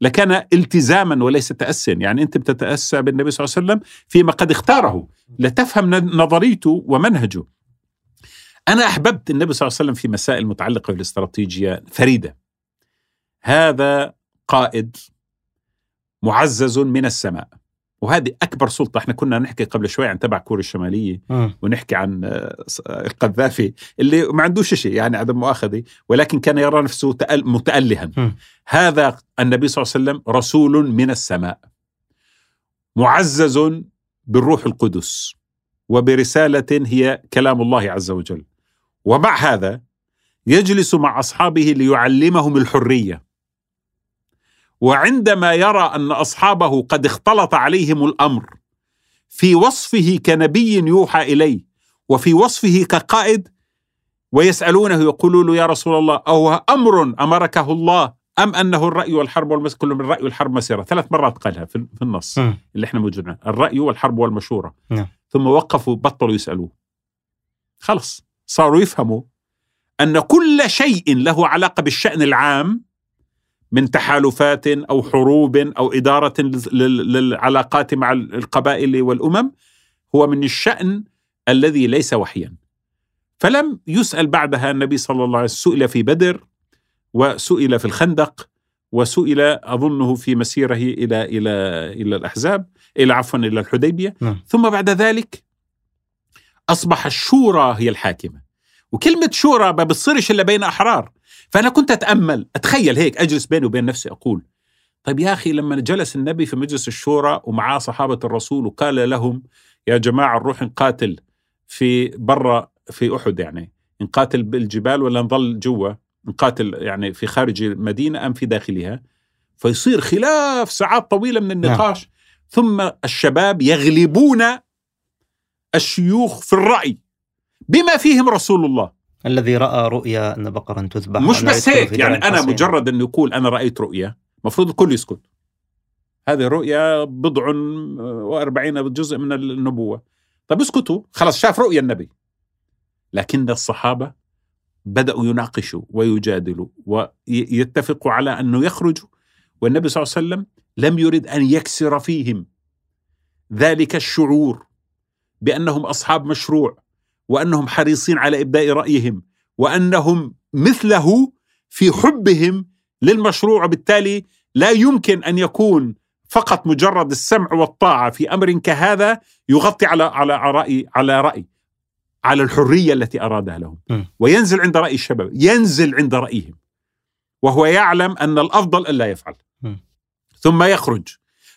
لكان التزاما وليس تأسيا. يعني أنت بتتأسى بالنبي صلى الله عليه وسلم فيما قد اختاره. لتفهم نظريته ومنهجه. أنا أحببت النبي صلى الله عليه وسلم في مسائل متعلقة بالاستراتيجية فريدة. هذا قائد معزز من السماء. وهذه أكبر سلطة إحنا كنا نحكي قبل شوي عن تبع كوريا الشمالية مم. ونحكي عن آه، القذافي اللي ما عندوش شيء يعني عدم مؤاخذة ولكن كان يرى نفسه متألها مم. هذا النبي صلى الله عليه وسلم رسول من السماء معزز بالروح القدس وبرسالة هي كلام الله عز وجل ومع هذا يجلس مع أصحابه ليعلمهم الحرية وعندما يرى أن أصحابه قد اختلط عليهم الأمر في وصفه كنبي يوحى إليه وفي وصفه كقائد ويسألونه يقولوا له يا رسول الله أو أمر أمركه الله أم أنه الرأي والحرب والمسيرة كل من الرأي والحرب مسيرة ثلاث مرات قالها في النص. اللي إحنا موجودين الرأي والحرب والمشورة نعم. ثم وقفوا بطلوا يسألوه خلص صاروا يفهموا أن كل شيء له علاقة بالشأن العام من تحالفات أو حروب أو إدارة لل- للعلاقات مع القبائل والأمم هو من الشأن الذي ليس وحيا. فلم يسأل بعدها النبي صلى الله عليه وسلم سئل في بدر وسئل في الخندق وسئل أظنه في مسيره إلى إلى إلى الأحزاب إلى عفوا إلى الحديبية. نعم. ثم بعد ذلك أصبح الشورى هي الحاكمة. وكلمة شورى ما بتصيرش إلا بين أحرار. فأنا كنت أتأمل أتخيل هيك أجلس بيني وبين نفسي أقول طيب يا أخي لما جلس النبي في مجلس الشورى ومعاه صحابة الرسول وقال لهم يا جماعة نروح نقاتل في برا في أحد يعني نقاتل بالجبال ولا نظل جوا؟ نقاتل يعني في خارج المدينة أم في داخلها؟ فيصير خلاف ساعات طويلة من النقاش ثم الشباب يغلبون الشيوخ في الرأي بما فيهم رسول الله. الذي رأى رؤيا أن بقرا تذبح مش بس هيك يعني حصين. مجرد أن يقول أنا رأيت رؤيا مفروض الكل يسكت. هذه رؤيا بضع وأربعين جزء من النبوة. طب اسكتوا خلاص شاف رؤيا النبي. لكن الصحابة بدأوا يناقشوا ويجادلوا ويتفقوا على أنه يخرجوا والنبي صلى الله عليه وسلم لم يرد أن يكسر فيهم. ذلك الشعور بأنهم أصحاب مشروع. وأنهم حريصين على إبداء رأيهم وأنهم مثله في حبهم للمشروع وبالتالي لا يمكن أن يكون فقط مجرد السمع والطاعة في أمر كهذا يغطي على على رأي على رأي على الحرية التي أرادها لهم م. وينزل عند رأي الشباب ينزل عند رأيهم وهو يعلم أن الأفضل ألا يفعل م. ثم يخرج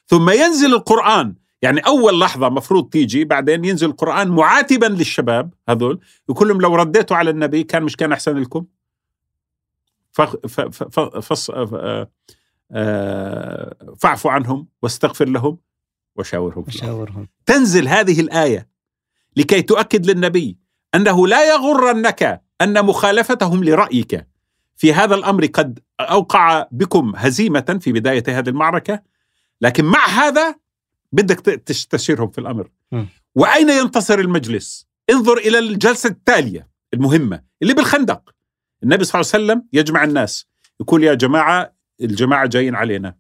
ثم ينزل القرآن يعني أول لحظة مفروض تيجي بعدين ينزل القرآن معاتبا للشباب هذول يقول لهم لو رديتوا على النبي كان مش كان أحسن لكم؟ فخ- ف- ف- ف- فص- آه، آه، فاعفوا عنهم واستغفر لهم وشاورهم. مشاورهم تنزل هذه الآية لكي تؤكد للنبي أنه لا يغرنك أن مخالفتهم لرأيك. في هذا الأمر قد أوقع بكم هزيمة في بداية هذه المعركة لكن مع هذا بدك تستشيرهم في الأمر. م. وأين ينتصر المجلس؟ انظر إلى الجلسة التالية المهمة اللي بالخندق. النبي صلى الله عليه وسلم يجمع الناس يقول يا جماعة الجماعة جايين علينا.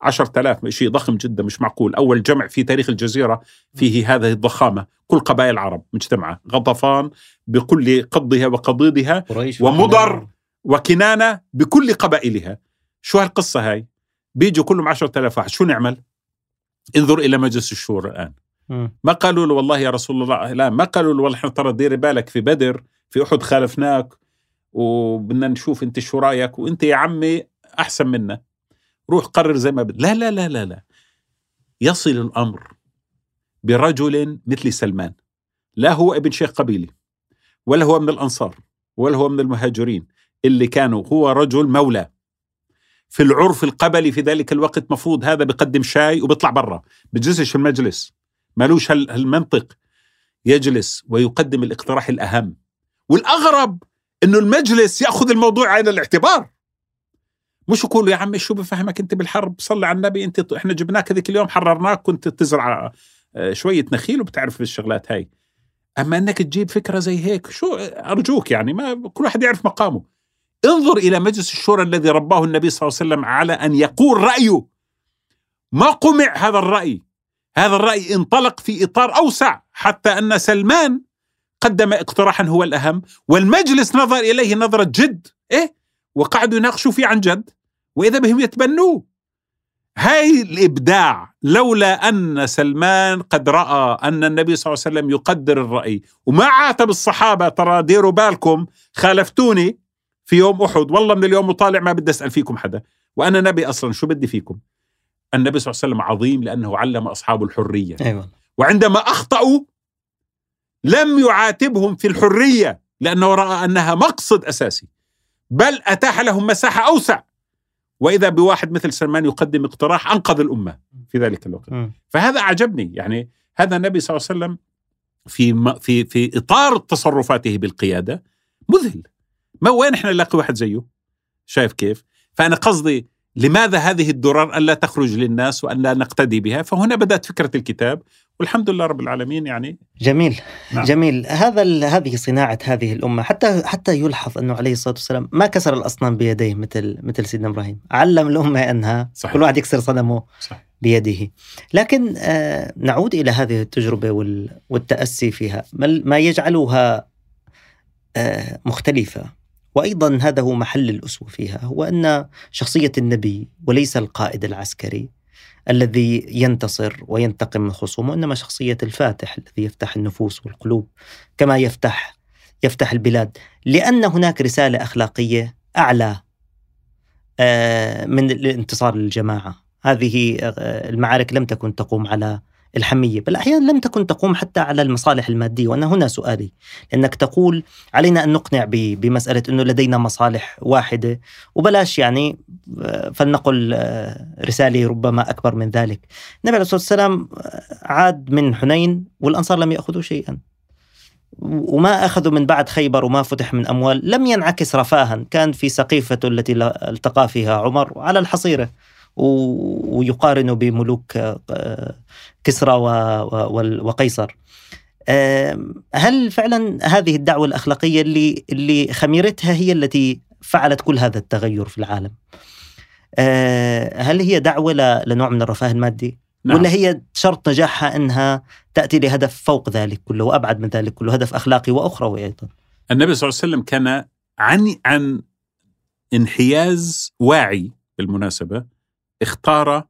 عشرة آلاف شيء ضخم جدا مش معقول. أول جمع في تاريخ الجزيرة فيه هذه الضخامة. كل قبائل العرب مجتمعة غطفان بكل قضها وقضيضها قريش ومضر وكنانة بكل قبائلها. شو هالقصة هاي؟ بيجوا كلهم عشرة آلاف واحد. شو نعمل؟ انظر إلى مجلس الشورى الآن. مم. ما قالوا له والله يا رسول الله؟ لا ما قالوا له والله إحنا ترى ديري بالك في بدر في أحد خالفناك وبدنا نشوف أنت شو رأيك وأنت يا عمي أحسن منا. روح قرر زي ما بد. لا لا لا لا لا. يصل الأمر برجل مثل سلمان. لا هو ابن شيخ قبيلي ولا هو من الأنصار ولا هو من المهاجرين اللي كانوا هو رجل مولى. في العرف القبلي في ذلك الوقت مفروض هذا بقدم شاي وبيطلع برا. في المجلس. مالوش هال- هالمنطق. يجلس ويقدم الاقتراح الأهم. والأغرب إنه المجلس يأخذ الموضوع عين الاعتبار. مش يقولوا يا عمي شو بفهمك أنت بالحرب؟ صلي على النبي أنت إحنا جبناك هذيك اليوم حررناك كنت تزرع آه، شوية نخيل وبتعرف الشغلات هاي. أما إنك تجيب فكرة زي هيك شو أرجوك يعني ما كل واحد يعرف مقامه. انظر إلى مجلس الشورى الذي رباه النبي صلى الله عليه وسلم على أن يقول رأيه. ما قمع هذا الرأي. هذا الرأي انطلق في إطار أوسع حتى أن سلمان قدم اقتراحا هو الأهم والمجلس نظر إليه نظرة جد إيه؟ وقعدوا يناقشوا فيه عن جد وإذا بهم يتبنوه. هاي الإبداع لولا أن سلمان قد رأى أن النبي صلى الله عليه وسلم يقدر الرأي. وما عاتب الصحابة ترى ديروا بالكم خالفتوني. في يوم أحد. والله من اليوم وطالع ما بدي أسأل فيكم حدا. وأنا نبي أصلا شو بدي فيكم؟ النبي صلى الله عليه وسلم عظيم لأنه علم اصحابه الحرية. أيوه وعندما أخطأوا لم يعاتبهم في الحرية لأنه رأى أنها مقصد أساسي. بل أتاح لهم مساحة أوسع. وإذا بواحد مثل سلمان يقدم اقتراح أنقذ الأمة في ذلك الوقت. م. فهذا أعجبني. يعني هذا النبي صلى الله عليه وسلم في في في إطار تصرفاته بالقيادة مذهل. ما وين إحنا نلاقي واحد زيه؟ شايف كيف؟ فأنا قصدي لماذا هذه الدرر الا تخرج للناس وأن لا نقتدي بها؟ فهنا بدأت فكرة الكتاب والحمد لله رب العالمين يعني. جميل نعم. جميل. هذا هذه صناعة هذه الأمة حتى حتى يلحظ أنه عليه الصلاة والسلام ما كسر الأصنام بيديه مثل مثل سيدنا إبراهيم. علم الأمة أنها صحيح. كل واحد يكسر صنمه صح. بيده لكن آه نعود إلى هذه التجربة وال- والتأسي فيها. ما ما يجعلها آه مختلفة؟ وأيضا هذا هو محل الأسوة فيها هو أن شخصية النبي وليس القائد العسكري الذي ينتصر وينتقم من خصومه انما شخصية الفاتح الذي يفتح النفوس والقلوب كما يفتح يفتح البلاد. لأن هناك رسالة أخلاقية أعلى آه، من الانتصار للجماعة. هذه آه، المعارك لم تكن تقوم على الحمية. بل أحيانا لم تكن تقوم حتى على المصالح المادية وأنا هنا سؤالي. لأنك تقول علينا أن نقنع ب- بمسألة أنه لدينا مصالح واحدة وبلاش يعني آه، فلنقل آه، رسالة ربما أكبر من ذلك. النبي عليه الصلاة والسلام آه، عاد من حنين والأنصار لم يأخذوا شيئا. وما أخذوا من بعد خيبر وما فتح من أموال لم ينعكس رفاها. كان في سقيفته التي التقى فيها عمر على الحصيرة. و- ويقارن بملوك آه، كسرى وقيصر. هل فعلا هذه الدعوة الأخلاقية اللي اللي خميرتها هي التي فعلت كل هذا التغير في العالم؟ آه، هل هي دعوة ل- لنوع من الرفاه المادي؟ نعم. ولا هي شرط نجاحها إنها تأتي لهدف فوق ذلك كله وأبعد من ذلك كله هدف أخلاقي وأخروي أيضا؟ النبي صلى الله عليه وسلم كان عن عن انحياز واعي بالمناسبة اختار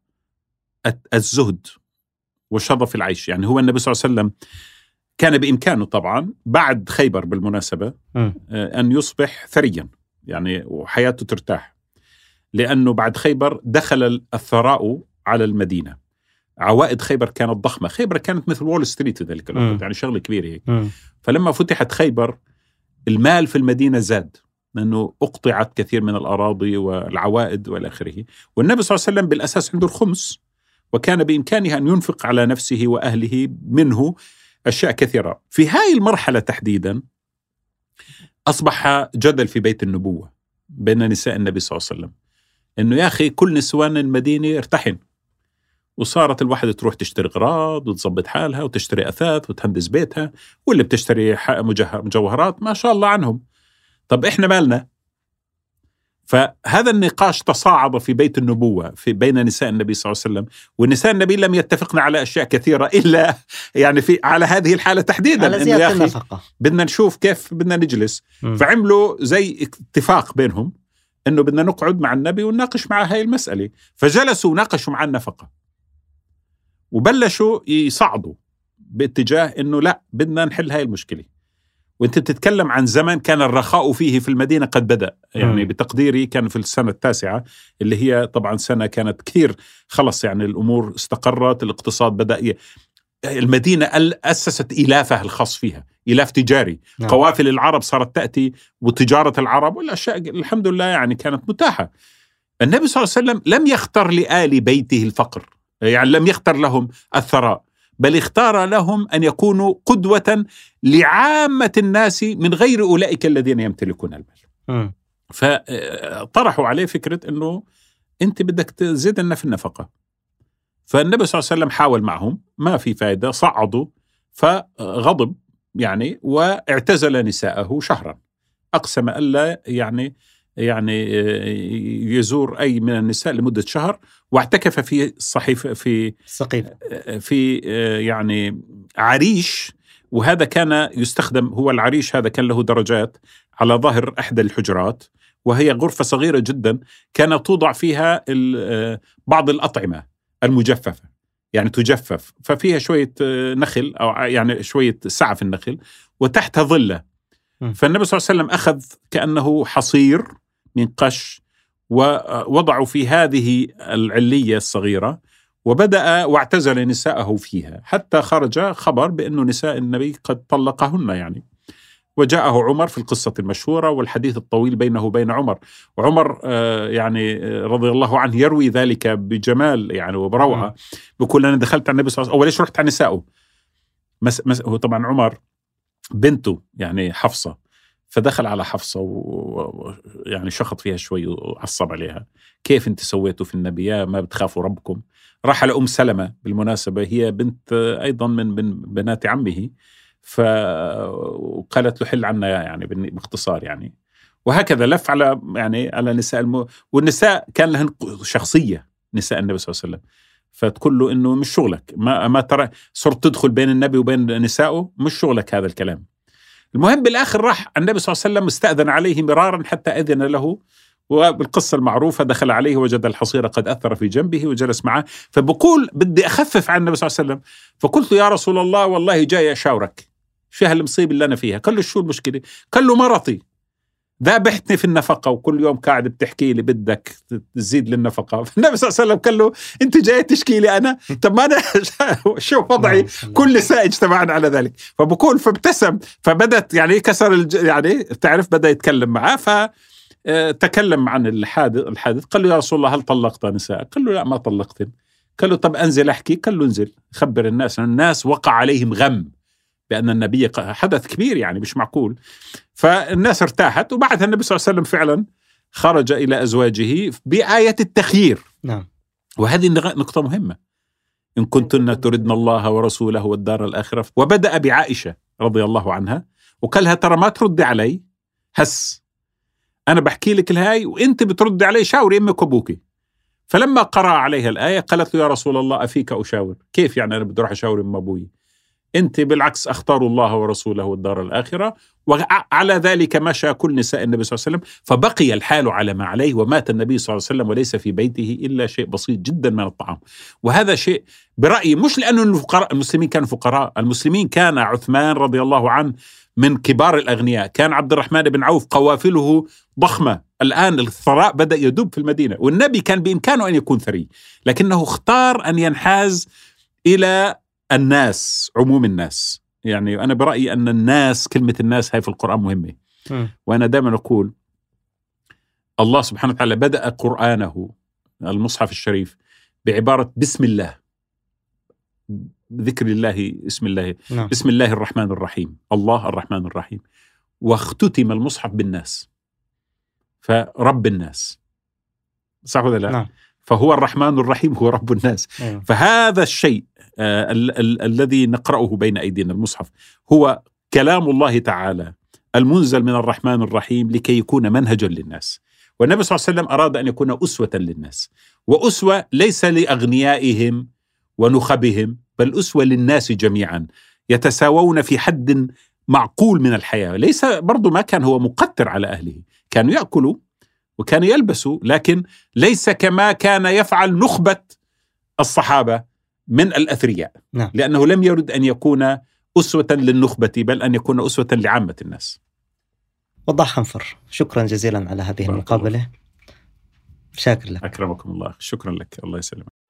الزهد وشرف العيش. يعني هو النبي صلى الله عليه وسلم كان بإمكانه طبعا بعد خيبر بالمناسبة مم. آه، أن يصبح ثريا يعني وحياته ترتاح. لأنه بعد خيبر دخل الثراء على المدينة. عوائد خيبر كانت ضخمة. خيبر كانت مثل وول ستريت ذلك الوقت. يعني شغلة كبيرة هيك. فلما فتحت خيبر المال في المدينة زاد. لأنه أقطعت كثير من الأراضي والعوائد وإلى آخره. والنبي صلى الله عليه وسلم بالأساس عنده الخمس وكان بإمكانه أن ينفق على نفسه وأهله منه أشياء كثيرة. في هاي المرحلة تحديدا أصبح جدل في بيت النبوة بين نساء النبي صلى الله عليه وسلم إنه يا أخي كل نسوان المدينة ارتحن. وصارت الواحدة تروح تشتري أغراض وتظبط حالها وتشتري أثاث وتهندس بيتها واللي بتشتري مجوهرات ما شاء الله عنهم. طب إحنا مالنا؟ فهذا النقاش تصاعد في بيت النبوة في بين نساء النبي صلى الله عليه وسلم ونساء النبي لم يتفقن على أشياء كثيرة إلا يعني في على هذه الحالة تحديدا على أخي النفقة. بدنا نشوف كيف بدنا نجلس. مم. فعملوا زي اتفاق بينهم إنه بدنا نقعد مع النبي ونناقش معه هاي المسألة. فجلسوا وناقشوا مع النفقة. وبلشوا يصعدوا باتجاه إنه لا بدنا نحل هاي المشكلة. وانت بتتكلم عن زمن كان الرخاء فيه في المدينة قد بدأ يعني مم. بتقديري كان في السنة التاسعة اللي هي طبعا سنة كانت كثير خلص يعني الأمور استقرت الاقتصاد بدأ ي... المدينة أل- أسست إلافها الخاص فيها إلاف تجاري نعم. قوافل العرب صارت تأتي وتجارة العرب والأشياء الحمد لله يعني كانت متاحة النبي صلى الله عليه وسلم لم يختر لآل بيته الفقر يعني لم يختر لهم الثراء بل اختار لهم أن يكونوا قدوة لعامة الناس من غير أولئك الذين يمتلكون المال. مم. فطرحوا عليه فكرة إنه أنت بدك تزيد لنا في النفقة. فالنبي صلى الله عليه وسلم حاول معهم ما في فائده صعدوا فغضب يعني واعتزل نساءه شهرا. أقسم الا يعني يعني يزور أي من النساء لمدة شهر واعتكف في الصحيفه في سقيف في يعني عريش وهذا كان يستخدم هو العريش هذا كان له درجات على ظهر إحدى الحجرات وهي غرفة صغيرة جدا كان توضع فيها بعض الأطعمة المجففة يعني تجفف ففيها شوية نخل أو يعني شوية سعه في النخل وتحتها ظلة. فالنبي صلى الله عليه وسلم أخذ كأنه حصير من قش ووضعوا في هذه العلية الصغيرة وبدأ واعتزل نساءه فيها حتى خرج خبر بانه نساء النبي قد طلقهن يعني. وجاءه عمر في القصة المشهورة والحديث الطويل بينه وبين عمر. وعمر آه، يعني آه، رضي الله عنه يروي ذلك بجمال يعني وبروعة. بيقول أنا دخلت على النبي صلى الله عليه وسلم أول ليش رحت على نسائه؟ مس مس هو طبعا عمر بنته يعني حفصة. فدخل على حفصة ويعني شخط فيها شوي وعصب عليها. كيف انت سويتوا في النبي؟ يا ما بتخافوا ربكم. راح على أم سلمة بالمناسبة هي بنت أيضا من من بنات عمه. فقالت له حل عنا يعني باختصار يعني. وهكذا لف على يعني على نساء الم... والنساء كان لهن شخصية نساء النبي صلى الله عليه وسلم. فتقول له إنه مش شغلك. ما ما ترى صرت تدخل بين النبي وبين نسائه مش شغلك هذا الكلام. المهم بالآخر راح النبي صلى الله عليه وسلم استأذن عليه مرارا حتى أذن له وبالقصة المعروفة دخل عليه وجد الحصيرة قد أثر في جنبه وجلس معه. فبقول بدي أخفف عن النبي صلى الله عليه وسلم. فقلت يا رسول الله والله جاي أشاورك. شو هالمصيبة اللي أنا فيها؟ قال له شو المشكلة؟ قال له مرضي. ذابحتني في النفقة وكل يوم قاعد بتحكي لي بدك تزيد للنفقة. <laughs> فالنبي صلى الله عليه وسلم قال له أنت جاي تشكي لي أنا؟ طب ما أنا <laughs> شو وضعي كل نساء اجتمعنا على ذلك. فبقول فابتسم فبدت يعني كسر الج... يعني تعرف بدأ يتكلم معاه ف تكلم عن الحادث الحادث. قال له يا رسول الله هل طلقت نساء قال له لا ما طلقتن. قال له طب أنزل أحكي. قال له أنزل خبر الناس الناس وقع عليهم غم. بأن النبي حدث كبير يعني مش معقول. فالناس ارتاحت وبعدها النبي صلى الله عليه وسلم فعلا خرج إلى أزواجه بآية التخيير. نعم. وهذه نقطة مهمة. إن كنتن تردن الله ورسوله والدار الآخرة وبدأ بعائشة رضي الله عنها وقال لها ترى ما تردي علي؟ هس. أنا بحكي لك الهاي وإنت بتردي علي شاوري أمك وأبوك. فلما قرأ عليها الآية قالت له يا رسول الله أفيك أشاور؟ كيف يعني أنا بدي أروح أشاور أم أبوي؟ أنت بالعكس أختار الله ورسوله والدار الآخرة وعلى ذلك مشى كل نساء النبي صلى الله عليه وسلم فبقي الحال على ما عليه ومات النبي صلى الله عليه وسلم وليس في بيته إلا شيء بسيط جدا من الطعام. وهذا شيء برأيي مش لأنه الفقراء المسلمين كانوا فقراء المسلمين كان عثمان رضي الله عنه من كبار الأغنياء كان عبد الرحمن بن عوف قوافله ضخمة. الآن الثراء بدأ يدب في المدينة والنبي كان بإمكانه أن يكون ثري لكنه اختار أن ينحاز إلى الناس عموم الناس يعني أنا برأيي أن الناس كلمة الناس هاي في القرآن مهمة م. وأنا دائما أقول الله سبحانه وتعالى بدأ قرآنه المصحف الشريف بعبارة بسم الله ذكر الله اسم الله نعم. بسم الله الرحمن الرحيم الله الرحمن الرحيم واختتم المصحف بالناس فرب الناس صح ولا لا؟ نعم. فهو الرحمن الرحيم هو رب الناس أيوة. فهذا الشيء ال- ال- الذي نقرأه بين أيدينا المصحف. هو كلام الله تعالى المنزل من الرحمن الرحيم لكي يكون منهجا للناس. والنبي صلى الله عليه وسلم أراد أن يكون أسوة للناس. وأسوة ليس لأغنيائهم ونخبهم بل أسوة للناس جميعا يتساوون في حد معقول من الحياة. ليس برضو ما كان هو مقتر على أهله. كانوا يأكلوا وكانوا يلبسوا لكن ليس كما كان يفعل نخبة الصحابة من الأثرياء نعم. لأنه لم يرد أن يكون أسوة للنخبة بل أن يكون أسوة لعامة الناس. وضاح خنفر شكرا جزيلا على هذه. المقابلة. شاكر لك. أكرمكم الله. شكرا لك. الله يسلمك.